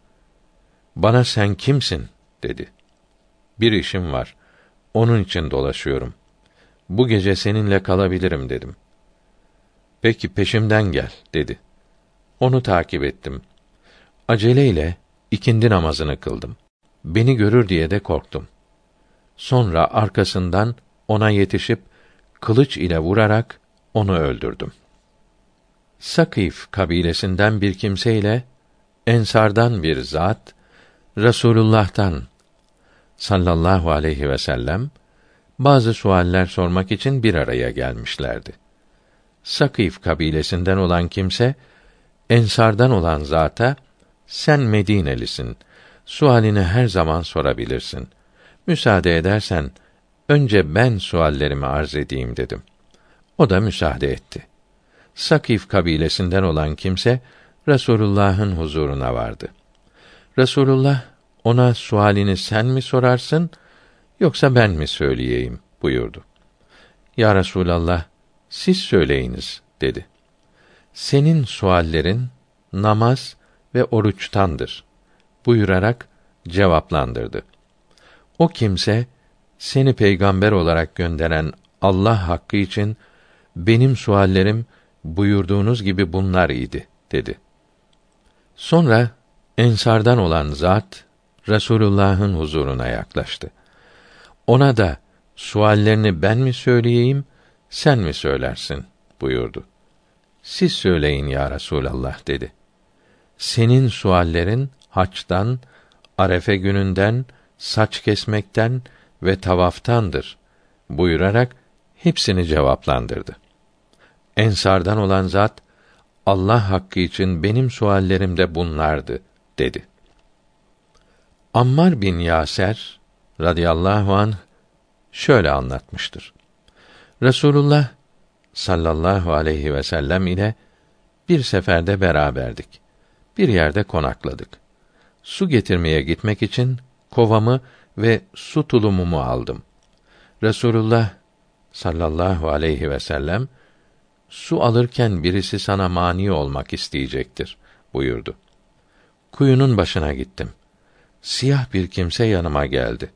Bana sen kimsin dedi. Bir işim var. Onun için dolaşıyorum. Bu gece seninle kalabilirim dedim. Peki peşimden gel dedi. Onu takip ettim. Aceleyle ikindi namazını kıldım. Beni görür diye de korktum. Sonra arkasından ona yetişip kılıç ile vurarak onu öldürdüm. Sakif kabilesinden bir kimseyle ensardan bir zat Resulullah'tan sallallahu aleyhi ve sellem bazı sualler sormak için bir araya gelmişlerdi. Sakif kabilesinden olan kimse ensardan olan zata sen Medinelisin. Sualini her zaman sorabilirsin. Müsaade edersen önce ben suallerimi arz edeyim dedim. O da müsaade etti. Sakif kabilesinden olan kimse Resulullah'ın huzuruna vardı. Resulullah ona sualini sen mi sorarsın yoksa ben mi söyleyeyim buyurdu. Ya Resulallah siz söyleyiniz dedi. Senin suallerin namaz ve oruçtandır buyurarak cevaplandırdı. O kimse seni peygamber olarak gönderen Allah hakkı için benim suallerim buyurduğunuz gibi bunlar idi dedi. Sonra ensardan olan zat Resulullah'ın huzuruna yaklaştı. Ona da suallerini ben mi söyleyeyim, sen mi söylersin buyurdu. Siz söyleyin ya Resulallah dedi. Senin suallerin haçtan, arefe gününden, saç kesmekten ve tavaftandır buyurarak hepsini cevaplandırdı. Ensardan olan zat Allah hakkı için benim suallerim de bunlardı dedi. Ammar bin Yaser radıyallahu an şöyle anlatmıştır. Resulullah sallallahu aleyhi ve sellem ile bir seferde beraberdik. Bir yerde konakladık. Su getirmeye gitmek için kovamı ve su tulumumu aldım. Resulullah sallallahu aleyhi ve sellem su alırken birisi sana mani olmak isteyecektir buyurdu. Kuyunun başına gittim. Siyah bir kimse yanıma geldi.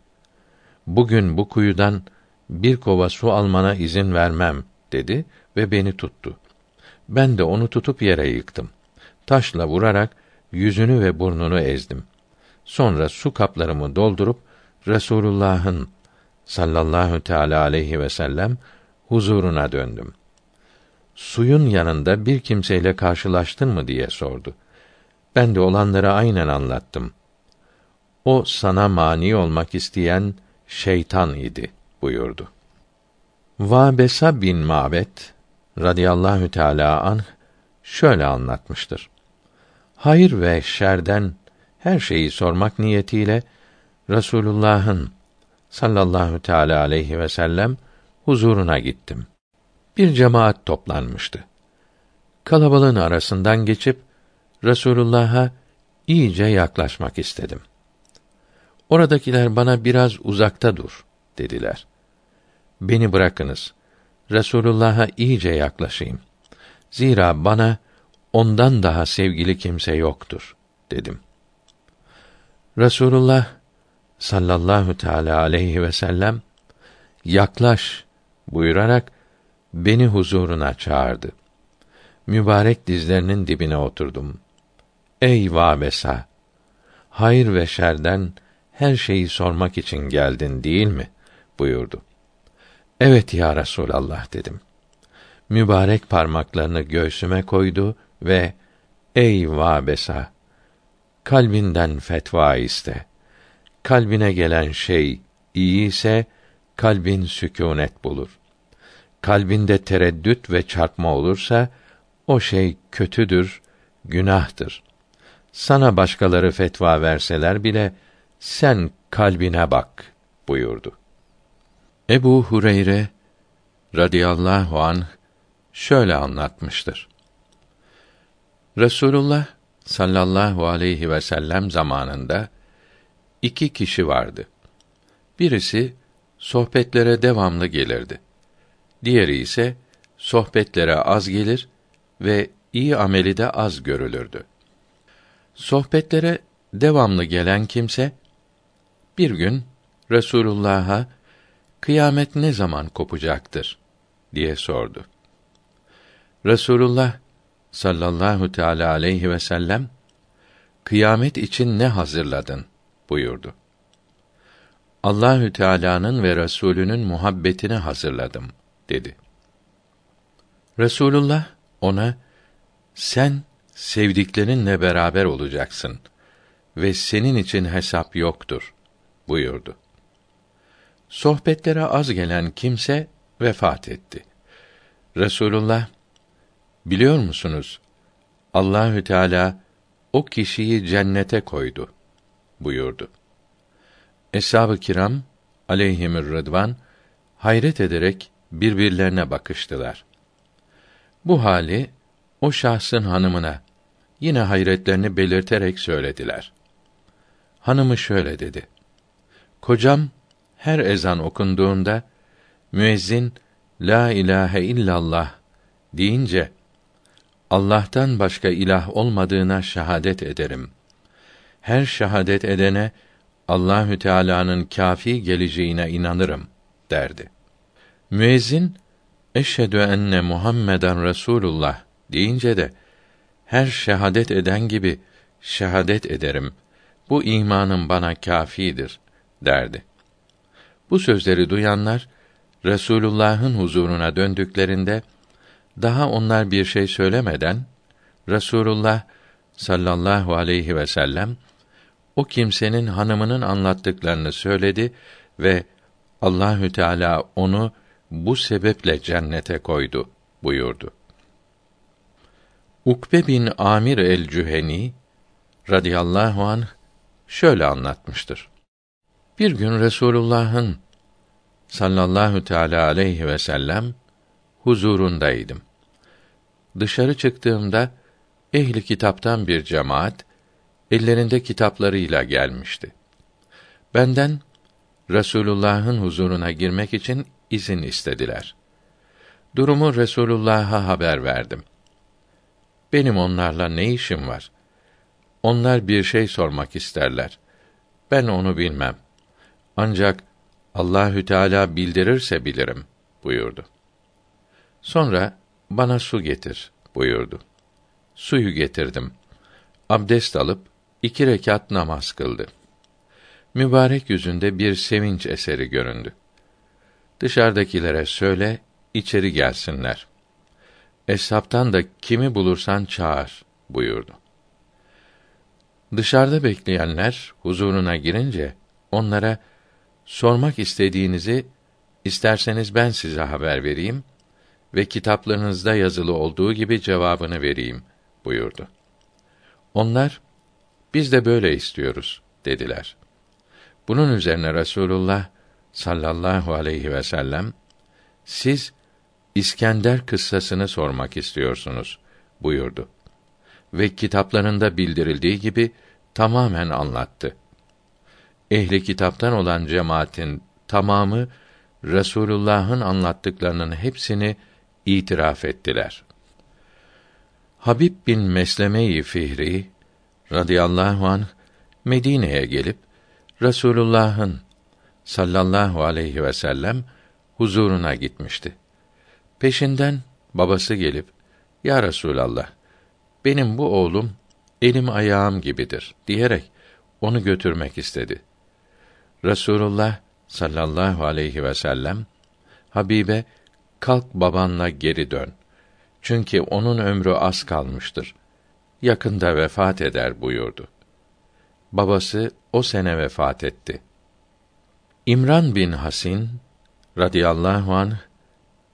Bugün bu kuyudan bir kova su almana izin vermem dedi ve beni tuttu. Ben de onu tutup yere yıktım. Taşla vurarak yüzünü ve burnunu ezdim. Sonra su kaplarımı doldurup Resulullah'ın sallallahu teala aleyhi ve sellem huzuruna döndüm. Suyun yanında bir kimseyle karşılaştın mı diye sordu. Ben de olanları aynen anlattım. O sana mani olmak isteyen şeytan idi buyurdu. Vabesa bin Mabet radıyallahu teala anh şöyle anlatmıştır. Hayır ve şerden her şeyi sormak niyetiyle Resulullah'ın sallallahu teala aleyhi ve sellem huzuruna gittim. Bir cemaat toplanmıştı. Kalabalığın arasından geçip Resulullah'a iyice yaklaşmak istedim. Oradakiler bana biraz uzakta dur dediler. Beni bırakınız. Resulullah'a iyice yaklaşayım. Zira bana ondan daha sevgili kimse yoktur dedim. Resulullah sallallahu teala aleyhi ve sellem yaklaş buyurarak beni huzuruna çağırdı. Mübarek dizlerinin dibine oturdum. Ey vabesa! Hayır ve şerden her şeyi sormak için geldin değil mi? buyurdu. Evet ya Resulallah dedim. Mübarek parmaklarını göğsüme koydu ve ey vabesa! Kalbinden fetva iste. Kalbine gelen şey iyi ise kalbin sükûnet bulur. Kalbinde tereddüt ve çarpma olursa o şey kötüdür, günahtır. Sana başkaları fetva verseler bile sen kalbine bak buyurdu. Ebu Hureyre radıyallahu anh şöyle anlatmıştır. Resulullah sallallahu aleyhi ve sellem zamanında iki kişi vardı. Birisi sohbetlere devamlı gelirdi. Diğeri ise sohbetlere az gelir ve iyi ameli de az görülürdü. Sohbetlere devamlı gelen kimse bir gün Resulullah'a kıyamet ne zaman kopacaktır diye sordu. Resulullah sallallahu teala aleyhi ve sellem kıyamet için ne hazırladın buyurdu. Allahü Teala'nın ve Resulünün muhabbetini hazırladım dedi. Resulullah ona sen sevdiklerinle beraber olacaksın ve senin için hesap yoktur buyurdu. Sohbetlere az gelen kimse vefat etti. Resulullah biliyor musunuz? Allahü Teala o kişiyi cennete koydu buyurdu. Eshab-ı kiram aleyhimür rıdvan hayret ederek birbirlerine bakıştılar. Bu hali o şahsın hanımına yine hayretlerini belirterek söylediler. Hanımı şöyle dedi: Kocam her ezan okunduğunda müezzin la ilahe illallah deyince Allah'tan başka ilah olmadığına şahadet ederim. Her şahadet edene Allahü Teala'nın kafi geleceğine inanırım derdi. Müezzin eşhedü enne Muhammeden Resulullah deyince de her şehadet eden gibi şehadet ederim. Bu imanım bana kafidir derdi. Bu sözleri duyanlar Resulullah'ın huzuruna döndüklerinde daha onlar bir şey söylemeden Resulullah sallallahu aleyhi ve sellem o kimsenin hanımının anlattıklarını söyledi ve Allahü Teala onu bu sebeple cennete koydu buyurdu. Ukbe bin Amir el-Cüheni radıyallahu anh şöyle anlatmıştır. Bir gün Resulullah'ın sallallahu teala aleyhi ve sellem huzurundaydım. Dışarı çıktığımda ehli kitaptan bir cemaat ellerinde kitaplarıyla gelmişti. Benden Resulullah'ın huzuruna girmek için izin istediler. Durumu Resulullah'a haber verdim. Benim onlarla ne işim var? Onlar bir şey sormak isterler. Ben onu bilmem. Ancak Allahü Teala bildirirse bilirim buyurdu. Sonra bana su getir buyurdu. Suyu getirdim. Abdest alıp iki rekat namaz kıldı. Mübarek yüzünde bir sevinç eseri göründü. Dışarıdakilere söyle, içeri gelsinler. Eshaptan da kimi bulursan çağır buyurdu. Dışarıda bekleyenler huzuruna girince onlara sormak istediğinizi isterseniz ben size haber vereyim ve kitaplarınızda yazılı olduğu gibi cevabını vereyim buyurdu. Onlar biz de böyle istiyoruz dediler. Bunun üzerine Resulullah sallallahu aleyhi ve sellem siz İskender kıssasını sormak istiyorsunuz buyurdu. Ve kitaplarında bildirildiği gibi tamamen anlattı. Ehli kitaptan olan cemaatin tamamı Resulullah'ın anlattıklarının hepsini itiraf ettiler. Habib bin Mesleme-i Fihri radıyallahu anh Medine'ye gelip Resulullah'ın sallallahu aleyhi ve sellem huzuruna gitmişti. Peşinden babası gelip Ya Resulallah benim bu oğlum elim ayağım gibidir diyerek onu götürmek istedi. Resulullah sallallahu aleyhi ve sellem Habibe kalk babanla geri dön. Çünkü onun ömrü az kalmıştır. Yakında vefat eder buyurdu. Babası o sene vefat etti. İmran bin Hasin radıyallahu anh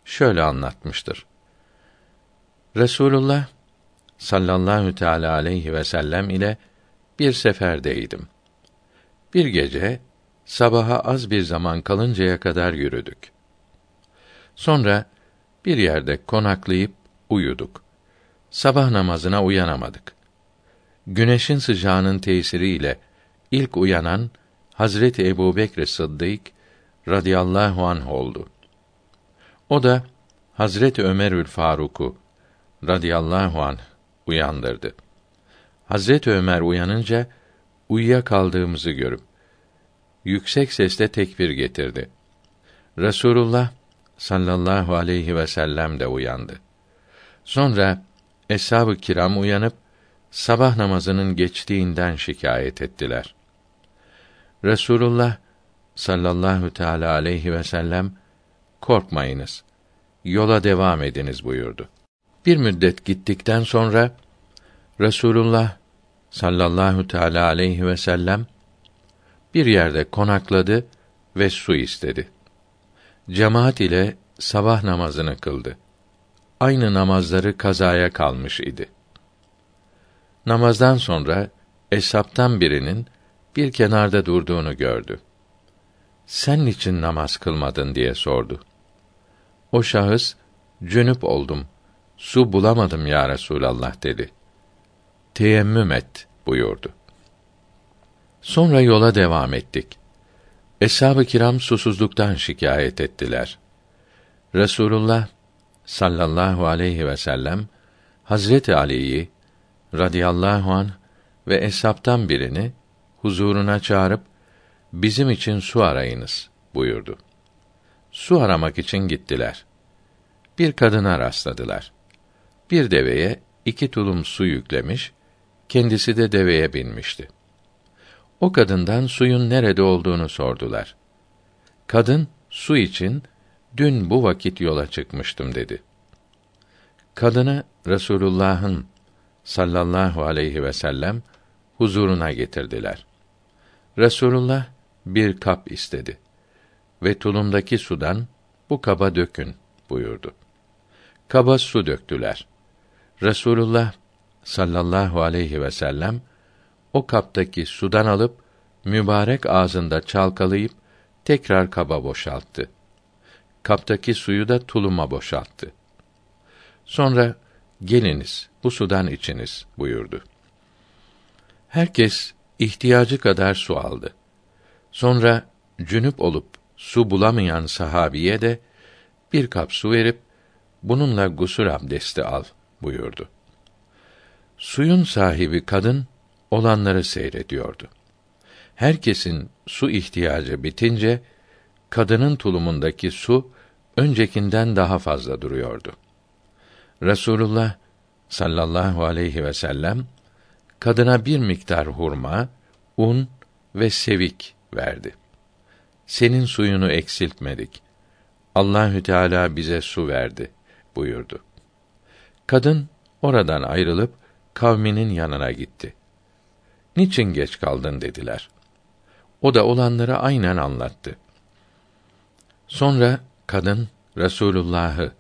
şöyle anlatmıştır. Resulullah sallallahu teala aleyhi ve sellem ile bir seferdeydim. Bir gece sabaha az bir zaman kalıncaya kadar yürüdük. Sonra bir yerde konaklayıp uyuduk. Sabah namazına uyanamadık. Güneşin sıcağının tesiriyle ilk uyanan Hazreti Ebubekr Sıddık radıyallahu anh oldu. O da Hazreti Ömerül Faruk'u radıyallahu anh uyandırdı. Hazreti Ömer uyanınca uyuya kaldığımızı görüp yüksek sesle tekbir getirdi. Resulullah sallallahu aleyhi ve sellem de uyandı. Sonra eshab-ı kiram uyanıp sabah namazının geçtiğinden şikayet ettiler. Resulullah sallallahu teala aleyhi ve sellem korkmayınız. Yola devam ediniz buyurdu. Bir müddet gittikten sonra Resulullah sallallahu teala aleyhi ve sellem bir yerde konakladı ve su istedi. Cemaat ile sabah namazını kıldı. Aynı namazları kazaya kalmış idi. Namazdan sonra eshaptan birinin bir kenarda durduğunu gördü. Sen için namaz kılmadın diye sordu. O şahıs cünüp oldum. Su bulamadım ya Resulallah dedi. Teyemmüm et buyurdu. Sonra yola devam ettik. Eshab-ı kiram susuzluktan şikayet ettiler. Resulullah sallallahu aleyhi ve sellem Hazreti Ali'yi radıyallahu an ve eshabtan birini huzuruna çağırıp bizim için su arayınız buyurdu. Su aramak için gittiler. Bir kadına rastladılar. Bir deveye iki tulum su yüklemiş, kendisi de deveye binmişti. O kadından suyun nerede olduğunu sordular. Kadın su için dün bu vakit yola çıkmıştım dedi. Kadını Resulullah'ın sallallahu aleyhi ve sellem huzuruna getirdiler. Resulullah bir kap istedi ve tulumdaki sudan bu kaba dökün buyurdu. Kaba su döktüler. Resulullah sallallahu aleyhi ve sellem o kaptaki sudan alıp mübarek ağzında çalkalayıp tekrar kaba boşalttı. Kaptaki suyu da tuluma boşalttı. Sonra geliniz bu sudan içiniz buyurdu. Herkes ihtiyacı kadar su aldı. Sonra cünüp olup su bulamayan sahabiye de bir kap su verip bununla gusül abdesti al buyurdu. Suyun sahibi kadın olanları seyrediyordu. Herkesin su ihtiyacı bitince kadının tulumundaki su öncekinden daha fazla duruyordu. Resulullah sallallahu aleyhi ve sellem kadına bir miktar hurma, un ve sevik verdi. Senin suyunu eksiltmedik. Allahü Teala bize su verdi buyurdu. Kadın oradan ayrılıp kavminin yanına gitti. Niçin geç kaldın dediler. O da olanları aynen anlattı. Sonra kadın Resulullah'ı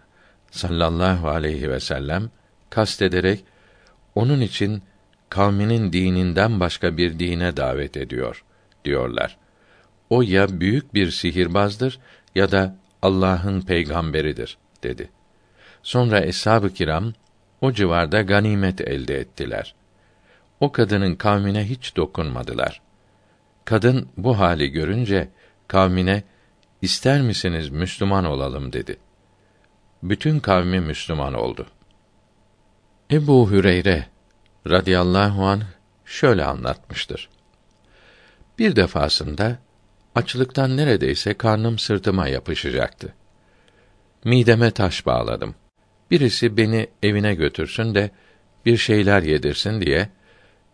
sallallahu aleyhi ve sellem kastederek onun için kavminin dininden başka bir dine davet ediyor diyorlar. O ya büyük bir sihirbazdır ya da Allah'ın peygamberidir dedi. Sonra eshab-ı kiram o civarda ganimet elde ettiler. O kadının kavmine hiç dokunmadılar. Kadın bu hali görünce kavmine ister misiniz Müslüman olalım dedi. Bütün kavmi Müslüman oldu. Ebu Hüreyre radıyallahu an şöyle anlatmıştır. Bir defasında açlıktan neredeyse karnım sırtıma yapışacaktı. Mideme taş bağladım. Birisi beni evine götürsün de bir şeyler yedirsin diye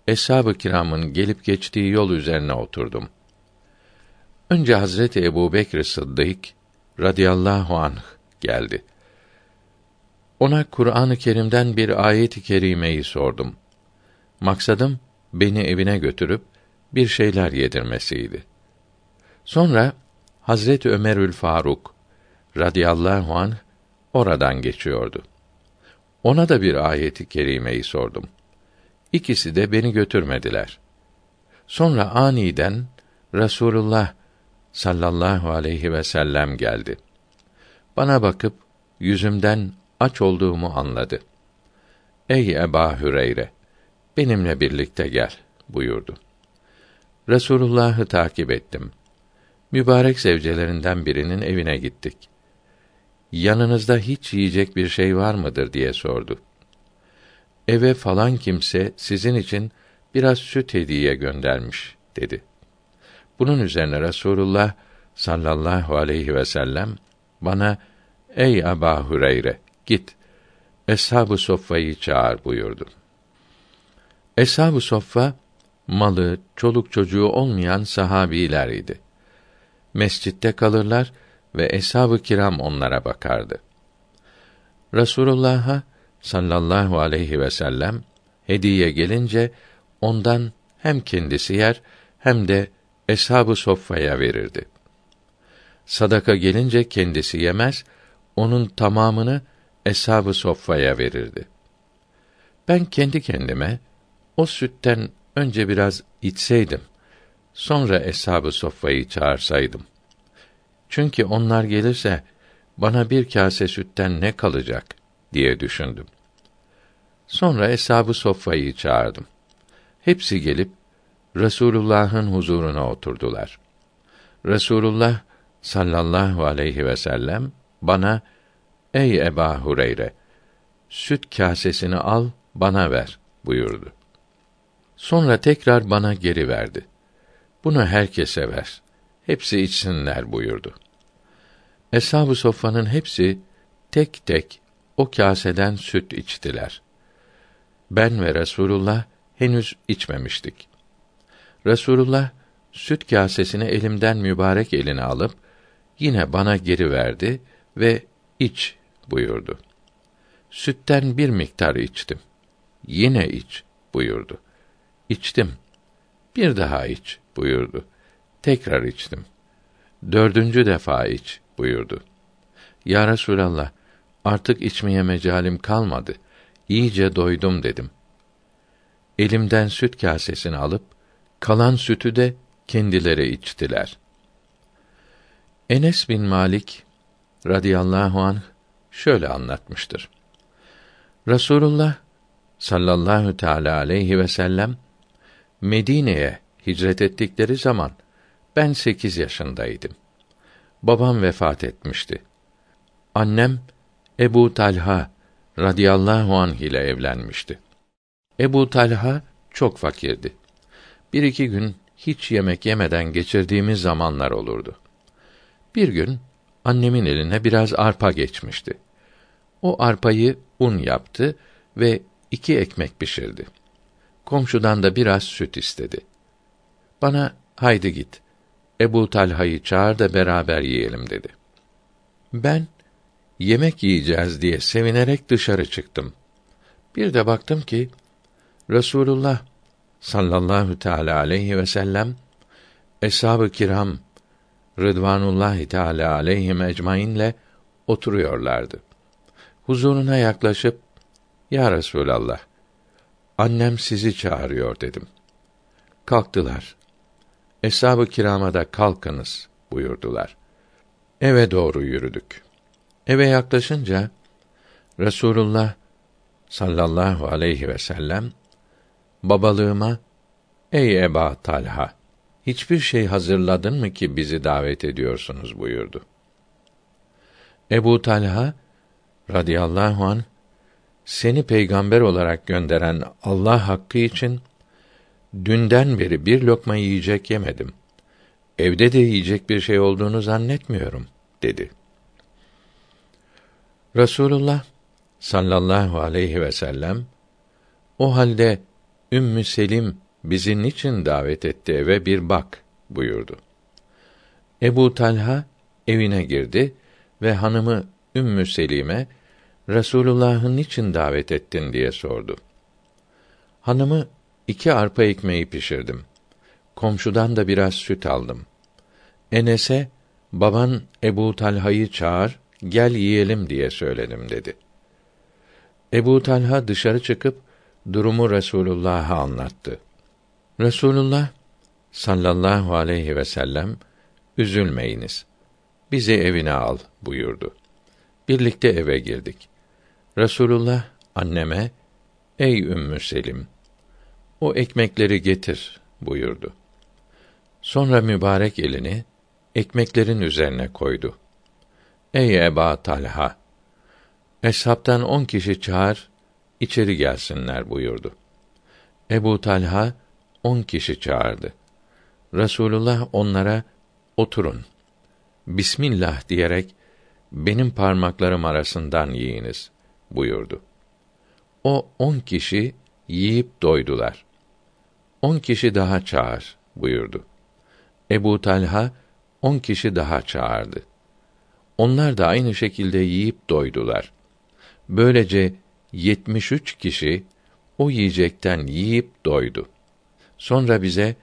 eshab-ı kiramın gelip geçtiği yol üzerine oturdum. Önce Hazreti Ebu Bekr Sıddık radıyallahu anh geldi. Ona Kur'an-ı Kerim'den bir ayet-i kerimeyi sordum. Maksadım beni evine götürüp bir şeyler yedirmesiydi. Sonra Hazret Ömerül Faruk radıyallahu anh oradan geçiyordu. Ona da bir ayeti kerimeyi sordum. İkisi de beni götürmediler. Sonra aniden Rasulullah sallallahu aleyhi ve sellem geldi. Bana bakıp yüzümden aç olduğumu anladı. Ey Eba Hüreyre, benimle birlikte gel buyurdu. Resulullah'ı takip ettim. Mübarek zevcelerinden birinin evine gittik. Yanınızda hiç yiyecek bir şey var mıdır diye sordu. Eve falan kimse sizin için biraz süt hediye göndermiş dedi. Bunun üzerine Resulullah sallallahu aleyhi ve sellem bana ey Aba Hureyre git Eshab-ı Soffa'yı çağır buyurdu. Eshab-ı Soffa malı, çoluk çocuğu olmayan sahabiler idi. Mescitte kalırlar ve eshab-ı kiram onlara bakardı. Resulullah'a sallallahu aleyhi ve sellem hediye gelince ondan hem kendisi yer hem de eshab-ı soffaya verirdi. Sadaka gelince kendisi yemez, onun tamamını eshab-ı soffaya verirdi. Ben kendi kendime o sütten önce biraz içseydim, sonra eshab-ı soffayı çağırsaydım. Çünkü onlar gelirse bana bir kase sütten ne kalacak diye düşündüm. Sonra eshab-ı soffayı çağırdım. Hepsi gelip Resulullah'ın huzuruna oturdular. Resulullah sallallahu aleyhi ve sellem bana ey Eba Hureyre süt kasesini al bana ver buyurdu. Sonra tekrar bana geri verdi. Bunu herkese ver. Hepsi içsinler buyurdu. Eshab-ı soffanın hepsi tek tek o kaseden süt içtiler. Ben ve Resulullah henüz içmemiştik. Resulullah süt kasesini elimden mübarek eline alıp yine bana geri verdi ve iç buyurdu. Sütten bir miktar içtim. Yine iç buyurdu. İçtim. Bir daha iç buyurdu. Tekrar içtim. Dördüncü defa iç buyurdu. Ya Resulallah, artık içmeye mecalim kalmadı. İyice doydum dedim. Elimden süt kasesini alıp kalan sütü de kendileri içtiler. Enes bin Malik radıyallahu anh şöyle anlatmıştır. Resulullah sallallahu teala aleyhi ve sellem Medine'ye hicret ettikleri zaman ben sekiz yaşındaydım. Babam vefat etmişti. Annem Ebu Talha radıyallahu anh ile evlenmişti. Ebu Talha çok fakirdi. Bir iki gün hiç yemek yemeden geçirdiğimiz zamanlar olurdu. Bir gün annemin eline biraz arpa geçmişti. O arpayı un yaptı ve iki ekmek pişirdi. Komşudan da biraz süt istedi. Bana haydi git. Ebu Talha'yı çağır da beraber yiyelim dedi. Ben yemek yiyeceğiz diye sevinerek dışarı çıktım. Bir de baktım ki Resulullah sallallahu teala aleyhi ve sellem eshab-ı kiram Rıdvanullahi Teala aleyhim ecmainle oturuyorlardı. Huzuruna yaklaşıp Ya Resulallah annem sizi çağırıyor dedim. Kalktılar. Eshab-ı kirama da kalkınız buyurdular. Eve doğru yürüdük. Eve yaklaşınca Resulullah sallallahu aleyhi ve sellem babalığıma ey Eba Talha hiçbir şey hazırladın mı ki bizi davet ediyorsunuz buyurdu. Ebu Talha radıyallahu an seni peygamber olarak gönderen Allah hakkı için dünden beri bir lokma yiyecek yemedim. Evde de yiyecek bir şey olduğunu zannetmiyorum dedi. Resulullah sallallahu aleyhi ve sellem o halde Ümmü Selim bizi niçin davet etti eve bir bak buyurdu. Ebu Talha evine girdi ve hanımı Ümmü Selime Resulullah'ı niçin davet ettin diye sordu. Hanımı iki arpa ekmeği pişirdim. Komşudan da biraz süt aldım. Enes'e baban Ebu Talha'yı çağır, gel yiyelim diye söyledim dedi. Ebu Talha dışarı çıkıp durumu Resulullah'a anlattı. Resulullah sallallahu aleyhi ve sellem üzülmeyiniz. Bizi evine al buyurdu. Birlikte eve girdik. Resulullah anneme ey Ümmü Selim o ekmekleri getir buyurdu. Sonra mübarek elini ekmeklerin üzerine koydu. Ey Eba Talha Eshabtan on kişi çağır içeri gelsinler buyurdu. Ebu Talha on kişi çağırdı. Resulullah onlara oturun. Bismillah diyerek benim parmaklarım arasından yiyiniz buyurdu. O on kişi yiyip doydular. On kişi daha çağır buyurdu. Ebu Talha on kişi daha çağırdı. Onlar da aynı şekilde yiyip doydular. Böylece yetmiş üç kişi o yiyecekten yiyip doydu. Sonra bize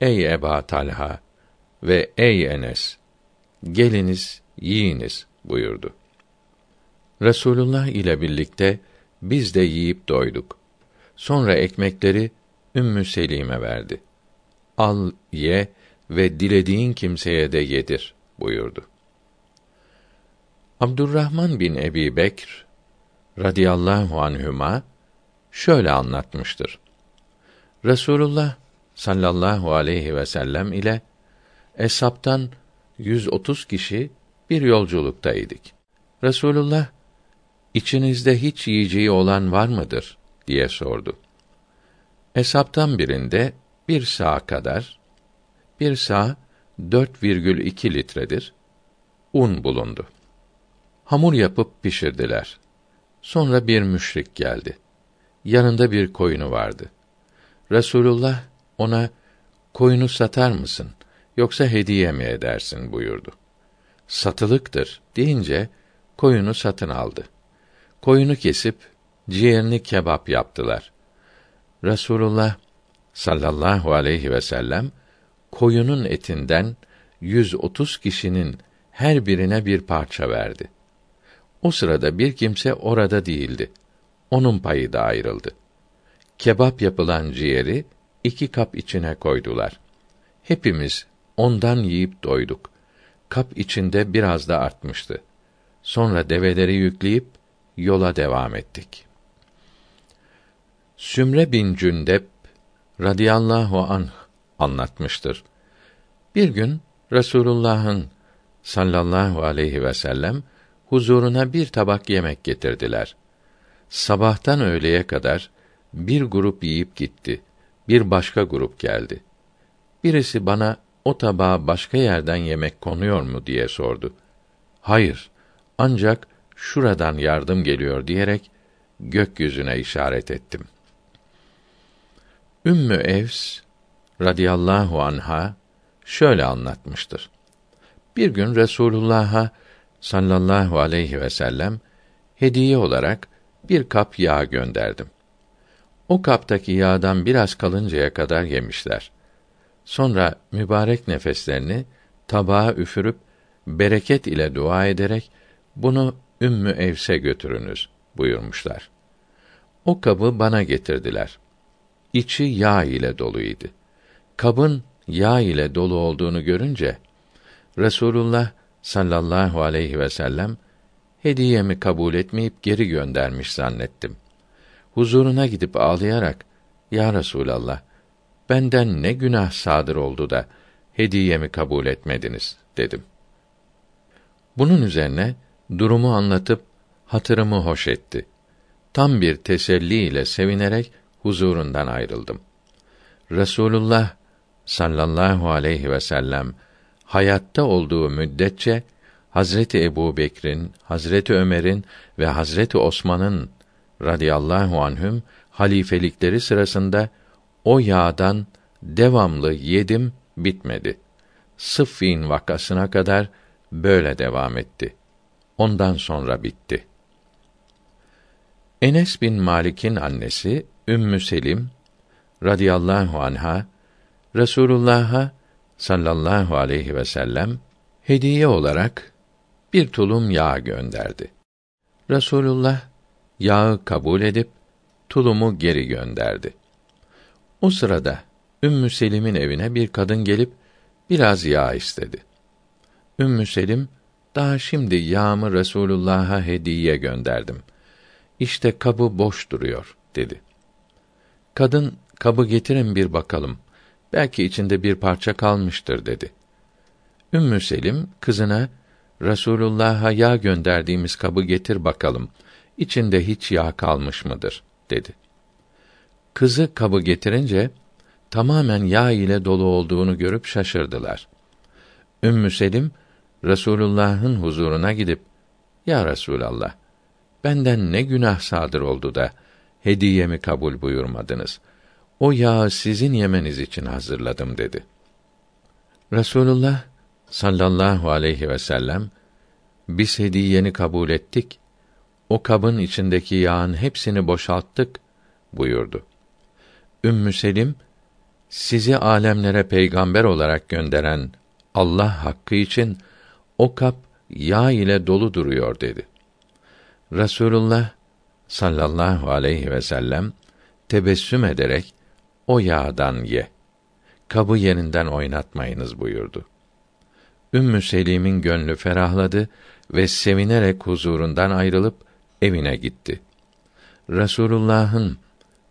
ey Eba Talha ve ey Enes geliniz yiyiniz buyurdu. Resulullah ile birlikte biz de yiyip doyduk. Sonra ekmekleri Ümmü Selime verdi. Al, ye ve dilediğin kimseye de yedir buyurdu. Abdurrahman bin Ebi Bekr radıyallahu anhüma şöyle anlatmıştır. Resulullah sallallahu aleyhi ve sellem ile eshaptan 130 kişi bir yolculuktaydık. Resulullah içinizde hiç yiyeceği olan var mıdır diye sordu. Hesaptan birinde bir sağ kadar, bir sağ 4,2 litredir, un bulundu. Hamur yapıp pişirdiler. Sonra bir müşrik geldi. Yanında bir koyunu vardı. Resulullah ona koyunu satar mısın yoksa hediye mi edersin buyurdu. Satılıktır deyince koyunu satın aldı. Koyunu kesip ciğerini kebap yaptılar. Resulullah sallallahu aleyhi ve sellem koyunun etinden 130 kişinin her birine bir parça verdi. O sırada bir kimse orada değildi. Onun payı da ayrıldı. Kebap yapılan ciğeri iki kap içine koydular. Hepimiz ondan yiyip doyduk. Kap içinde biraz da artmıştı. Sonra develeri yükleyip yola devam ettik. Sümre bin Cündep radıyallahu anh anlatmıştır. Bir gün Resulullah'ın sallallahu aleyhi ve sellem huzuruna bir tabak yemek getirdiler. Sabahtan öğleye kadar bir grup yiyip gitti. Bir başka grup geldi. Birisi bana o tabağa başka yerden yemek konuyor mu diye sordu. Hayır, ancak şuradan yardım geliyor diyerek gökyüzüne işaret ettim. Ümmü Evs radıyallahu anha şöyle anlatmıştır. Bir gün Resulullah'a sallallahu aleyhi ve sellem hediye olarak bir kap yağ gönderdim. O kaptaki yağdan biraz kalıncaya kadar yemişler. Sonra mübarek nefeslerini tabağa üfürüp bereket ile dua ederek bunu Ümmü Evs'e götürünüz buyurmuşlar. O kabı bana getirdiler. İçi yağ ile doluydu. Kabın yağ ile dolu olduğunu görünce Resulullah sallallahu aleyhi ve sellem hediyemi kabul etmeyip geri göndermiş zannettim. Huzuruna gidip ağlayarak Ya Resulallah benden ne günah sadır oldu da hediyemi kabul etmediniz dedim. Bunun üzerine durumu anlatıp hatırımı hoş etti. Tam bir teselli ile sevinerek huzurundan ayrıldım. Resulullah sallallahu aleyhi ve sellem hayatta olduğu müddetçe Hazreti Ebu Bekir'in, Hazreti Ömer'in ve Hazreti Osman'ın radıyallahu anhüm halifelikleri sırasında o yağdan devamlı yedim bitmedi. Sıffin vakasına kadar böyle devam etti. Ondan sonra bitti. Enes bin Malik'in annesi Ümmü Selim radıyallahu anha Resulullah'a sallallahu aleyhi ve sellem hediye olarak bir tulum yağ gönderdi. Resulullah yağı kabul edip tulumu geri gönderdi. O sırada Ümmü Selim'in evine bir kadın gelip biraz yağ istedi. Ümmü Selim daha şimdi yağımı Resulullah'a hediye gönderdim. İşte kabı boş duruyor dedi. Kadın kabı getirin bir bakalım. Belki içinde bir parça kalmıştır dedi. Ümmü Selim kızına Resulullah'a yağ gönderdiğimiz kabı getir bakalım. İçinde hiç yağ kalmış mıdır dedi. Kızı kabı getirince tamamen yağ ile dolu olduğunu görüp şaşırdılar. Ümmü Selim Resulullah'ın huzuruna gidip Ya Resulallah benden ne günah sadır oldu da hediyemi kabul buyurmadınız. O yağı sizin yemeniz için hazırladım dedi. Resulullah sallallahu aleyhi ve sellem biz hediyeni kabul ettik. O kabın içindeki yağın hepsini boşalttık buyurdu. Ümmü Selim sizi alemlere peygamber olarak gönderen Allah hakkı için o kap yağ ile dolu duruyor dedi. Resulullah sallallahu aleyhi ve sellem tebessüm ederek o yağdan ye. Kabı yerinden oynatmayınız buyurdu. Ümmü Selim'in gönlü ferahladı ve sevinerek huzurundan ayrılıp evine gitti. Resulullah'ın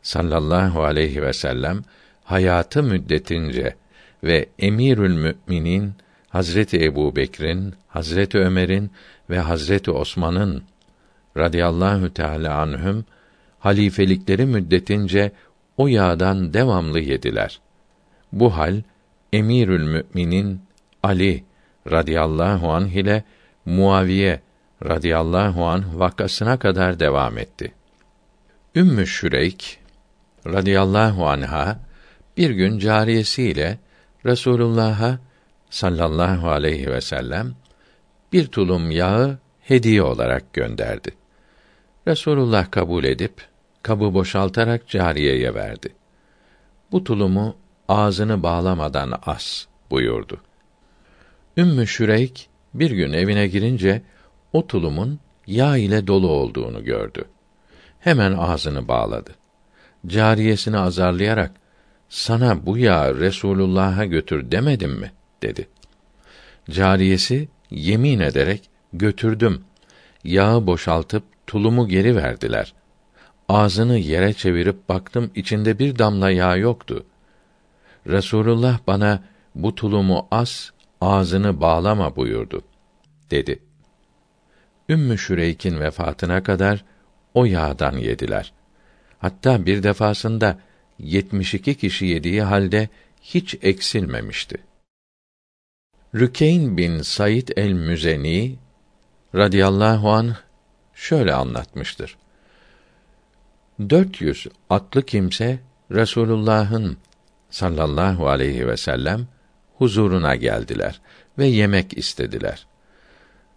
sallallahu aleyhi ve sellem hayatı müddetince ve emirül müminin Hazreti Ebu Bekir'in, Hazreti Ömer'in ve Hazreti Osman'ın radıyallahu teala anhüm halifelikleri müddetince o yağdan devamlı yediler. Bu hal Emirül Müminin Ali radıyallahu anh ile Muaviye radıyallahu anh vakasına kadar devam etti. Ümmü Şüreyk radıyallahu anha bir gün cariyesiyle Resulullah'a sallallahu aleyhi ve sellem bir tulum yağı hediye olarak gönderdi. Resulullah kabul edip kabı boşaltarak cariyeye verdi. Bu tulumu ağzını bağlamadan as buyurdu. Ümmü Şüreyk bir gün evine girince o tulumun yağ ile dolu olduğunu gördü. Hemen ağzını bağladı. Cariyesini azarlayarak sana bu yağı Resulullah'a götür demedim mi? dedi. Cariyesi yemin ederek götürdüm. Yağı boşaltıp tulumu geri verdiler. Ağzını yere çevirip baktım içinde bir damla yağ yoktu. Resulullah bana bu tulumu as, ağzını bağlama buyurdu, dedi. Ümmü Şüreyk'in vefatına kadar o yağdan yediler. Hatta bir defasında 72 kişi yediği halde hiç eksilmemişti. Rükeyn bin Said el-Müzeni radıyallahu an şöyle anlatmıştır. 400 atlı kimse Resulullah'ın sallallahu aleyhi ve sellem huzuruna geldiler ve yemek istediler.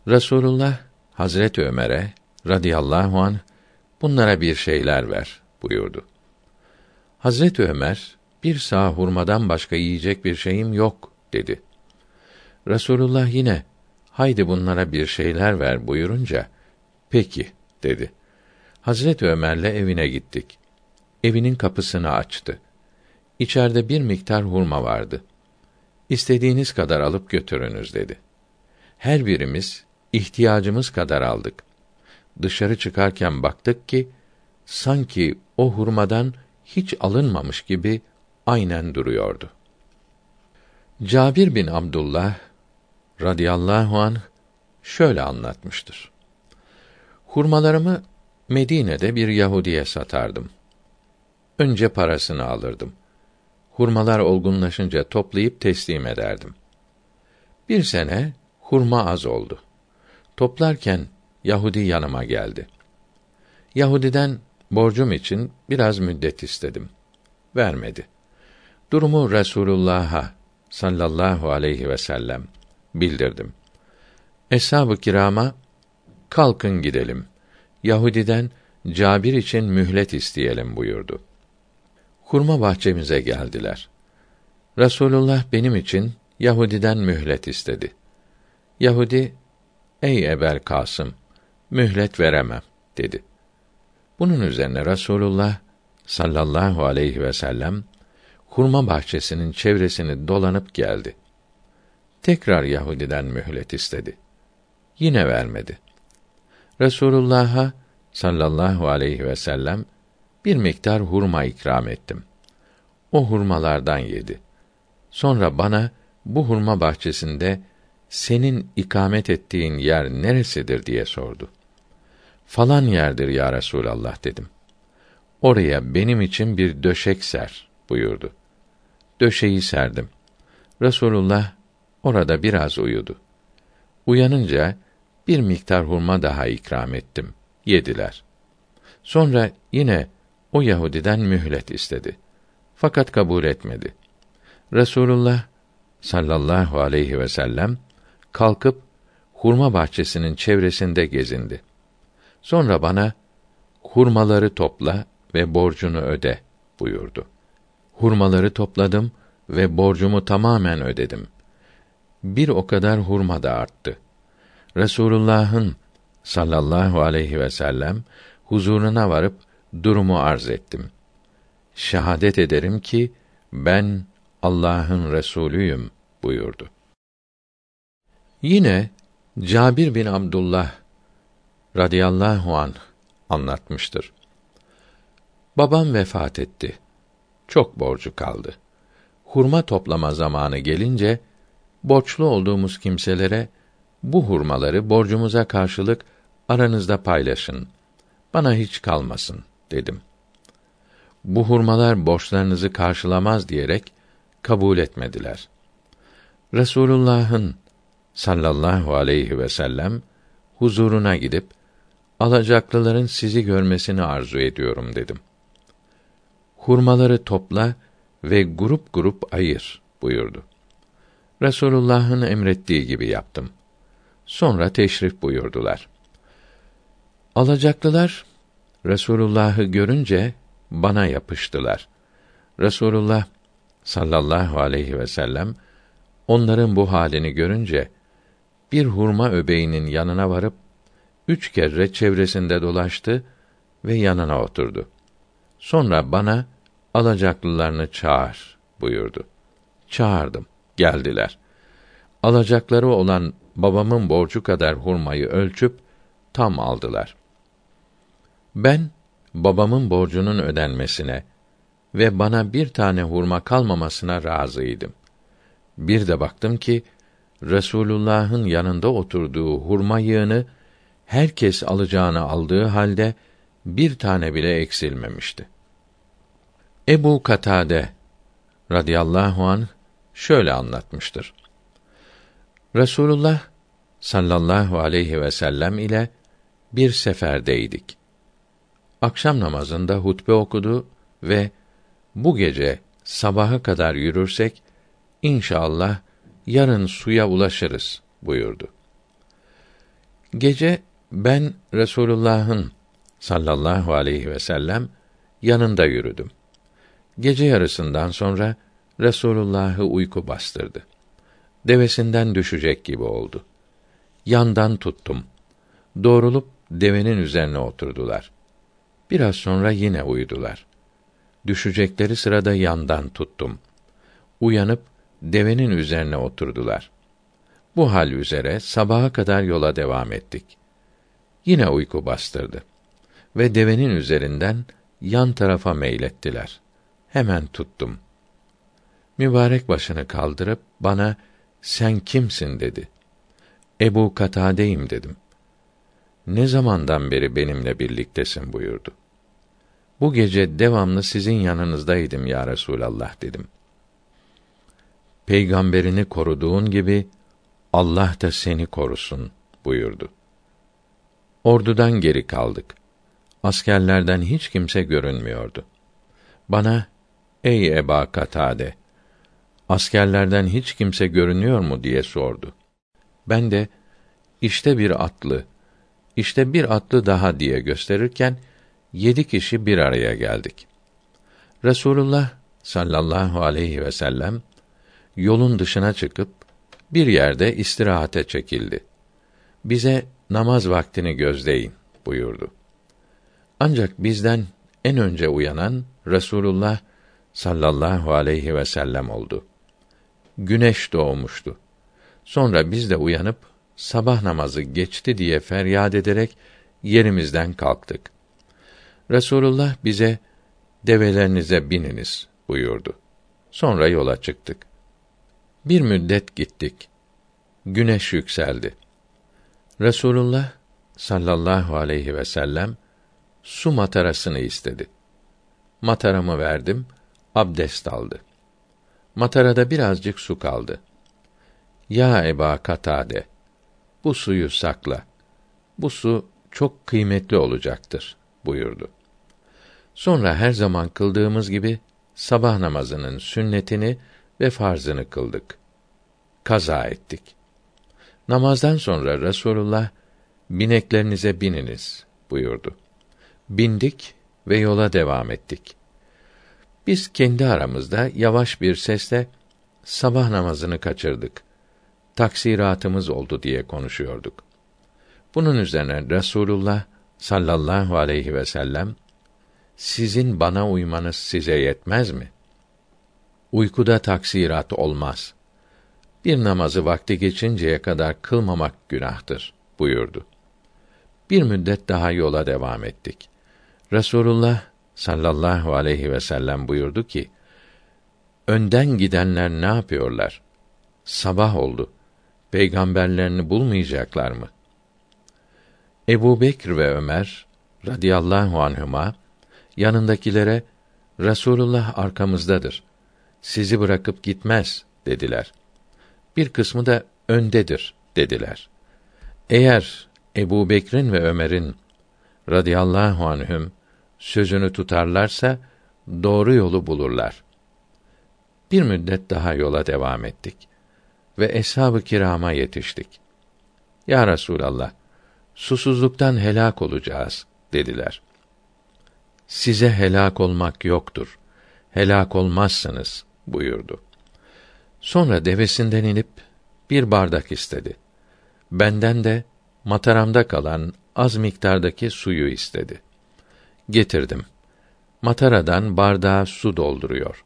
Resulullah Hazret Ömer'e radıyallahu an bunlara bir şeyler ver buyurdu. Hazret Ömer bir sağ hurmadan başka yiyecek bir şeyim yok dedi. Resulullah yine haydi bunlara bir şeyler ver buyurunca peki dedi. Hazret Ömer'le evine gittik. Evinin kapısını açtı. İçeride bir miktar hurma vardı. İstediğiniz kadar alıp götürünüz dedi. Her birimiz ihtiyacımız kadar aldık. Dışarı çıkarken baktık ki sanki o hurmadan hiç alınmamış gibi aynen duruyordu. Cabir bin Abdullah radıyallahu an şöyle anlatmıştır. Hurmalarımı Medine'de bir Yahudiye satardım. Önce parasını alırdım. Hurmalar olgunlaşınca toplayıp teslim ederdim. Bir sene hurma az oldu. Toplarken Yahudi yanıma geldi. Yahudiden borcum için biraz müddet istedim. Vermedi. Durumu Resulullah'a sallallahu aleyhi ve sellem bildirdim. Eshab-ı kirama kalkın gidelim. Yahudiden Cabir için mühlet isteyelim buyurdu. Hurma bahçemize geldiler. Resulullah benim için Yahudiden mühlet istedi. Yahudi, ey Ebel Kasım, mühlet veremem, dedi. Bunun üzerine Resulullah sallallahu aleyhi ve sellem hurma bahçesinin çevresini dolanıp geldi. Tekrar Yahudiden mühlet istedi. Yine vermedi. Resulullah'a sallallahu aleyhi ve sellem bir miktar hurma ikram ettim. O hurmalardan yedi. Sonra bana bu hurma bahçesinde senin ikamet ettiğin yer neresidir diye sordu. Falan yerdir ya Resulallah dedim. Oraya benim için bir döşek ser buyurdu. Döşeği serdim. Resulullah orada biraz uyudu. Uyanınca bir miktar hurma daha ikram ettim. Yediler. Sonra yine o Yahudiden mühlet istedi. Fakat kabul etmedi. Resulullah sallallahu aleyhi ve sellem kalkıp hurma bahçesinin çevresinde gezindi. Sonra bana hurmaları topla ve borcunu öde buyurdu. Hurmaları topladım ve borcumu tamamen ödedim. Bir o kadar hurma da arttı. Resulullah'ın sallallahu aleyhi ve sellem huzuruna varıp durumu arz ettim. Şehadet ederim ki ben Allah'ın resulüyüm buyurdu. Yine Cabir bin Abdullah radıyallahu an anlatmıştır. Babam vefat etti. Çok borcu kaldı. Hurma toplama zamanı gelince borçlu olduğumuz kimselere bu hurmaları borcumuza karşılık aranızda paylaşın. Bana hiç kalmasın dedim. Bu hurmalar borçlarınızı karşılamaz diyerek kabul etmediler. Resulullah'ın sallallahu aleyhi ve sellem huzuruna gidip alacaklıların sizi görmesini arzu ediyorum dedim. Hurmaları topla ve grup grup ayır buyurdu. Resulullah'ın emrettiği gibi yaptım. Sonra teşrif buyurdular. Alacaklılar Resulullah'ı görünce bana yapıştılar. Resulullah sallallahu aleyhi ve sellem onların bu halini görünce bir hurma öbeğinin yanına varıp üç kere çevresinde dolaştı ve yanına oturdu. Sonra bana alacaklılarını çağır buyurdu. Çağırdım. Geldiler. Alacakları olan babamın borcu kadar hurmayı ölçüp tam aldılar. Ben babamın borcunun ödenmesine ve bana bir tane hurma kalmamasına razıydım. Bir de baktım ki Resulullah'ın yanında oturduğu hurma yığını herkes alacağını aldığı halde bir tane bile eksilmemişti. Ebu Katade radıyallahu an şöyle anlatmıştır. Resulullah sallallahu aleyhi ve sellem ile bir seferdeydik. Akşam namazında hutbe okudu ve bu gece sabaha kadar yürürsek inşallah yarın suya ulaşırız buyurdu. Gece ben Resulullah'ın sallallahu aleyhi ve sellem yanında yürüdüm. Gece yarısından sonra Resulullah'ı uyku bastırdı. Devesinden düşecek gibi oldu. Yandan tuttum. Doğrulup devenin üzerine oturdular. Biraz sonra yine uyudular. Düşecekleri sırada yandan tuttum. Uyanıp devenin üzerine oturdular. Bu hal üzere sabaha kadar yola devam ettik. Yine uyku bastırdı ve devenin üzerinden yan tarafa meylettiler. Hemen tuttum. Mübarek başını kaldırıp bana sen kimsin dedi. Ebu Katade'yim dedim. Ne zamandan beri benimle birliktesin buyurdu. Bu gece devamlı sizin yanınızdaydım ya Resulallah dedim. Peygamberini koruduğun gibi Allah da seni korusun buyurdu. Ordudan geri kaldık. Askerlerden hiç kimse görünmüyordu. Bana, ey Eba Katade, askerlerden hiç kimse görünüyor mu diye sordu. Ben de, işte bir atlı, işte bir atlı daha diye gösterirken, yedi kişi bir araya geldik. Resulullah sallallahu aleyhi ve sellem yolun dışına çıkıp bir yerde istirahate çekildi. Bize namaz vaktini gözleyin buyurdu. Ancak bizden en önce uyanan Resulullah sallallahu aleyhi ve sellem oldu. Güneş doğmuştu. Sonra biz de uyanıp sabah namazı geçti diye feryat ederek yerimizden kalktık. Resulullah bize develerinize bininiz buyurdu. Sonra yola çıktık. Bir müddet gittik. Güneş yükseldi. Resulullah sallallahu aleyhi ve sellem su matarasını istedi. Mataramı verdim, abdest aldı. Matarada birazcık su kaldı. Ya Eba Katade, bu suyu sakla. Bu su çok kıymetli olacaktır buyurdu. Sonra her zaman kıldığımız gibi sabah namazının sünnetini ve farzını kıldık. Kaza ettik. Namazdan sonra Resulullah bineklerinize bininiz buyurdu. Bindik ve yola devam ettik. Biz kendi aramızda yavaş bir sesle sabah namazını kaçırdık. Taksiratımız oldu diye konuşuyorduk. Bunun üzerine Resulullah sallallahu aleyhi ve sellem sizin bana uymanız size yetmez mi? Uykuda taksirat olmaz. Bir namazı vakti geçinceye kadar kılmamak günahtır buyurdu. Bir müddet daha yola devam ettik. Resulullah sallallahu aleyhi ve sellem buyurdu ki: Önden gidenler ne yapıyorlar? Sabah oldu. Peygamberlerini bulmayacaklar mı? Ebu Bekr ve Ömer radıyallahu anhuma yanındakilere Resulullah arkamızdadır. Sizi bırakıp gitmez dediler. Bir kısmı da öndedir dediler. Eğer Ebu Bekr'in ve Ömer'in radıyallahu anhüm sözünü tutarlarsa doğru yolu bulurlar. Bir müddet daha yola devam ettik ve eshab-ı kirama yetiştik. Ya Resulallah, susuzluktan helak olacağız dediler. Size helak olmak yoktur. Helak olmazsınız buyurdu. Sonra devesinden inip bir bardak istedi. Benden de mataramda kalan az miktardaki suyu istedi. Getirdim. Mataradan bardağa su dolduruyor.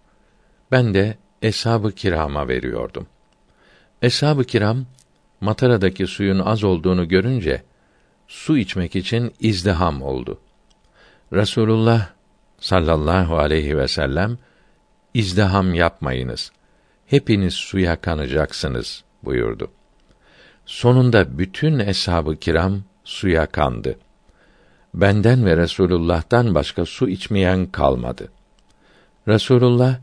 Ben de eshab-ı kirama veriyordum. Eshab-ı kiram mataradaki suyun az olduğunu görünce su içmek için izdiham oldu. Resulullah sallallahu aleyhi ve sellem izdiham yapmayınız. Hepiniz suya kanacaksınız buyurdu. Sonunda bütün eshab-ı kiram suya kandı. Benden ve Resulullah'tan başka su içmeyen kalmadı. Resulullah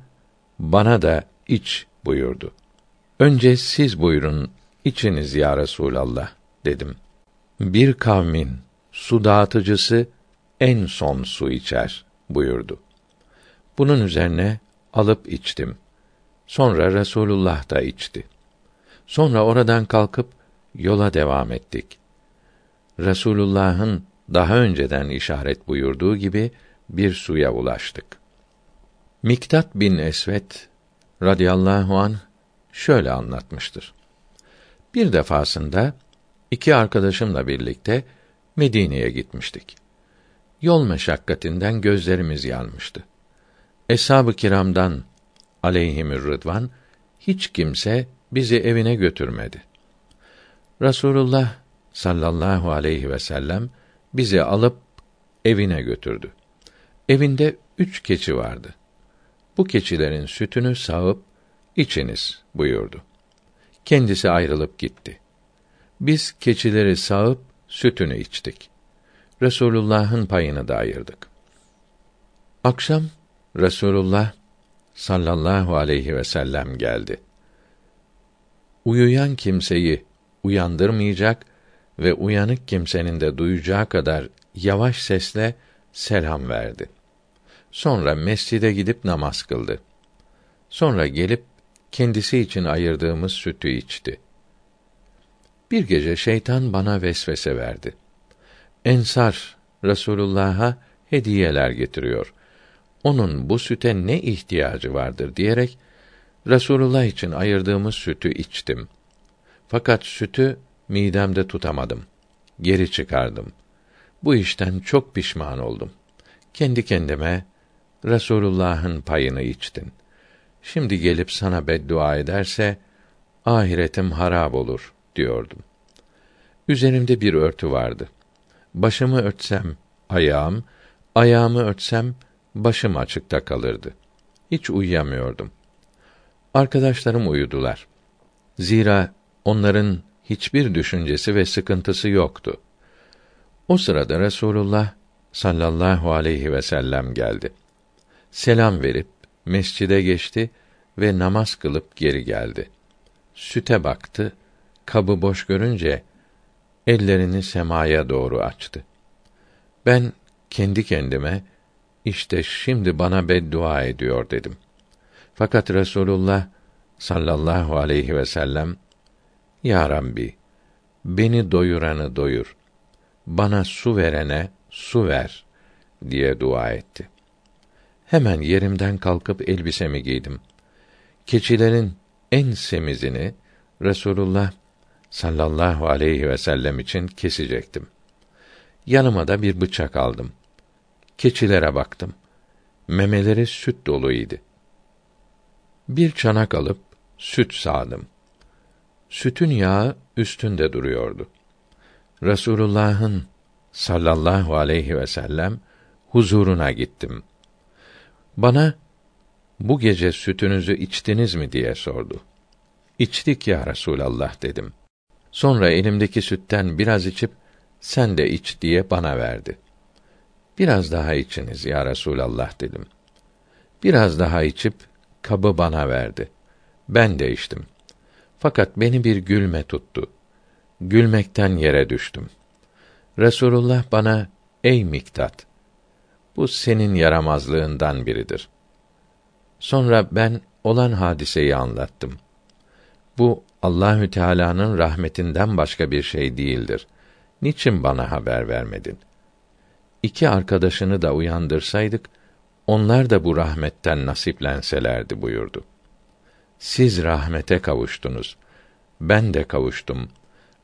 bana da iç buyurdu. Önce siz buyurun, içiniz ya Resulallah dedim. Bir kavmin su dağıtıcısı en son su içer buyurdu. Bunun üzerine alıp içtim. Sonra Resulullah da içti. Sonra oradan kalkıp yola devam ettik. Resulullah'ın daha önceden işaret buyurduğu gibi bir suya ulaştık. Miktat bin Esvet radıyallahu an şöyle anlatmıştır. Bir defasında iki arkadaşımla birlikte Medine'ye gitmiştik. Yol meşakkatinden gözlerimiz yanmıştı. Eshab-ı kiramdan aleyhimür rıdvan hiç kimse bizi evine götürmedi. Rasulullah sallallahu aleyhi ve sellem bizi alıp evine götürdü. Evinde üç keçi vardı. Bu keçilerin sütünü sağıp içiniz buyurdu. Kendisi ayrılıp gitti. Biz keçileri sağıp sütünü içtik. Resulullah'ın payını da ayırdık. Akşam Resulullah sallallahu aleyhi ve sellem geldi. Uyuyan kimseyi uyandırmayacak ve uyanık kimsenin de duyacağı kadar yavaş sesle selam verdi. Sonra mescide gidip namaz kıldı. Sonra gelip kendisi için ayırdığımız sütü içti. Bir gece şeytan bana vesvese verdi. Ensar Resulullah'a hediyeler getiriyor. Onun bu süte ne ihtiyacı vardır diyerek Resulullah için ayırdığımız sütü içtim. Fakat sütü midemde tutamadım. Geri çıkardım. Bu işten çok pişman oldum. Kendi kendime Resulullah'ın payını içtin. Şimdi gelip sana beddua ederse ahiretim harab olur diyordum. Üzerimde bir örtü vardı. Başımı örtsem ayağım, ayağımı örtsem başım açıkta kalırdı. Hiç uyuyamıyordum. Arkadaşlarım uyudular. Zira onların hiçbir düşüncesi ve sıkıntısı yoktu. O sırada Resulullah sallallahu aleyhi ve sellem geldi. Selam verip mescide geçti ve namaz kılıp geri geldi. Süte baktı, kabı boş görünce ellerini semaya doğru açtı. Ben kendi kendime işte şimdi bana beddua ediyor dedim. Fakat Resulullah sallallahu aleyhi ve sellem Ya Rabbi beni doyuranı doyur. Bana su verene su ver diye dua etti. Hemen yerimden kalkıp elbisemi giydim. Keçilerin en semizini Resulullah sallallahu aleyhi ve sellem için kesecektim. Yanıma da bir bıçak aldım. Keçilere baktım. Memeleri süt doluydu. Bir çanak alıp süt sağdım. Sütün yağı üstünde duruyordu. Resulullah'ın sallallahu aleyhi ve sellem huzuruna gittim. Bana bu gece sütünüzü içtiniz mi diye sordu. İçtik ya Resulallah dedim. Sonra elimdeki sütten biraz içip sen de iç diye bana verdi. Biraz daha içiniz ya Resulallah dedim. Biraz daha içip kabı bana verdi. Ben de içtim. Fakat beni bir gülme tuttu. Gülmekten yere düştüm. Resulullah bana ey Miktat bu senin yaramazlığından biridir. Sonra ben olan hadiseyi anlattım. Bu Allahü Teala'nın rahmetinden başka bir şey değildir. Niçin bana haber vermedin? İki arkadaşını da uyandırsaydık, onlar da bu rahmetten nasiplenselerdi buyurdu. Siz rahmete kavuştunuz. Ben de kavuştum.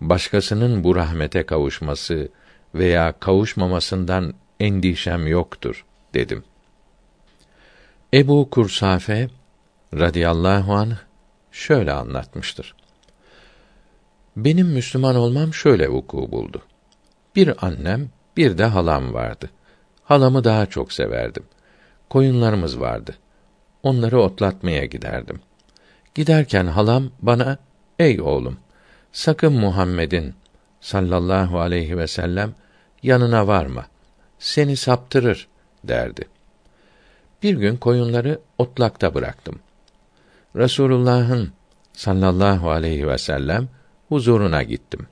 Başkasının bu rahmete kavuşması veya kavuşmamasından endişem yoktur dedim. Ebu Kursafe radıyallahu anh şöyle anlatmıştır. Benim Müslüman olmam şöyle vuku buldu. Bir annem, bir de halam vardı. Halamı daha çok severdim. Koyunlarımız vardı. Onları otlatmaya giderdim. Giderken halam bana, ey oğlum, sakın Muhammed'in sallallahu aleyhi ve sellem yanına varma. Seni saptırır derdi. Bir gün koyunları otlakta bıraktım. Resulullah'ın sallallahu aleyhi ve sellem huzuruna gittim.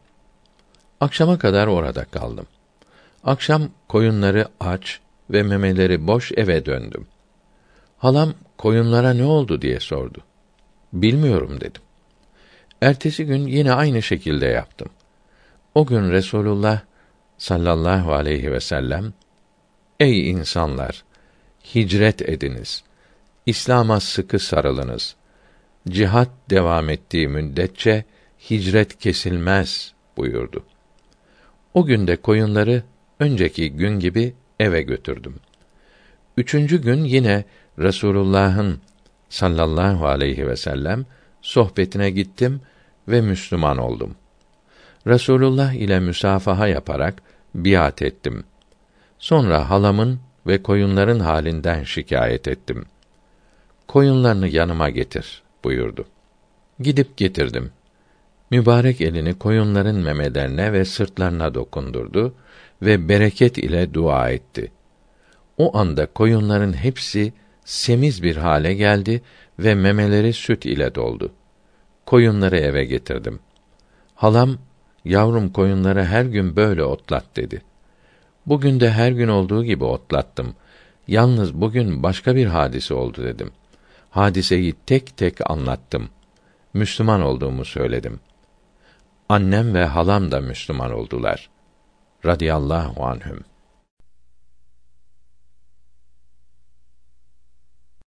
Akşama kadar orada kaldım. Akşam koyunları aç ve memeleri boş eve döndüm. Halam koyunlara ne oldu diye sordu. Bilmiyorum dedim. Ertesi gün yine aynı şekilde yaptım. O gün Resulullah sallallahu aleyhi ve sellem Ey insanlar hicret ediniz. İslam'a sıkı sarılınız. Cihat devam ettiği müddetçe hicret kesilmez buyurdu. O günde koyunları önceki gün gibi eve götürdüm. Üçüncü gün yine Resulullah'ın sallallahu aleyhi ve sellem sohbetine gittim ve Müslüman oldum. Resulullah ile müsafaha yaparak biat ettim. Sonra halamın ve koyunların halinden şikayet ettim. Koyunlarını yanıma getir buyurdu. Gidip getirdim. Mübarek elini koyunların memelerine ve sırtlarına dokundurdu ve bereket ile dua etti. O anda koyunların hepsi semiz bir hale geldi ve memeleri süt ile doldu. Koyunları eve getirdim. Halam, yavrum koyunları her gün böyle otlat dedi. Bugün de her gün olduğu gibi otlattım. Yalnız bugün başka bir hadise oldu dedim. Hadiseyi tek tek anlattım. Müslüman olduğumu söyledim. Annem ve halam da Müslüman oldular. Radiyallahu anhüm.